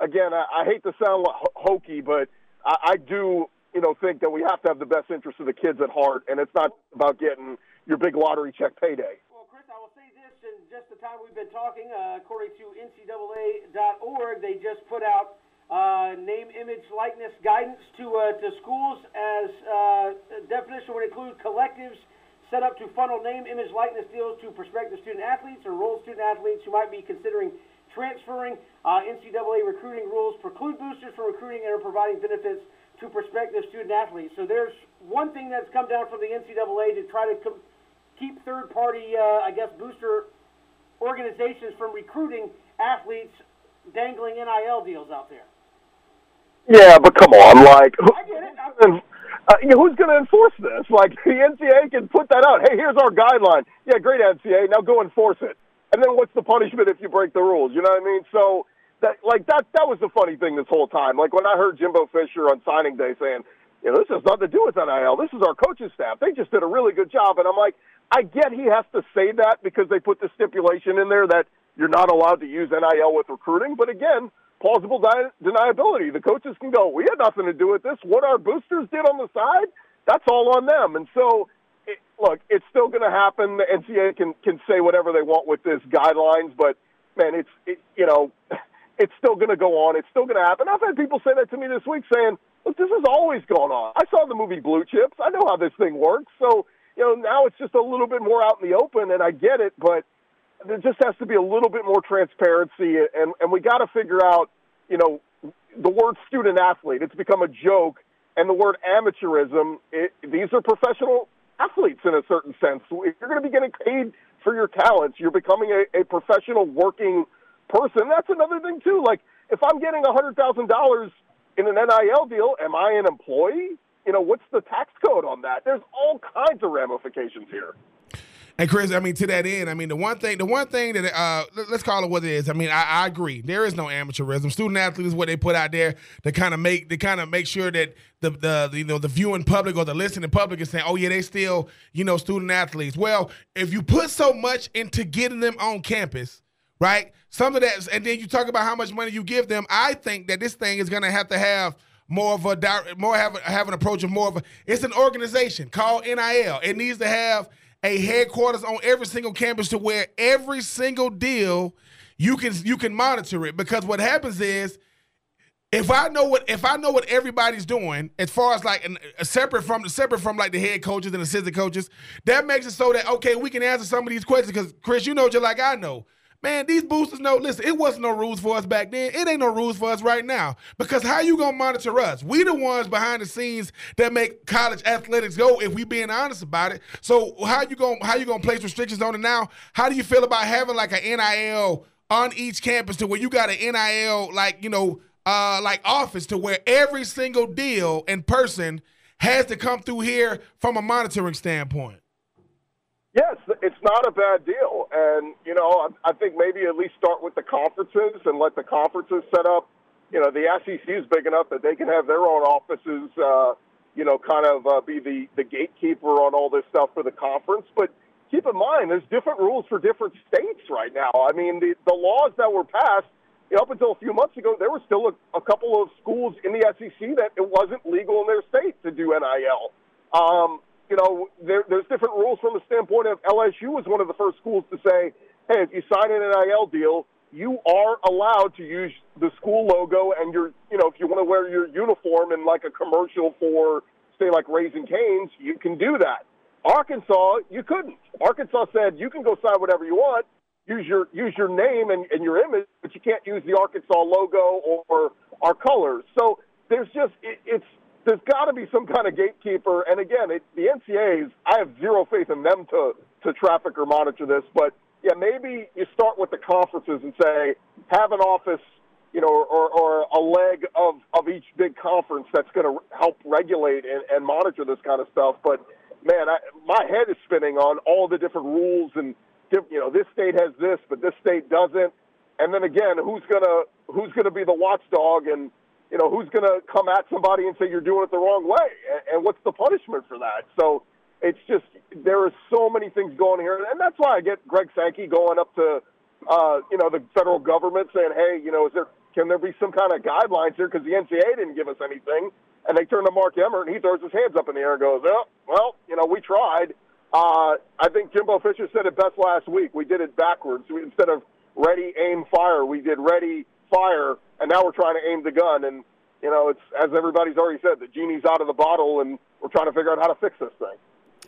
again, I, I hate to sound hokey, but I, I do, you know, think that we have to have the best interest of the kids at heart, and it's not about getting your big lottery check payday. Well, Chris, I will say this: in just the time we've been talking, uh, according to NCAA.org, they just put out uh, name, image, likeness guidance to uh, to schools as uh, definition would include collectives set up to funnel name, image, likeness deals to prospective student athletes or enrolled student athletes who might be considering transferring. Uh, NCAA recruiting rules preclude boosters from recruiting and are providing benefits to prospective student athletes. So there's one thing that's come down from the NCAA to try to keep third-party, uh, I guess, booster organizations from recruiting athletes dangling NIL deals out there. Yeah, but come on, like, I get it. Uh, you know, who's going to enforce this? Like, the NCAA can put that out. Hey, here's our guideline. Yeah, great, NCAA. Now go enforce it. And then what's the punishment if you break the rules? You know what I mean? So, that like that that was the funny thing this whole time. Like when I heard Jimbo Fisher on signing day saying, you know, this has nothing to do with NIL. This is our coaching staff. They just did a really good job. And I'm like, I get he has to say that because they put the stipulation in there that you're not allowed to use NIL with recruiting. But again, plausible di- deniability. The coaches can go, we had nothing to do with this. What our boosters did on the side, that's all on them. And so, look, it's still going to happen. The NCAA can can say whatever they want with this guidelines, but man, it's it, you know, it's still going to go on. It's still going to happen. I've had people say that to me this week, saying, "Look, this has always gone on. I saw the movie Blue Chips. I know how this thing works. So, you know, now it's just a little bit more out in the open, and I get it, but." there just has to be a little bit more transparency, and and we got to figure out, you know, the word student athlete. It's become a joke, and the word amateurism. It, these are professional athletes in a certain sense. If you're going to be getting paid for your talents, you're becoming a, a professional working person. That's another thing too. Like if I'm getting a hundred thousand dollars in an NIL deal, am I an employee? You know, what's the tax code on that? There's all kinds of ramifications here. And Chris, I mean, to that end, I mean, the one thing, the one thing that uh, let- let's call it what it is. I mean, I, I agree. There is no amateurism. Student athletes, is what they put out there to kind of make to kind of make sure that the, the the, you know the viewing public or the listening public is saying, oh yeah, they still you know student athletes. Well, if you put so much into getting them on campus, right? Some of that, and then you talk about how much money you give them. I think that this thing is going to have to have more of a more have have an approach of more of a. It's an organization called NIL. It needs to have a headquarters on every single campus to where every single deal you can you can monitor it because what happens is if I know what if I know what everybody's doing as far as like an, a uh, separate from separate from like the head coaches and assistant coaches, that makes it so that okay we can answer some of these questions because Chris, you know just like I know. Man, these boosters know. Listen, it wasn't no rules for us back then. It ain't no rules for us right now. Because how you gonna monitor us? We the ones behind the scenes that make college athletics go. If we being honest about it. So how you gonna how you gonna place restrictions on it now? How do you feel about having like an NIL on each campus to where you got an NIL like you know uh, like office to where every single deal in person has to come through here from a monitoring standpoint. Yes, it's not a bad deal, and you know, I, I think maybe at least start with the conferences and let the conferences set up. You know, the SEC is big enough that they can have their own offices. Uh, you know, kind of uh, be the the gatekeeper on all this stuff for the conference. But keep in mind, there's different rules for different states right now. I mean, the the laws that were passed. You know, up until a few months ago, there were still a, a couple of schools in the SEC that it wasn't legal in their state to do NIL. Um, you know, there, there's different rules from the standpoint of LSU was one of the first schools to say, hey, if you sign an NIL deal, you are allowed to use the school logo and your, you know, if you want to wear your uniform in like a commercial for, say, like Raising Canes, you can do that. Arkansas, you couldn't. Arkansas said you can go sign whatever you want, use your use your name and, and your image, but you can't use the Arkansas logo or, our colors. So there's just it, it's there's got to be some kind of gatekeeper. And again, it, the NCAA's, I have zero faith in them to, to traffic or monitor this. But yeah, maybe you start with the conferences and say, have an office, you know, or, or a leg of, of each big conference that's going to help regulate and, and monitor this kind of stuff. But man, I, my head is spinning on all the different rules and, you know, this state has this, but this state doesn't. And then again, who's gonna who's gonna be the watchdog and you know, who's going to come at somebody and say you're doing it the wrong way? And, what's the punishment for that? So it's just, there are so many things going here. And that's why I get Greg Sankey going up to, uh, you know, the federal government saying, hey, you know, is there, can there be some kind of guidelines here? Because the NCAA didn't give us anything. And they turn to Mark Emmert and he throws his hands up in the air and goes, oh, well, you know, we tried. Uh, I think Jimbo Fisher said it best last week. We did it backwards. We, instead of ready, aim, fire, we did ready, fire, and now we're trying to aim the gun. And you know, it's as everybody's already said, the genie's out of the bottle, and we're trying to figure out how to fix this thing.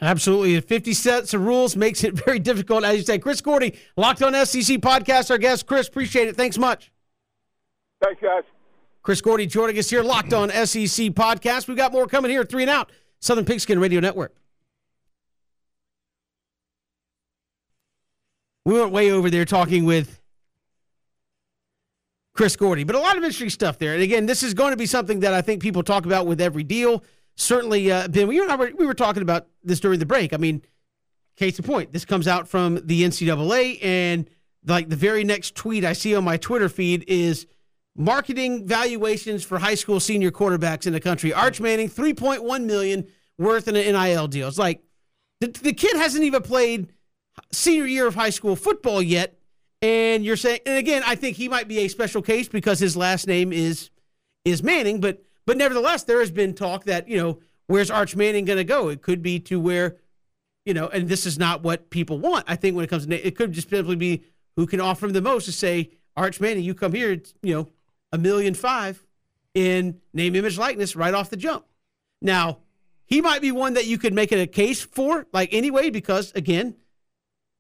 Absolutely. 50 sets of rules makes it very difficult. As you say, Chris Gordy, Locked on SEC podcast, our guest. Chris, appreciate it. Thanks much. Thanks, guys. Chris Gordy joining us here, Locked on SEC podcast. We've got more coming here, three and out, Southern Pigskin Radio Network. We went way over there talking with Chris Gordy, but a lot of interesting stuff there. And again, this is going to be something that I think people talk about with every deal. Certainly, uh, Ben, we were, we were talking about this during the break. I mean, case in point, this comes out from the NCAA, and like the very next tweet I see on my Twitter feed is marketing valuations for high school senior quarterbacks in the country. Arch Manning, 3.1 million worth in an NIL deal. It's like the, the kid hasn't even played senior year of high school football yet. And you're saying, and again, I think he might be a special case because his last name is is Manning, but but nevertheless, there has been talk that you know where's Arch Manning going to go? It could be to where, you know, and this is not what people want. I think when it comes to it could just simply be who can offer him the most to say Arch Manning, you come here, it's, you know, a million five in name, image, likeness right off the jump. Now, he might be one that you could make it a case for, like anyway, because again,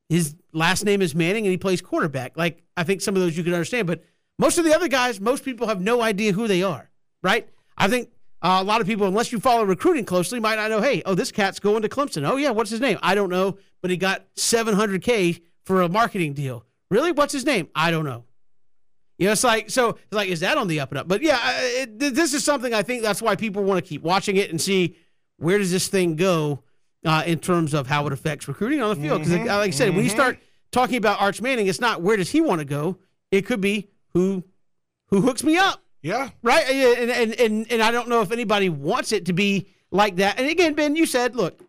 his last name is Manning and he plays quarterback. Like I think some of those you can understand, but most of the other guys, most people have no idea who they are, right? I think uh, a lot of people, unless you follow recruiting closely, might not know. Hey, oh, this cat's going to Clemson. Oh yeah, what's his name? I don't know, but he got 700k for a marketing deal. Really? What's his name? I don't know. You know, it's like so. It's like, is that on the up and up? But yeah, it, this is something I think that's why people want to keep watching it and see where does this thing go uh, in terms of how it affects recruiting on the field. Because, mm-hmm. like I said, mm-hmm. when you start mm-hmm. talking about Arch Manning, it's not where does he want to go. It could be who who hooks me up. Yeah. Right. And, and and and I don't know if anybody wants it to be like that. And again, Ben, you said, look,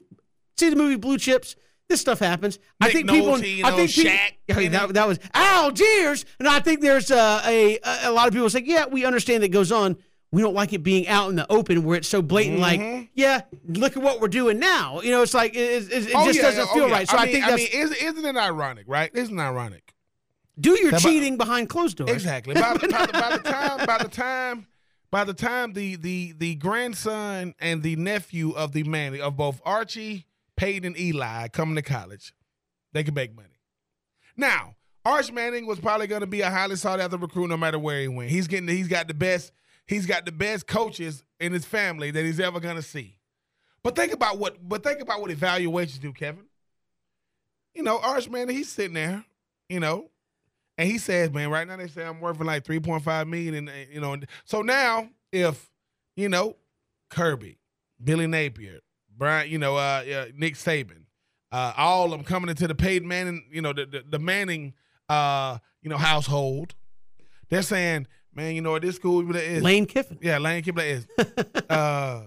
see the movie Blue Chips. This stuff happens. Nick I think Nolte, people. I think people, Shaq, I mean, that, that was Algiers, and I think there's uh, a a lot of people say, yeah, we understand that goes on we don't like it being out in the open where it's so blatant. Mm-hmm. Like, yeah, look at what we're doing now. You know, it's like it, it, it oh, just yeah, doesn't oh, feel yeah. right. So I, I mean, think I mean, isn't, it ironic, right? Isn't it ironic? Do your cheating by, behind closed doors. Exactly. By, by, by, by the time, by the time, by the time the the the grandson and the nephew of the man of both Archie, Peyton, and Eli coming to college, they can make money. Now, Arch Manning was probably going to be a highly sought after recruit no matter where he went. He's getting he's got the best he's got the best coaches in his family that he's ever gonna see. But think about what but think about what evaluations do, Kevin. You know, Arch man, he's sitting there, you know, and he says, man, right now they say I'm worth like 3.5 million, and you know, so now if you know Kirby, Billy Napier, Brian, you know, uh, uh Nick Saban, uh, all of them coming into the paid Manning, you know, the the, the Manning, uh, you know, household, they're saying Man, you know what this school is? Lane Kiffin. Yeah, Lane Kiffin is. uh,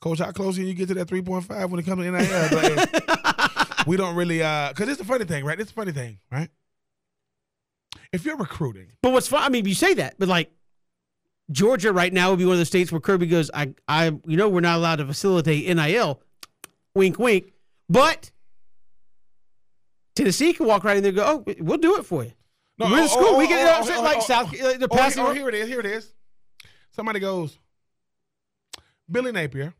Coach, how close can you get to that 3.5 when it comes to NIL? we don't really, uh, because it's the funny thing, right? It's the funny thing, right? If you're recruiting. But what's fun, I mean, you say that, but like Georgia right now would be one of the states where Kirby goes, I, I, you know, we're not allowed to facilitate NIL. Wink, wink. But Tennessee can walk right in there and go, oh, we'll do it for you. No, we're in oh, school. Oh, we get oh, oh, oh, like oh, South. The passing. Oh, here it is. Here it is. Somebody goes. Billy Napier,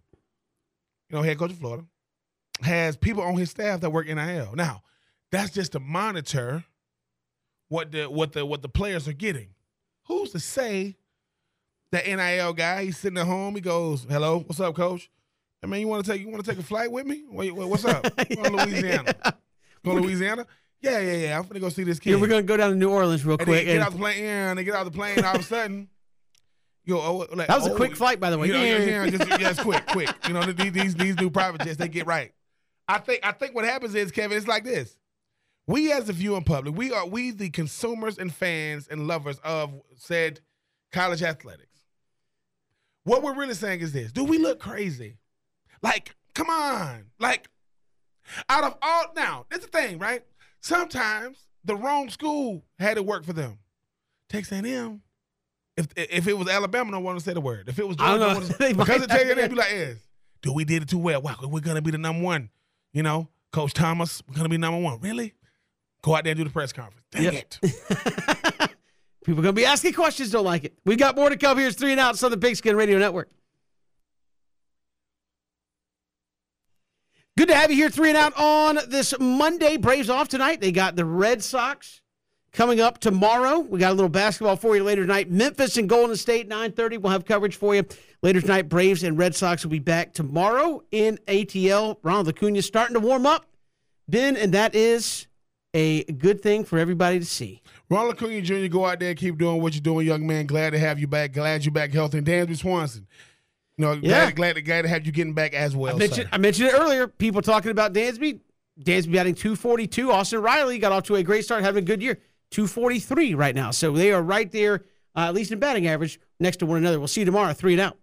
you know, head coach of Florida, has people on his staff that work NIL. Now, that's just to monitor what the what the what the players are getting. Who's to say that NIL guy? He's sitting at home. He goes, "Hello, what's up, coach? I mean, you want to take you want to take a flight with me? Wait, wait, what's up? Go to Louisiana? Go to Louisiana? Yeah, yeah, yeah. I'm gonna go see this kid. Yeah, we're gonna go down to New Orleans real and quick. Get and out the plane. Yeah, and they get out the plane. All of a sudden, yo, oh, oh like, that was oh, a quick oh. flight, by the way. You know, yeah, yeah, just, yeah, it's quick, quick. You know, these, these these new private jets, they get right. I think I think what happens is Kevin, it's like this. We as the viewing public, we are we the consumers and fans and lovers of said college athletics. What we're really saying is this: Do we look crazy? Like, come on, like out of all now, that's the thing, right? Sometimes the wrong school had to work for them. Texas A&M. If if it was Alabama, I want to say the word. If it was Georgia, I don't because of Texas A&M, be like, yes, dude, we did it too well. Wow, we're gonna be the number one. You know, Coach Thomas, we're gonna be number one. Really? Go out there and do the press conference. Dang yep. it. People are going to be asking questions, don't like it. We got more to come. Here's three and out, Southern Pigskin Radio Network. Good to have you here, three and out on this Monday. Braves off tonight. They got the Red Sox coming up tomorrow. We got a little basketball for you later tonight. Memphis and Golden State, 9:30. We'll have coverage for you later tonight. Braves and Red Sox will be back tomorrow in ATL. Ronald Acuna starting to warm up, Ben, and that is a good thing for everybody to see. Ronald Acuna Jr., go out there, and keep doing what you're doing, young man. Glad to have you back. Glad you're back healthy. And Dansby Swanson. You know, Yeah. glad, glad, glad to have you getting back as well. I mentioned. I mentioned it earlier. People talking about Dansby. Dansby batting 242. Austin Riley got off to a great start, having a good year. 243 right now. So they are right there, uh, at least in batting average, next to one another. We'll see you tomorrow, three and out.